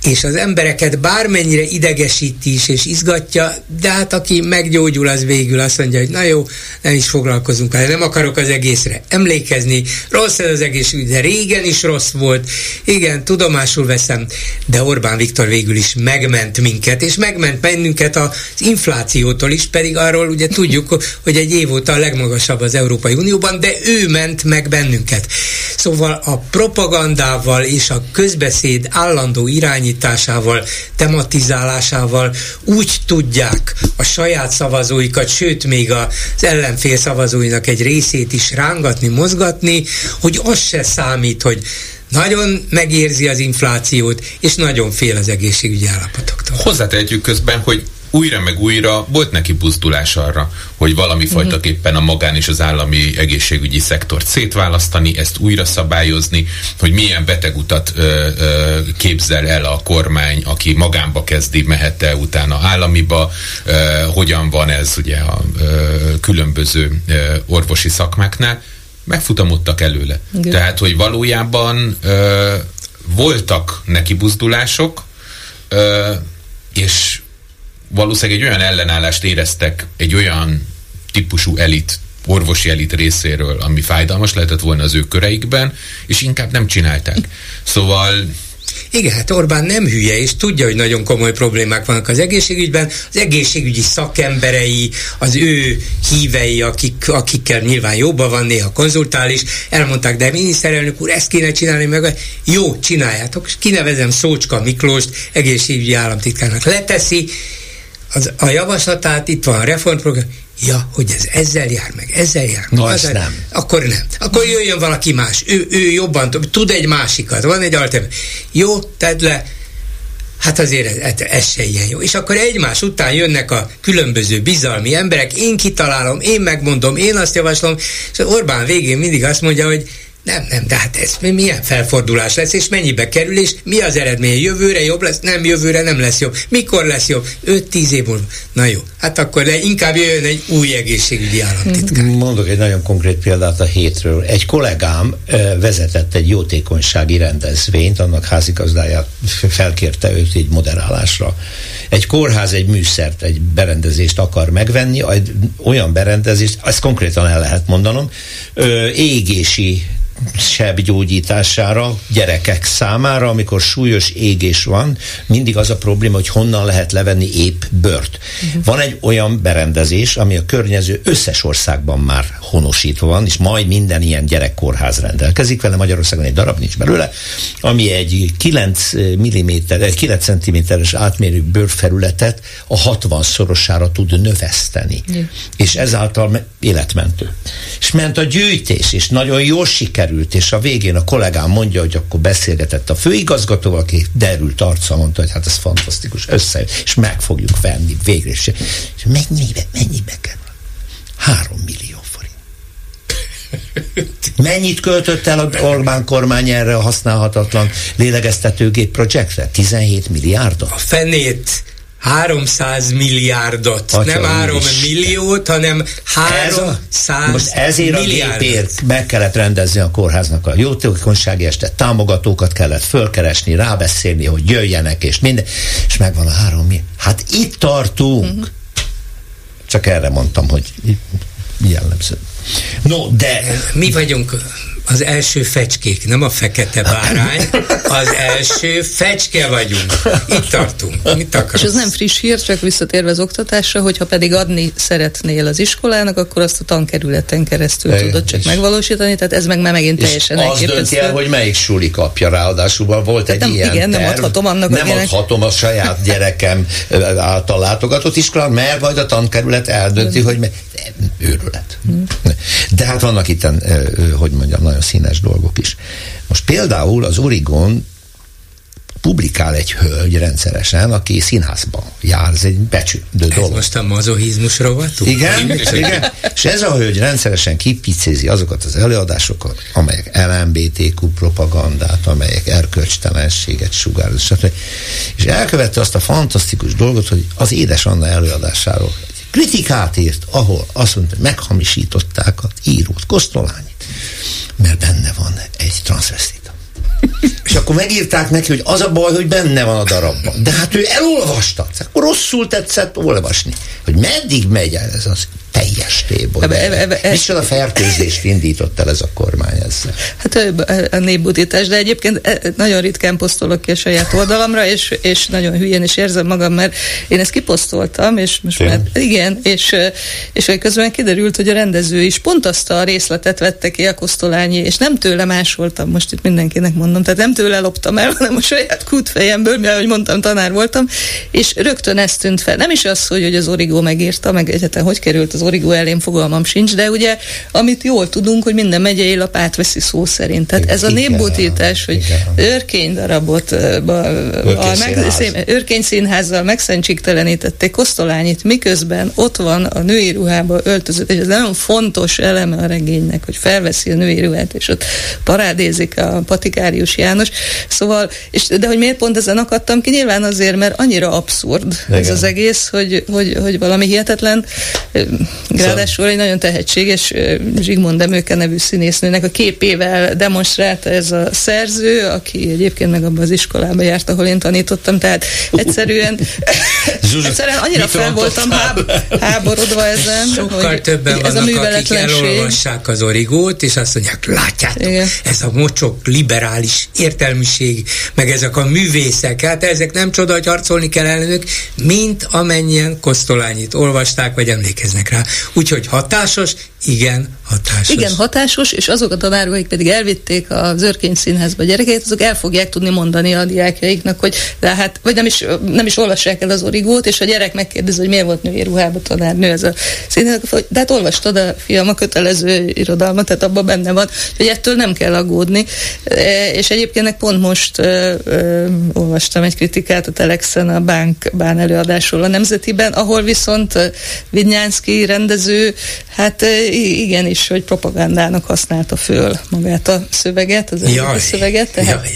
és az embereket bármennyire idegesíti is és izgatja, de hát aki meggyógyul, az végül azt mondja, hogy na jó, nem is foglalkozunk vele, nem akarok az egészre emlékezni, rossz ez az egész, de régen is rossz volt, igen, tudomásul veszem, de Orbán Viktor végül is megment minket, és megment bennünket az inflációtól is, pedig arról ugye tudjuk, hogy egy év óta a legmagasabb az Európai Unióban, de ő ment meg bennünket. Szóval a propagandával és a közbeszéd állandó irányításával irányításával, tematizálásával úgy tudják a saját szavazóikat, sőt még az ellenfél szavazóinak egy részét is rángatni, mozgatni, hogy az se számít, hogy nagyon megérzi az inflációt, és nagyon fél az egészségügyi állapotoktól. Hozzátehetjük közben, hogy újra meg újra volt neki buzdulás arra, hogy valami uh-huh. fajtaképpen a magán és az állami egészségügyi szektort szétválasztani, ezt újra szabályozni, hogy milyen betegutat ö, ö, képzel el a kormány, aki magánba kezdi, mehet-e utána államiba, ö, hogyan van ez ugye a ö, különböző ö, orvosi szakmáknál, megfutamodtak előle. Igen. Tehát, hogy valójában ö, voltak neki buzdulások, ö, és valószínűleg egy olyan ellenállást éreztek egy olyan típusú elit, orvosi elit részéről, ami fájdalmas lehetett volna az ő köreikben, és inkább nem csinálták. Szóval igen, hát Orbán nem hülye, és tudja, hogy nagyon komoly problémák vannak az egészségügyben. Az egészségügyi szakemberei, az ő hívei, akik, akikkel nyilván jobban van, néha konzultál is, elmondták, de miniszterelnök úr, ezt kéne csinálni, meg jó, csináljátok, és kinevezem Szócska Miklóst egészségügyi államtitkárnak. Leteszi, az, a javaslatát, itt van a reformprogram, ja, hogy ez ezzel jár meg, ezzel jár meg. No, ez nem. Akkor nem. Akkor jöjjön valaki más. Ő, ő jobban tud egy másikat. Van egy alternatív. Jó, tedd le. Hát azért ez, ez se ilyen jó. És akkor egymás után jönnek a különböző bizalmi emberek, én kitalálom, én megmondom, én azt javaslom, és Orbán végén mindig azt mondja, hogy nem, nem, de hát ez milyen felfordulás lesz, és mennyibe kerül, és mi az eredmény? Jövőre jobb lesz? Nem, jövőre nem lesz jobb. Mikor lesz jobb? 5-10 év múlva. Na jó, hát akkor le, inkább jöjjön egy új egészségügyi államtitkár. Mondok egy nagyon konkrét példát a hétről. Egy kollégám vezetett egy jótékonysági rendezvényt, annak házigazdáját felkérte őt egy moderálásra. Egy kórház egy műszert, egy berendezést akar megvenni, olyan berendezést, ezt konkrétan el lehet mondanom, égési seb gyógyítására gyerekek számára, amikor súlyos égés van, mindig az a probléma, hogy honnan lehet levenni épp bört. Uh-huh. Van egy olyan berendezés, ami a környező összes országban már honosítva van, és majd minden ilyen gyerekkórház rendelkezik vele, Magyarországon egy darab nincs belőle, ami egy 9 mm, 9 cm-es átmérő bőrfelületet a 60 szorosára tud növeszteni. Uh-huh. És ezáltal életmentő. És ment a gyűjtés, és nagyon jól sikerült sikerült, és a végén a kollégám mondja, hogy akkor beszélgetett a főigazgatóval, aki derült arca, mondta, hogy hát ez fantasztikus, össze, és meg fogjuk venni végre. És mennyibe, mennyibe kell? Három millió forint. Mennyit költött el a Orbán kormány erre a használhatatlan lélegeztetőgép projektre? 17 milliárdot? A fenét 300 milliárdot, Atya nem 3 milliót, hanem 300 ez Most ezért milliárdot. a gépért meg kellett rendezni a kórháznak a jótékonysági este, támogatókat kellett fölkeresni, rábeszélni, hogy jöjjenek, és minden, és megvan a 3 milliárd. Hát itt tartunk. Uh-huh. Csak erre mondtam, hogy jellemző. No, de... Mi vagyunk az első fecskék, nem a fekete bárány, az első fecske vagyunk. Itt tartunk. Mit akarsz? És az nem friss hír, csak visszatérve az oktatásra, hogyha pedig adni szeretnél az iskolának, akkor azt a tankerületen keresztül e, tudod csak megvalósítani, tehát ez meg már megint teljesen az dönti el, hogy melyik suli kapja ráadásul. Volt tehát egy nem, ilyen Igen, terv. nem adhatom annak Nem adhatom a saját gyerekem által látogatott iskolán, mert majd a tankerület eldönti, hogy őrület. Hmm. De hát vannak itt, hogy mondjam, nagyon színes dolgok is. Most például az Origon publikál egy hölgy rendszeresen, aki színházban jár, ez egy becsődő dolog. Ez most a mazohizmus rovatunk? Igen, igen, és ez a hölgy rendszeresen kipicézi azokat az előadásokat, amelyek LMBTQ propagandát, amelyek erkölcstelenséget sugároz, És elkövette azt a fantasztikus dolgot, hogy az Édes Anna előadásáról kritikát írt, ahol azt mondta, hogy meghamisították az írót, Kosztolányit, mert benne van egy transvestita. És akkor megírták neki, hogy az a baj, hogy benne van a darabban. De hát ő elolvasta. Akkor rosszul tetszett olvasni. Hogy meddig megy el ez az teljes téból. Micsoda fertőzést indított el ez a kormány ezzel? Hát a népbudítás, de egyébként nagyon ritkán posztolok ki a saját oldalamra, és, és nagyon hülyén is érzem magam, mert én ezt kiposztoltam, és most már, igen, és, és közben kiderült, hogy a rendező is pont azt a részletet vette ki a Kosztolányi, és nem tőle másoltam, most itt mindenkinek mondom, tehát nem tőle loptam el, hanem a saját kútfejemből, mert ahogy mondtam, tanár voltam, és rögtön ezt tűnt fel. Nem is az, hogy, hogy az Origo megírta, meg egyetem, hogy került az Origo elém fogalmam sincs, de ugye, amit jól tudunk, hogy minden megyei lap átveszi szó szerint. Tehát ez a népbutítás, hogy őrkény darabot a őrkény színházzal megszentségtelenítették Kosztolányit, miközben ott van a női ruhába öltözött, és ez nagyon fontos eleme a regénynek, hogy felveszi a női ruhát, és ott parádézik a patikárius János. Szóval, és, de hogy miért pont ezen akadtam ki? Nyilván azért, mert annyira abszurd Igen. ez az egész, hogy, hogy, hogy valami hihetetlen. Ráadásul egy nagyon tehetséges Zsigmond Demőke nevű színésznőnek a képével demonstrálta ez a szerző, aki egyébként meg abban az iskolába járt, ahol én tanítottam, tehát egyszerűen Zsuzsa, Egyszerűen annyira fel voltam háb- háborodva ezen. Sokkal hogy többen ez vannak, a akik elolvassák az origót, és azt mondják, látjátok, Igen. ez a mocsok liberális értelmiség, meg ezek a művészek, hát ezek nem csoda, hogy harcolni kell ellenük, mint amennyien Kosztolányit olvasták, vagy emlékeznek rá. Úgyhogy hatásos, igen, hatásos. Igen, hatásos, és azok a tanárok, akik pedig elvitték az Örkény Színházba a gyerekeket, azok el fogják tudni mondani a diákjaiknak, hogy de hát, vagy nem is, nem is olvassák el az origót, és a gyerek megkérdezi, hogy miért volt női ruhában tanárnő ez a színház, de hát olvastad a fiam a kötelező irodalmat, tehát abban benne van, hogy ettől nem kell aggódni. E, és egyébként pont most ö, ö, olvastam egy kritikát a Telexen a Bánk Bán előadásról a Nemzetiben, ahol viszont Vidnyánszki rendező, hát igenis, hogy propagandának használta föl magát a szöveget, az Jaj. szöveget, tehát,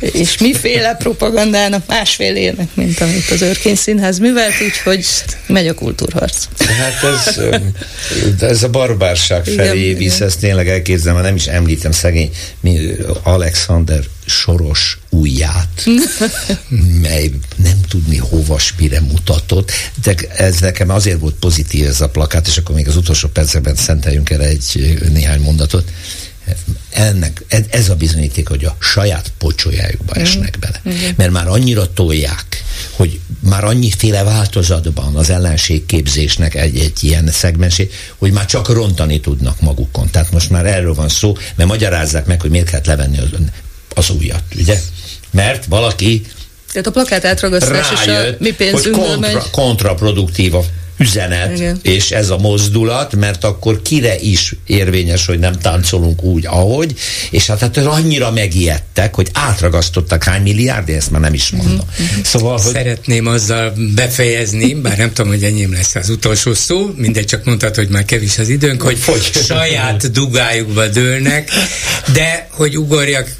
Jaj. és miféle propagandának, másfél ének, mint amit az Örkény Színház művelt, úgyhogy megy a kultúrharc. Hát ez, ez a barbárság felé igen, visz, ezt tényleg elképzelem, nem is említem szegény Alexander soros ujját, mely nem tudni hova spire mutatott, de ez nekem azért volt pozitív ez a plakát, és akkor még az utolsó percekben szenteljünk el egy néhány mondatot. Ennek, ez a bizonyíték, hogy a saját pocsolyájukba mm. esnek bele. Mm. Mert már annyira tolják, hogy már annyiféle változatban az ellenségképzésnek egy-egy ilyen szegmensé, hogy már csak rontani tudnak magukon. Tehát most már erről van szó, mert magyarázzák meg, hogy miért kellett levenni az, az újat, ugye? Mert valaki tehát a plakát átragasztás és a mi pénzünkből hogy kontra, megy. kontraproduktív a üzenet, Igen. és ez a mozdulat, mert akkor kire is érvényes, hogy nem táncolunk úgy, ahogy, és hát, hát annyira megijedtek, hogy átragasztottak hány milliárd, ezt már nem is mondom. Mm-hmm. Szóval, hogy... Szeretném azzal befejezni, bár nem tudom, hogy enyém lesz az utolsó szó, mindegy, csak mondtad, hogy már kevés az időnk, hogy Fogy. saját dugájukba dőlnek, de hogy ugorjak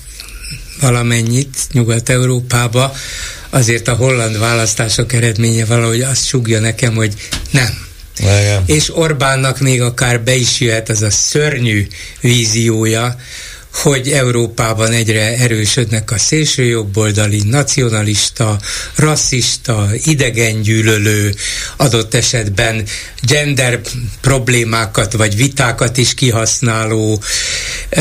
valamennyit Nyugat-Európába, azért a holland választások eredménye valahogy azt sugja nekem, hogy nem. Igen. És Orbánnak még akár be is jöhet az a szörnyű víziója, hogy Európában egyre erősödnek a szélsőjobboldali, nacionalista, rasszista, idegengyűlölő, adott esetben gender problémákat vagy vitákat is kihasználó ö,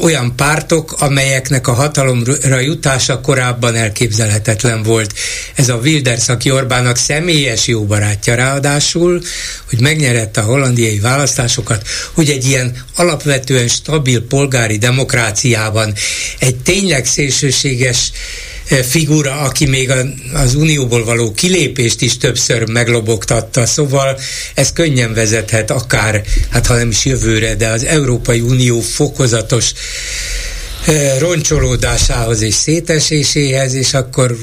olyan pártok, amelyeknek a hatalomra jutása korábban elképzelhetetlen volt. Ez a Wilders, aki Orbának személyes jó barátja ráadásul, hogy megnyerette a hollandiai választásokat, hogy egy ilyen alapvetően stabil polgári demokráciában egy tényleg szélsőséges eh, figura, aki még az unióból való kilépést is többször meglobogtatta, szóval ez könnyen vezethet akár, hát ha nem is jövőre, de az Európai Unió fokozatos eh, roncsolódásához és széteséséhez, és akkor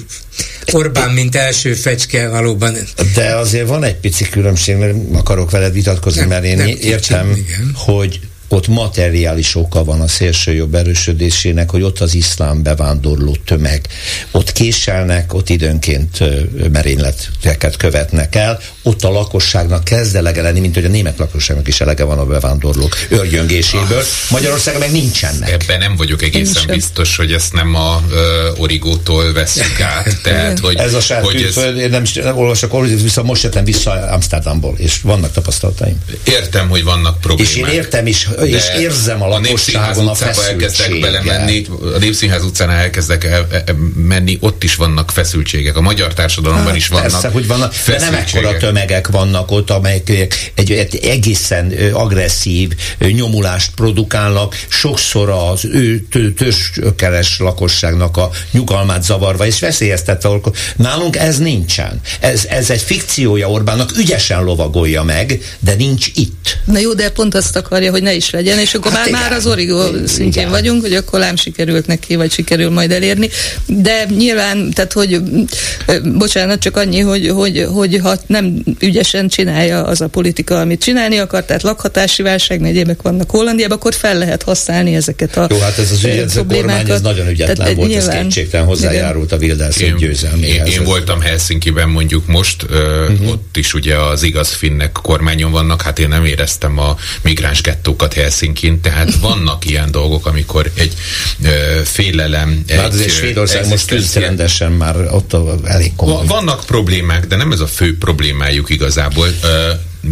Orbán, mint első fecske valóban. De azért van egy pici különbség, mert akarok veled vitatkozni, nem, mert én nem értem, kicsim, hogy ott materiális oka van a szélső jobb erősödésének, hogy ott az iszlám bevándorló tömeg. Ott késelnek, ott időnként merényleteket követnek el, ott a lakosságnak kezd elege lenni, mint hogy a német lakosságnak is elege van a bevándorlók örgyöngéséből. Magyarországon meg nincsenek. Ebben nem vagyok egészen biztos, hogy ezt nem a uh, origótól veszük át. Tehát, hogy, ez a hogy ez... én nem, nem olvasok origót, vissza, most jöttem vissza Amsterdamból, és vannak tapasztalataim. Értem, hogy vannak problémák. És én értem is, és érzem a lakosságon a, a elkezdek belemenni, a Népszínház utcán elkezdek el, el, menni, ott is vannak feszültségek. A magyar társadalomban hát, is vannak Persze, hogy vannak, de nem ekkora tömegek vannak ott, amelyek egy, egy egészen agresszív nyomulást produkálnak, sokszor az ő töskeres lakosságnak a nyugalmát zavarva és veszélyeztetve. Nálunk ez nincsen. Ez, ez egy fikciója Orbánnak, ügyesen lovagolja meg, de nincs itt. Na jó, de pont azt akarja, hogy ne is legyen, és akkor hát már, már az origó szintjén igen. vagyunk, hogy akkor nem sikerült neki, vagy sikerül majd elérni. De nyilván, tehát hogy bocsánat, csak annyi, hogy, hogy, hogy ha nem ügyesen csinálja az a politika, amit csinálni akar, tehát lakhatási válság, egyébek vannak Hollandiában, akkor fel lehet használni ezeket a Jó, hát ez az ügyező kormány, ez nagyon ügyetlen tehát, volt, nyilván, ez kétségtelen hozzájárult a én, győzelméhez. Én, én voltam Helsinki-ben mondjuk most, uh-huh. ott is ugye az igaz finnek kormányon vannak, hát én nem éreztem a migráns gettókat Helsinkin, tehát vannak ilyen dolgok, amikor egy ö, félelem... Egy, hát azért Svédország most tűzrendesen már ott elég komoly. Vannak problémák, de nem ez a fő problémájuk igazából. Ö,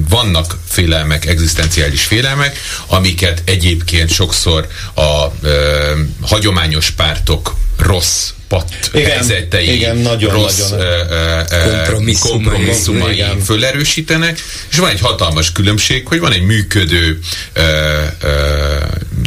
vannak félelmek, egzisztenciális félelmek, amiket egyébként sokszor a ö, hagyományos pártok rossz pat igen, helyzetei, igen, nagyon, rossz nagyon kompromisszumai, kompromisszumai fölerősítenek, és van egy hatalmas különbség, hogy van egy működő ö, ö,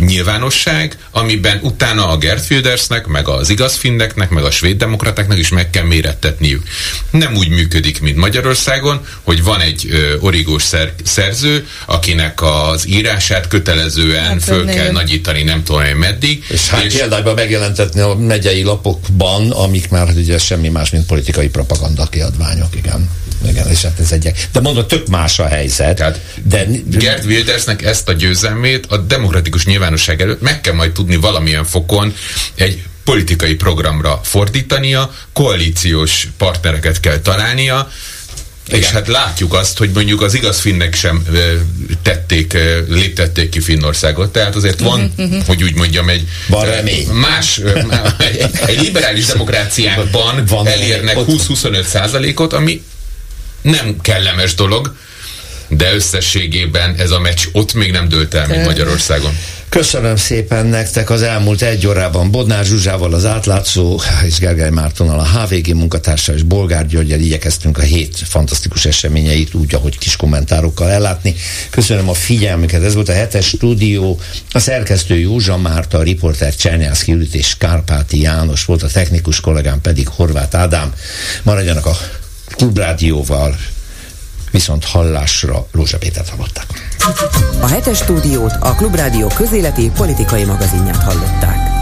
nyilvánosság, amiben utána a Gert Wildersnek, meg az igazfinneknek, meg a svéd demokratáknak is meg kell mérettetniük. Nem úgy működik, mint Magyarországon, hogy van egy ö, origós szer, szerző, akinek az írását kötelezően hát, föl kell nagyítani, nem tudom, hogy meddig. És hát és példányban megjelentetni a megyei lapokban, amik már ugye semmi más, mint politikai propaganda kiadványok, igen. Igen, és hát ez egy... De mondom, tök más a helyzet. Tehát de... Gert Wildersnek ezt a győzelmét a demokratikus nyilvánosság előtt meg kell majd tudni valamilyen fokon egy politikai programra fordítania, koalíciós partnereket kell találnia, igen. És hát látjuk azt, hogy mondjuk az igaz finnek sem tették, léptették ki Finnországot, tehát azért van, uh-huh, hogy úgy mondjam, egy van remény. más, egy, egy liberális demokráciákban van elérnek 20-25 százalékot, ami nem kellemes dolog, de összességében ez a meccs ott még nem dőlt el, mint Magyarországon. Köszönöm szépen nektek az elmúlt egy órában Bodnár Zsuzsával, az átlátszó, és Gergely Mártonnal, a HVG munkatársa és Bolgár Györgyel igyekeztünk a hét fantasztikus eseményeit úgy, ahogy kis kommentárokkal ellátni. Köszönöm a figyelmüket. Ez volt a hetes stúdió. A szerkesztő Józsa Márta, a riporter Csernyászki Judit és Kárpáti János volt, a technikus kollégám pedig Horváth Ádám. Maradjanak a klubrádióval, viszont hallásra Rózsa Pétert hallották. A hetes stúdiót a Klubrádió közéleti politikai magazinját hallották.